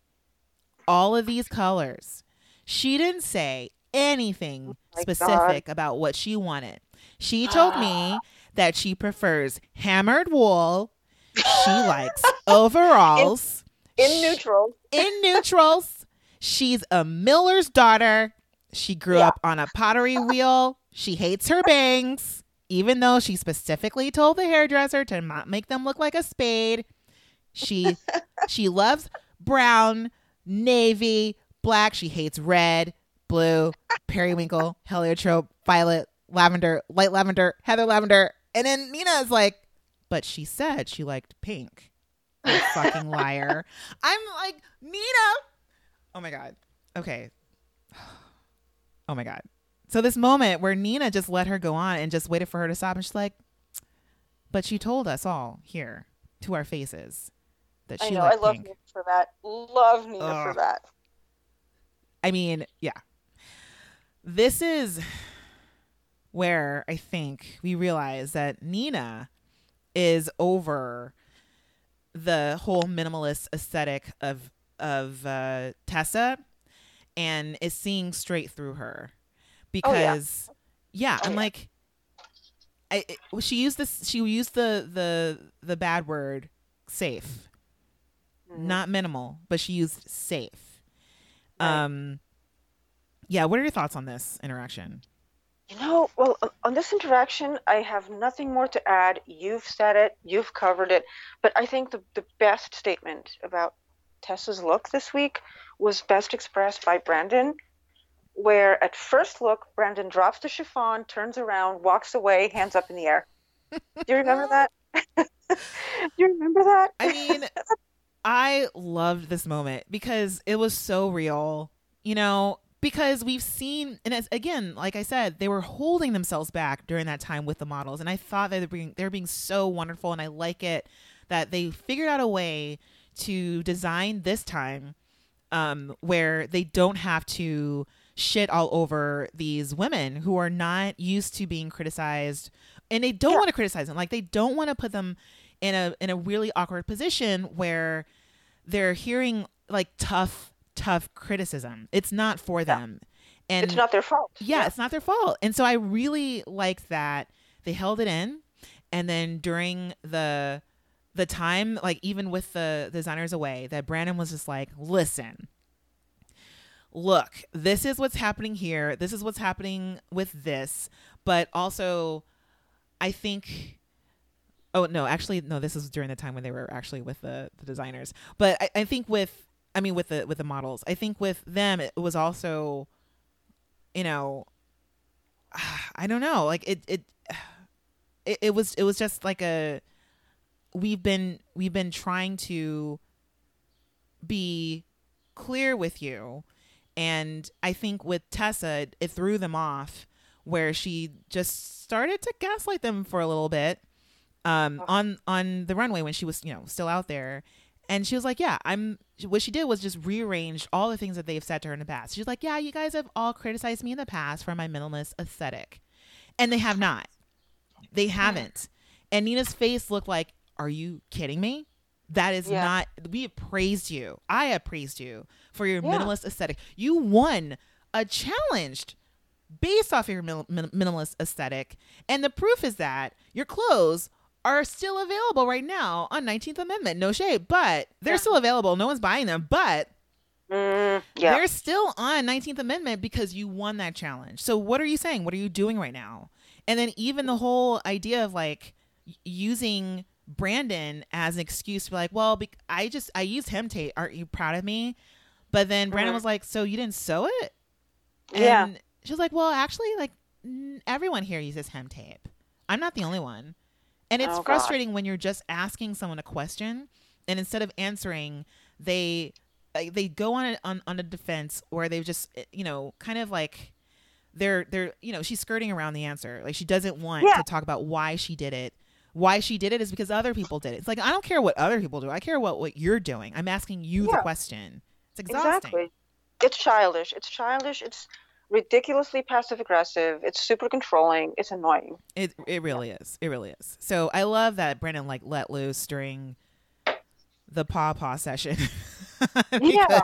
all of these colors. She didn't say anything Oh specific about what she wanted. She (gasps) told me that she prefers hammered wool. She likes (laughs) overalls In Sh- neutral. in neutrals. She's a miller's daughter. She grew Yeah. up on a pottery (laughs) wheel. She hates her bangs, even though she specifically told the hairdresser to not make them look like a spade. She (laughs) she loves brown, navy, black. She hates red, blue, periwinkle, (laughs) heliotrope, violet, lavender, light lavender, heather lavender. And then Nina is like, but she said she liked pink. You fucking liar. I'm like, Nina. Oh my God. Okay. (sighs) Oh my God. So this moment where Nina just let her go on and just waited for her to stop, and she's like, but she told us all here to our faces that I she know. I love pink. Nina for that. Love Nina for that. I mean, yeah. This is where I think we realize that Nina is over the whole minimalist aesthetic of of uh, Tessa and is seeing straight through her because yeah, Oh, I'm yeah. like I, it- she used this she used the the the bad word safe Mhm. not minimal, but she used safe. Right. Um, yeah. What are your thoughts on this interaction? You know, well, on this interaction, I have nothing more to add. You've said it, you've covered it. But I think the, the best statement about Tessa's look this week was best expressed by Brandon, where at first look, Brandon drops the chiffon, turns around, walks away, hands up in the air. Do you remember that? (laughs) (laughs) Do you remember that? I mean, I loved this moment because it was so real. You know, because we've seen, and as again, like I said, they were holding themselves back during that time with the models, and I thought that they were being, they were being so wonderful, and I like it that they figured out a way to design this time um, where they don't have to shit all over these women who are not used to being criticized and they don't Yeah. want to criticize them like they don't want to put them in a in a really awkward position where they're hearing like tough tough criticism it's not for them and it's not their fault. yeah, it's not their fault. And so I really liked that they held it in and then during the the time like even with the designers away that Brandon was just like, "Listen. Look, this is what's happening here. This is what's happening with this, but also I think Oh no, actually no, this is during the time when they were actually with the, the designers. But I, I think with I mean with the with the models, I think with them it was also you know (sighs) i don't know like it it (sighs) it, it was it was just like a we've been we've been trying to be clear with you. And i think with tessa it, it threw them off where she just started to gaslight them for a little bit um on on the runway when she was you know still out there. And she was like yeah i'm what she did was just rearrange all the things that they've said to her in the past. She's like yeah you guys have all criticized me in the past for my minimalist aesthetic. And they have (laughs) not. They haven't. And nina's face looked like are you kidding me that is Yeah. not we have praised you i have praised you for your Yeah. minimalist aesthetic you won a challenge based off your mil- min- minimalist aesthetic and the proof is that your clothes are still available right now on 19th amendment no shade but they're Yeah. still available no one's buying them but Mm, yeah. they're still on 19th Amendment because you won that challenge. So what are you saying? What are you doing right now? And then even the whole idea of like using Brandon as an excuse to be like, well, bec- I just I used hem tape. Aren't you proud of me? But then Brandon Mhm. was like, so you didn't sew it? Yeah. And she was like, well, actually, like n- everyone here uses hem tape. I'm not the only one. And it's Oh, God. frustrating when you're just asking someone a question, and instead of answering, they they go on a, on on a defense where they've just eh, you know kind of like they're they're you know she's skirting around the answer. Like she doesn't want Yeah. to talk about why she did it. Why she did it is because other people did it. It's like I don't care what other people do. I care what what you're doing. I'm asking you the question. It's exhausting. Exactly. It's childish. It's childish. It's ridiculously passive aggressive. It's super controlling. It's annoying. It it really is. It really is. So I love that Brandon like let loose during the paw paw session. (laughs) Yeah.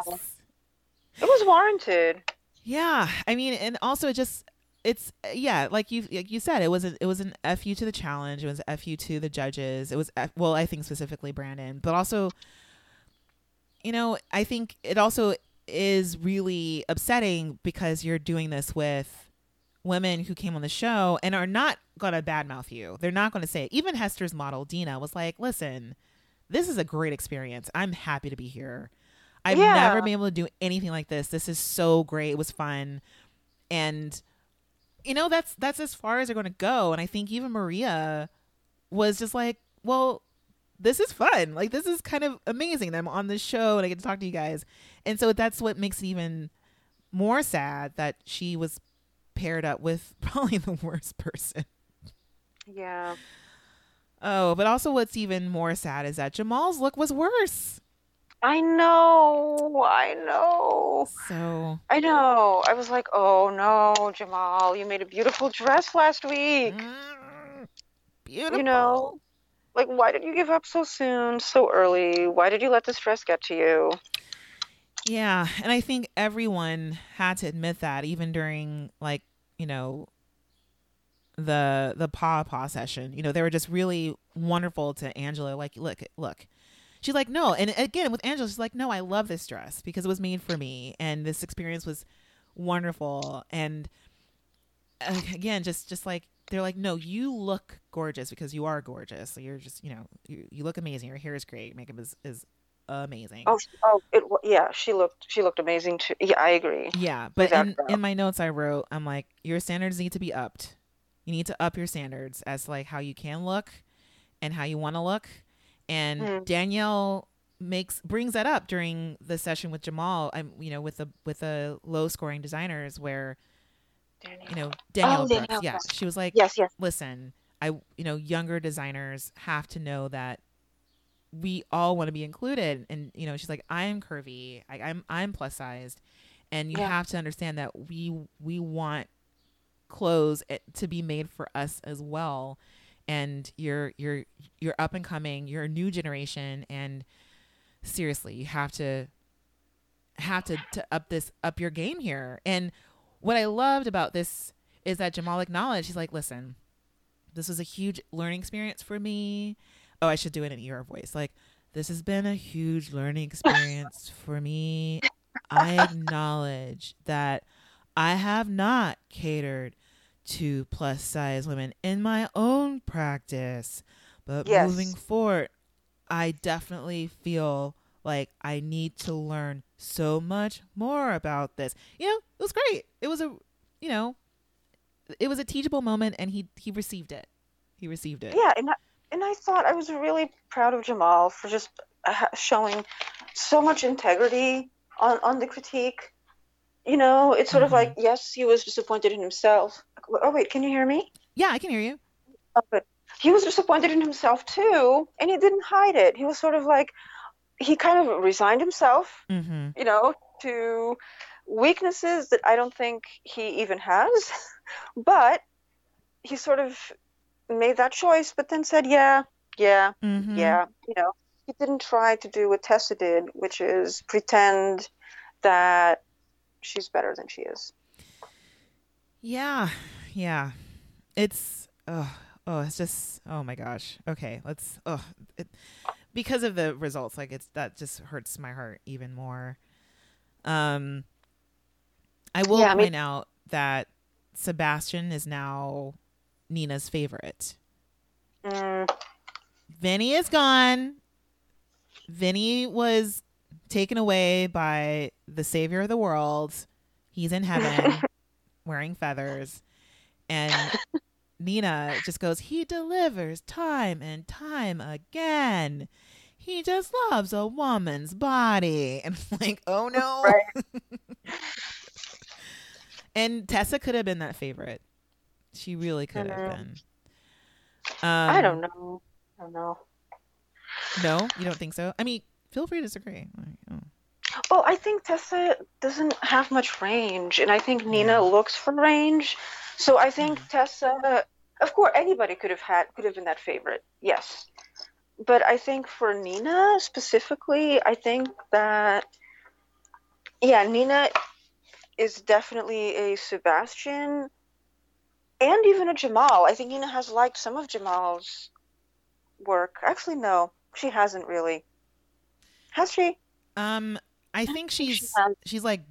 It was warranted. Yeah, I mean, and also it just it's uh, yeah, like you like you said, it was a, it was an fu to the challenge. It was fu to the judges. It was F, well, I think specifically Brandon, but also, you know, I think it also is really upsetting because you're doing this with women who came on the show and are not going to badmouth you. They're not going to say it. Even Hester's model Dina was like, "Listen, this is a great experience. I'm happy to be here." I've Yeah. never been able to do anything like this. This is so great. It was fun. And you know, that's that's as far as they're going to go and I think even Maria was just like, "Well, this is fun. Like this is kind of amazing that I'm on this show and I get to talk to you guys." And so that's what makes it even more sad that she was paired up with (laughs) probably the worst person. Yeah. Oh, but also what's even more sad is that Jamal's look was worse. I know. I know. So I know. I was like, oh no, Jamal, you made a beautiful dress last week. mm, beautiful. You know, like, why did you give up so soon, so early? Why did you let this dress get to you? Yeah, and I think everyone had to admit that even during like, you know, the the paw paw session. You know, they were just really wonderful to Angela like, look, look. She's like, "No." And again, with Angela, she's like, "No, I love this dress because it was made for me and this experience was wonderful." And uh, again, just just like they're like, "No, you look gorgeous because you are gorgeous. So you're just, you know, you, you look amazing. Your hair is great. Makeup is is amazing." Oh, oh, it. Yeah, she looked. She looked amazing too. Yeah, I agree. Yeah, but in, in my notes I wrote, I'm like, your standards need to be upped. You need to up your standards as to, like how you can look and how you want to look. And Mm. Danielle makes brings that up during the session with Jamal. I'm you know with the with the low scoring designers where you know Danielle Oh, Brooks, Danielle yeah, she was like, Yes, yes. listen, I you know younger designers have to know that we all want to be included and you know she's like i'm curvy I, i'm i'm plus sized and you Yeah. have to understand that we we want clothes eh, to be made for us as well and you're you're you're up and coming you're a new generation and seriously you have to have to, to up this up your game here. And what i loved about this is that jamal acknowledged he's like listen this was a huge learning experience for me. Oh i should do it in your voice. Like this has been a huge learning experience (laughs) for me. I acknowledge that i have not catered to plus size women in my own practice but Yes. moving forward i definitely feel like i need to learn so much more about this you know it was great it was a you know it was a teachable moment and he he received it he received it Yeah, and I, and I thought I was really proud of Jamal for just uh, showing so much integrity on on the critique. You know, it's sort of Mhm. like yes, he was disappointed in himself. Oh wait, can you hear me? yeah i can hear you Oh, good. He was disappointed in himself too, and he didn't hide it. He was sort of like he kind of resigned himself, mm-hmm you know, to weaknesses that I don't think he even has. (laughs) But he sort of made that choice, but then said, "Yeah, yeah, mm-hmm yeah." You know, he didn't try to do what Tessa did, which is pretend that she's better than she is. Yeah, yeah. It's oh oh, it's just oh my gosh. Okay, let's oh it, because of the results, like it's that just hurts my heart even more. Um, I will Yeah, I mean- point out that Sebastian is now Nina's favorite. Mm, Venny is gone. Venny was taken away by the savior of the world. He's in heaven (laughs) wearing feathers. And Nina just goes, He delivers time and time again. He just loves a woman's body. (laughs) And I'm like, oh no. Right. (laughs) And Tessa could have been that favorite. She really could have Mhm. been. Um, I don't know. I don't know. No, you don't think so? I mean, feel free to disagree. Like, oh. Well, I think Tessa doesn't have much range, and I think Nina looks for range. So I think Mhm. Tessa, of course, anybody could have had could have been that favorite. Yes, but I think for Nina specifically, I think that yeah, Nina is definitely a Sebastian, and even a Jamal. I think Nina has liked some of Jamal's work. Actually, no, she hasn't really. Has she? Um, I think think she she's she's like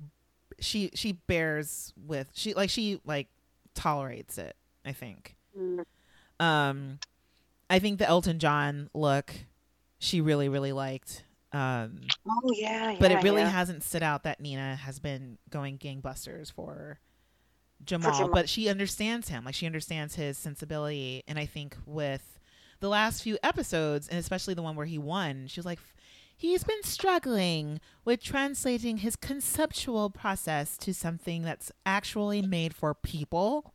she she bears with she like she like tolerates it. I think. Mm. Um, I think the Elton John look she really really liked. Um, Oh yeah, but it really yeah. hasn't stood out that Nina has been going gangbusters for Jamal, Jamal. but she understands him. Like she understands his sensibility, and I think with the last few episodes, and especially the one where he won, she was like, he's been struggling with translating his conceptual process to something that's actually made for people.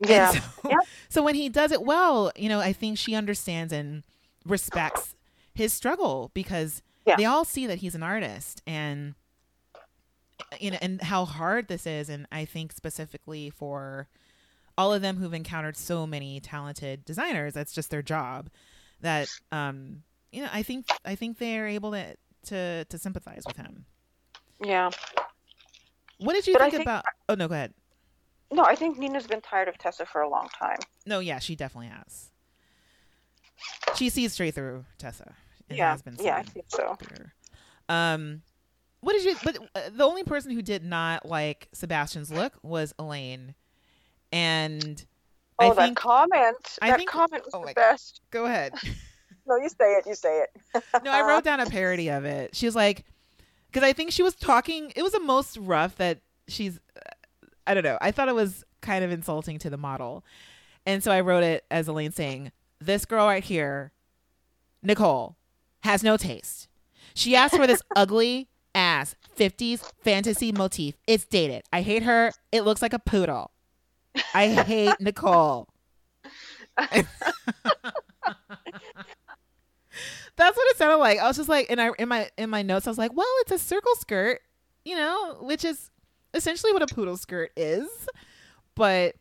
Yeah. so, (laughs) Yeah. so when he does it well, you know, I think she understands and respects his struggle because Yeah. they all see that he's an artist and you know and how hard this is and I think specifically for all of them who've encountered so many talented designers, that's just their job. That um you know, I think I think they're able to to to sympathize with him. Yeah. What did you think, think- about Oh no, go ahead. No, I think Nina's been tired of Tessa for a long time. No, yeah, she definitely has. She sees straight through Tessa. and yeah. has been Yeah, I think so. through. Um, what did you? But uh, the only person who did not like Sebastian's look was Elaine, and Oh, I that think. comment. I that think- comment was oh the God. best. Go ahead. (laughs) No, you say it. You say it. no, I wrote (laughs) down a parody of it. She was like, because I think she was talking. It was the most rough that she's. uh, I don't know. I thought it was kind of insulting to the model, and so I wrote it as Elaine saying, "This girl right here, Nicole, has no taste. She asked for this (laughs) ugly ass 50s fantasy motif. It's dated. I hate her. It looks like a poodle. I hate (laughs) Nicole." That's what it sounded like. I was just like, and I in my in my notes, I was like, well, it's a circle skirt, you know, which is essentially what a poodle skirt is. But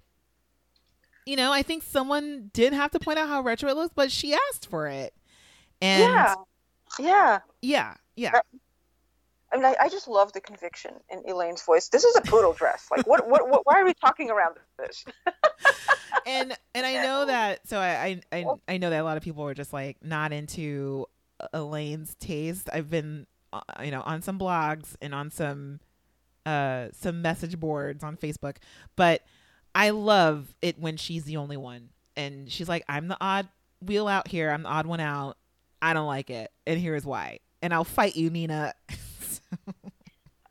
you know, I think someone did have to point out how retro it looks, but she asked for it, and yeah. Yeah. yeah, yeah, That- I mean, I, I just love the conviction in Elaine's voice. This is a poodle dress. Like, what, what, what? Why are we talking around this? (laughs) and and I know that. So I, I I I know that a lot of people were just like not into Elaine's taste. I've been uh, you know on some blogs and on some uh some message boards on Facebook, but I love it when she's the only one and she's like, I'm the odd wheel out here. I'm the odd one out. I don't like it, and here's why. And I'll fight you, Nina. (laughs)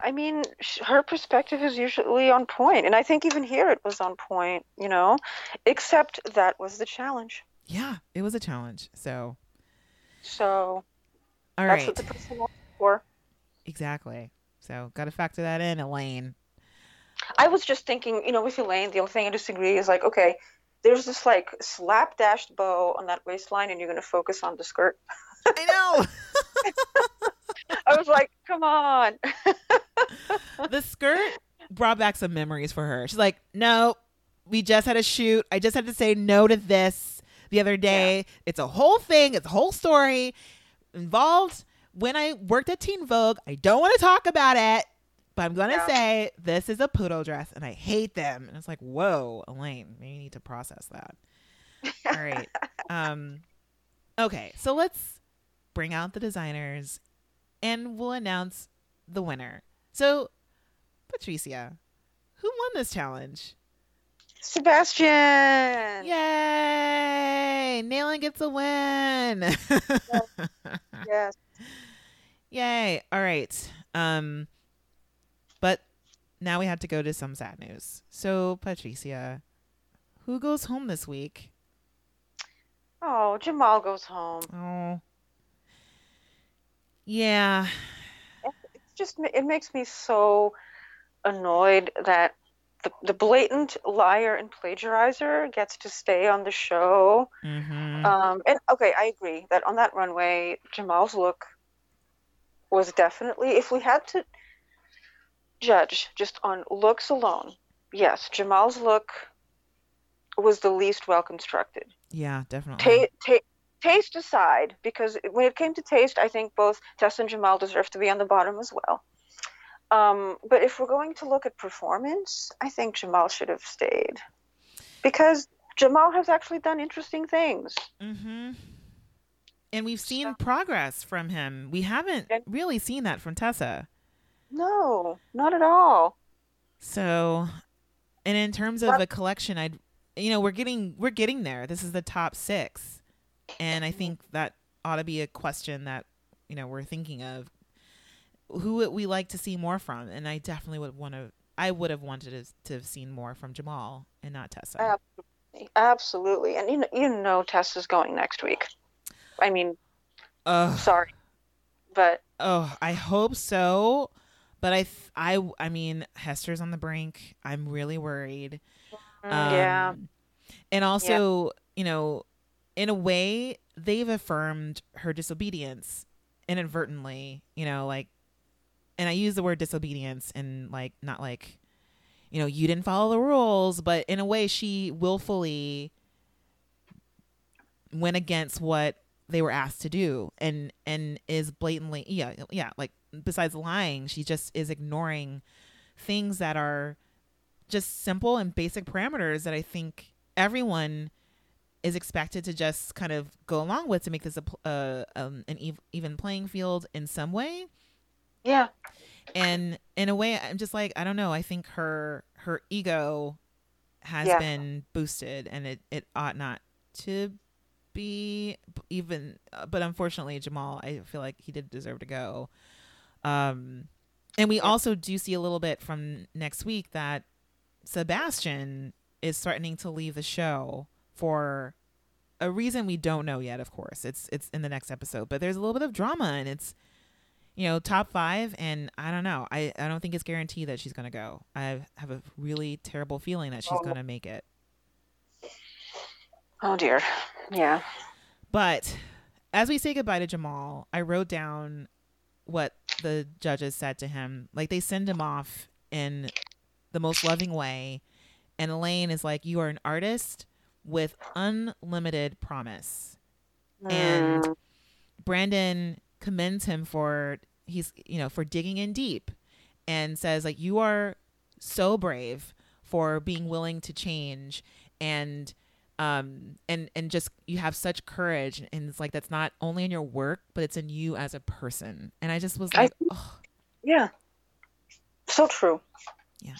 I mean, her perspective is usually on point, and I think even here it was on point. You know, except that was the challenge. yeah, it was a challenge. So So all that's right, what the person for. exactly. So got to factor that in, Elaine. I was just thinking, you know, with Elaine, the only thing I disagree is like, okay, there's this like slap dashed bow on that waistline, and you're going to focus on the skirt. I know. (laughs) (laughs) I was like, come on. the skirt brought back some memories for her. She's like, no, we just had a shoot. I just had to say no to this the other day. It's a whole thing. It's a whole story involved. When I worked at Teen Vogue, I don't want to talk about it, but I'm gonna Yeah. say this is a poodle dress, and I hate them. And it's like, whoa, Elaine, maybe you need to process that. All right. (laughs) Um. Okay, so let's bring out the designers, and we'll announce the winner. So, Patricia, who won this challenge? Sebastian. Yay! Nailing gets a win. (laughs) Yes. Yay! All right. Um, but now we have to go to some sad news. So, Patricia, who goes home this week? Oh, Jamal goes home. Oh, yeah. It's just it makes me so annoyed that the, the blatant liar and plagiarizer gets to stay on the show. Mm-hmm. Um, and okay, I agree that on that runway, Jamal's look was definitely, if we had to judge just on looks alone, yes, Jamal's look was the least well constructed. yeah, definitely. Taste aside, because when it came to taste, I think both Tess and Jamal deserve to be on the bottom as well. Um, but if we're going to look at performance, I think Jamal should have stayed because Jamal has actually done interesting things. Mm-hmm. And we've seen So- progress from him. We haven't really seen that from Tessa. No, not at all. So, and in terms of But- a collection, I'd, you know, we're getting we're getting there. This is the top six, and I think that ought to be a question that you know we're thinking of. Who would we like to see more from? And I definitely would want to. I would have wanted to, have seen more from Jamal and not Tessa. Absolutely, absolutely. And you know, you know, Tess is going next week. I mean, Ugh. sorry, but Oh, I hope so. But I, th- I, I mean, Hester's on the brink. I'm really worried. yeah, Um, And also, you know, in a way, they've affirmed her disobedience inadvertently, you know, like, and I use the word disobedience and like, not like, you know, you didn't follow the rules, but in a way, she willfully went against what they were asked to do and and is blatantly yeah yeah like besides lying she just is ignoring things that are just simple and basic parameters that i think everyone is expected to just kind of go along with to make this a uh, um, an ev- even playing field in some way. Yeah, and in a way i'm just like i don't know. I think her her ego has Yeah. been boosted and it it ought not to be even uh, but unfortunately jamal i feel like he did deserve to go. Um and we also do see a little bit from next week that sebastian is threatening to leave the show for a reason we don't know yet of course. It's it's in the next episode but there's a little bit of drama and it's you know top five and i don't know. I i don't think it's guaranteed that she's gonna go. I have a really terrible feeling that she's Oh. gonna make it. Oh dear, yeah, but as we say goodbye to jamal i wrote down what the judges said to him. Like they send him off in the most loving way. And elaine is like you are an artist with unlimited promise. And Mm, Brandon commends him for he's you know for digging in deep and says like you are so brave for being willing to change and um and and just you have such courage and it's like that's not only in your work but it's in you as a person. And I just was I like oh, yeah, so true. Yeah.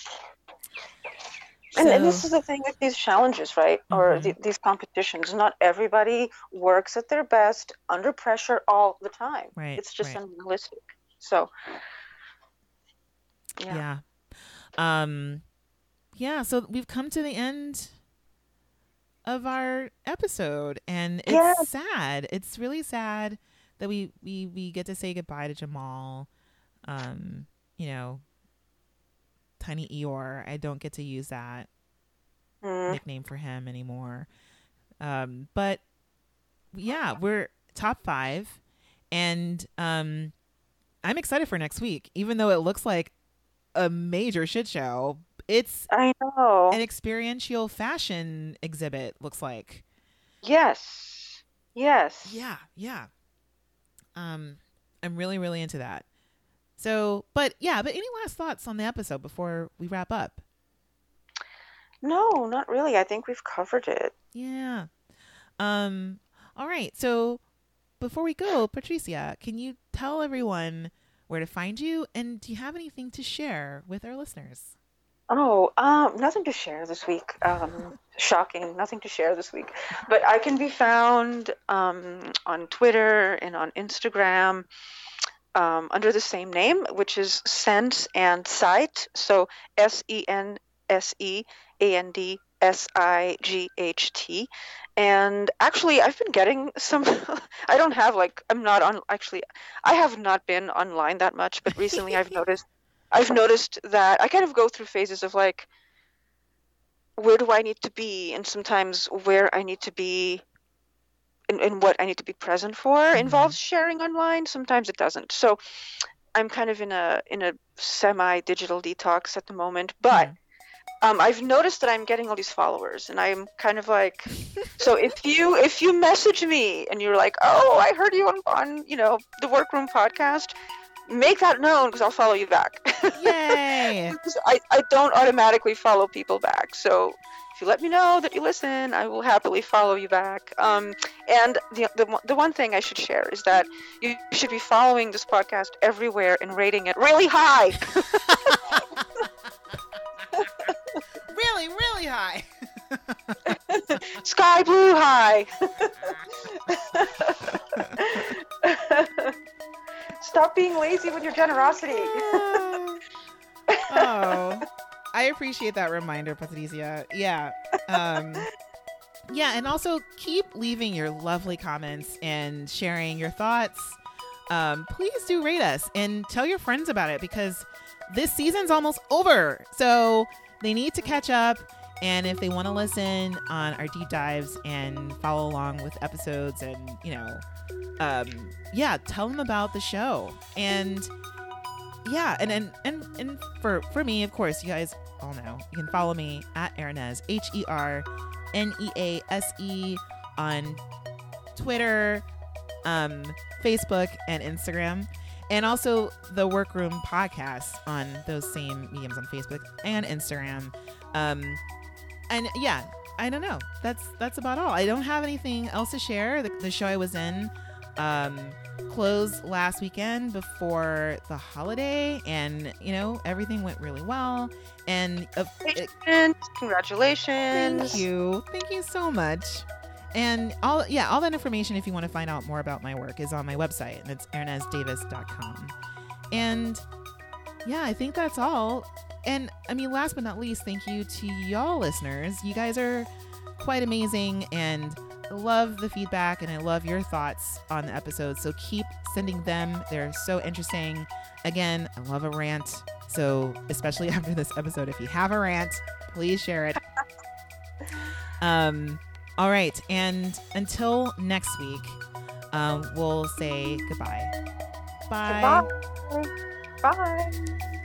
And, and this is the thing with these challenges, right? Or Mhm. the, these competitions. Not everybody works at their best under pressure all the time. Right, It's just right. unrealistic. So, yeah. yeah. Um yeah, so we've come to the end of our episode and it's sad. It's really sad that we we we get to say goodbye to Jamal. Um, you know, Tiny Eeyore. I don't get to use that Mm, nickname for him anymore. Um, but yeah, we're top 5 and um I'm excited for next week even though it looks like a major shit show. It's I know. an experiential fashion exhibit looks like. yes. Yes. Yeah, yeah. Um I'm really really into that. So, but yeah, but any last thoughts on the episode before we wrap up? No, not really. I think we've covered it. Yeah. Um all right. So, before we go, Patricia, can you tell everyone where to find you and do you have anything to share with our listeners? Oh, um, nothing to share this week. Um, (laughs) shocking, nothing to share this week. But I can be found um, on Twitter and on Instagram um, under the same name, which is Sense and Sight. So S E N S E A N D S I G H T. And actually, I've been getting some. (laughs) I don't have like I'm not on. Actually, I have not been online that much. But recently, I've (laughs) noticed I've noticed that I kind of go through phases of like where do I need to be, and sometimes where I need to be and, and what I need to be present for Mhm. involves sharing online. Sometimes it doesn't. So I'm kind of in a in a semi digital detox at the moment, but. Mhm. Um, I've noticed that I'm getting all these followers, and I'm kind of like, (laughs) so if you if you message me and you're like, oh, I heard you on, on you know the Workroom podcast, make that known because I'll follow you back. (laughs) Yay! (laughs) I, I don't automatically follow people back. So if you let me know that you listen, I will happily follow you back. Um, and the, the, one- the one thing I should share is that you should be following this podcast everywhere and rating it really high. (laughs) really, really high. (laughs) Sky blue high. (laughs) Stop being lazy with your generosity. oh, I appreciate that reminder, Patricia. Yeah. Um, (laughs) yeah, and also keep leaving your lovely comments and sharing your thoughts. Um, please do rate us and tell your friends about it because this season's almost over. So they need to catch up. And if they want to listen on our deep dives and follow along with episodes and, you know, um, yeah, tell them about the show. And yeah, and and and, and for for me, of course, you guys all know you can follow me at Hernease H E R N E A S E on Twitter, um, Facebook, and Instagram, and also the Workroom podcast on those same mediums on Facebook and Instagram. Um, and yeah, I don't know. That's that's about all. I don't have anything else to share. The, the show I was in um, closed last weekend before the holiday, and you know everything went really well. And uh, congratulations. Thank you. Thank you so much. And all yeah, all that information if you want to find out more about my work is on my website and it's herneasedavis.com. And yeah, I think that's all. And I mean last but not least, thank you to y'all listeners. You guys are quite amazing and love the feedback and I love your thoughts on the episodes. So keep sending them. They're so interesting. Again, I love a rant. So, especially (laughs) after this episode, if you have a rant, please share it. (laughs) um, all right. And until next week, um, we'll say goodbye. Bye. Goodbye. Bye.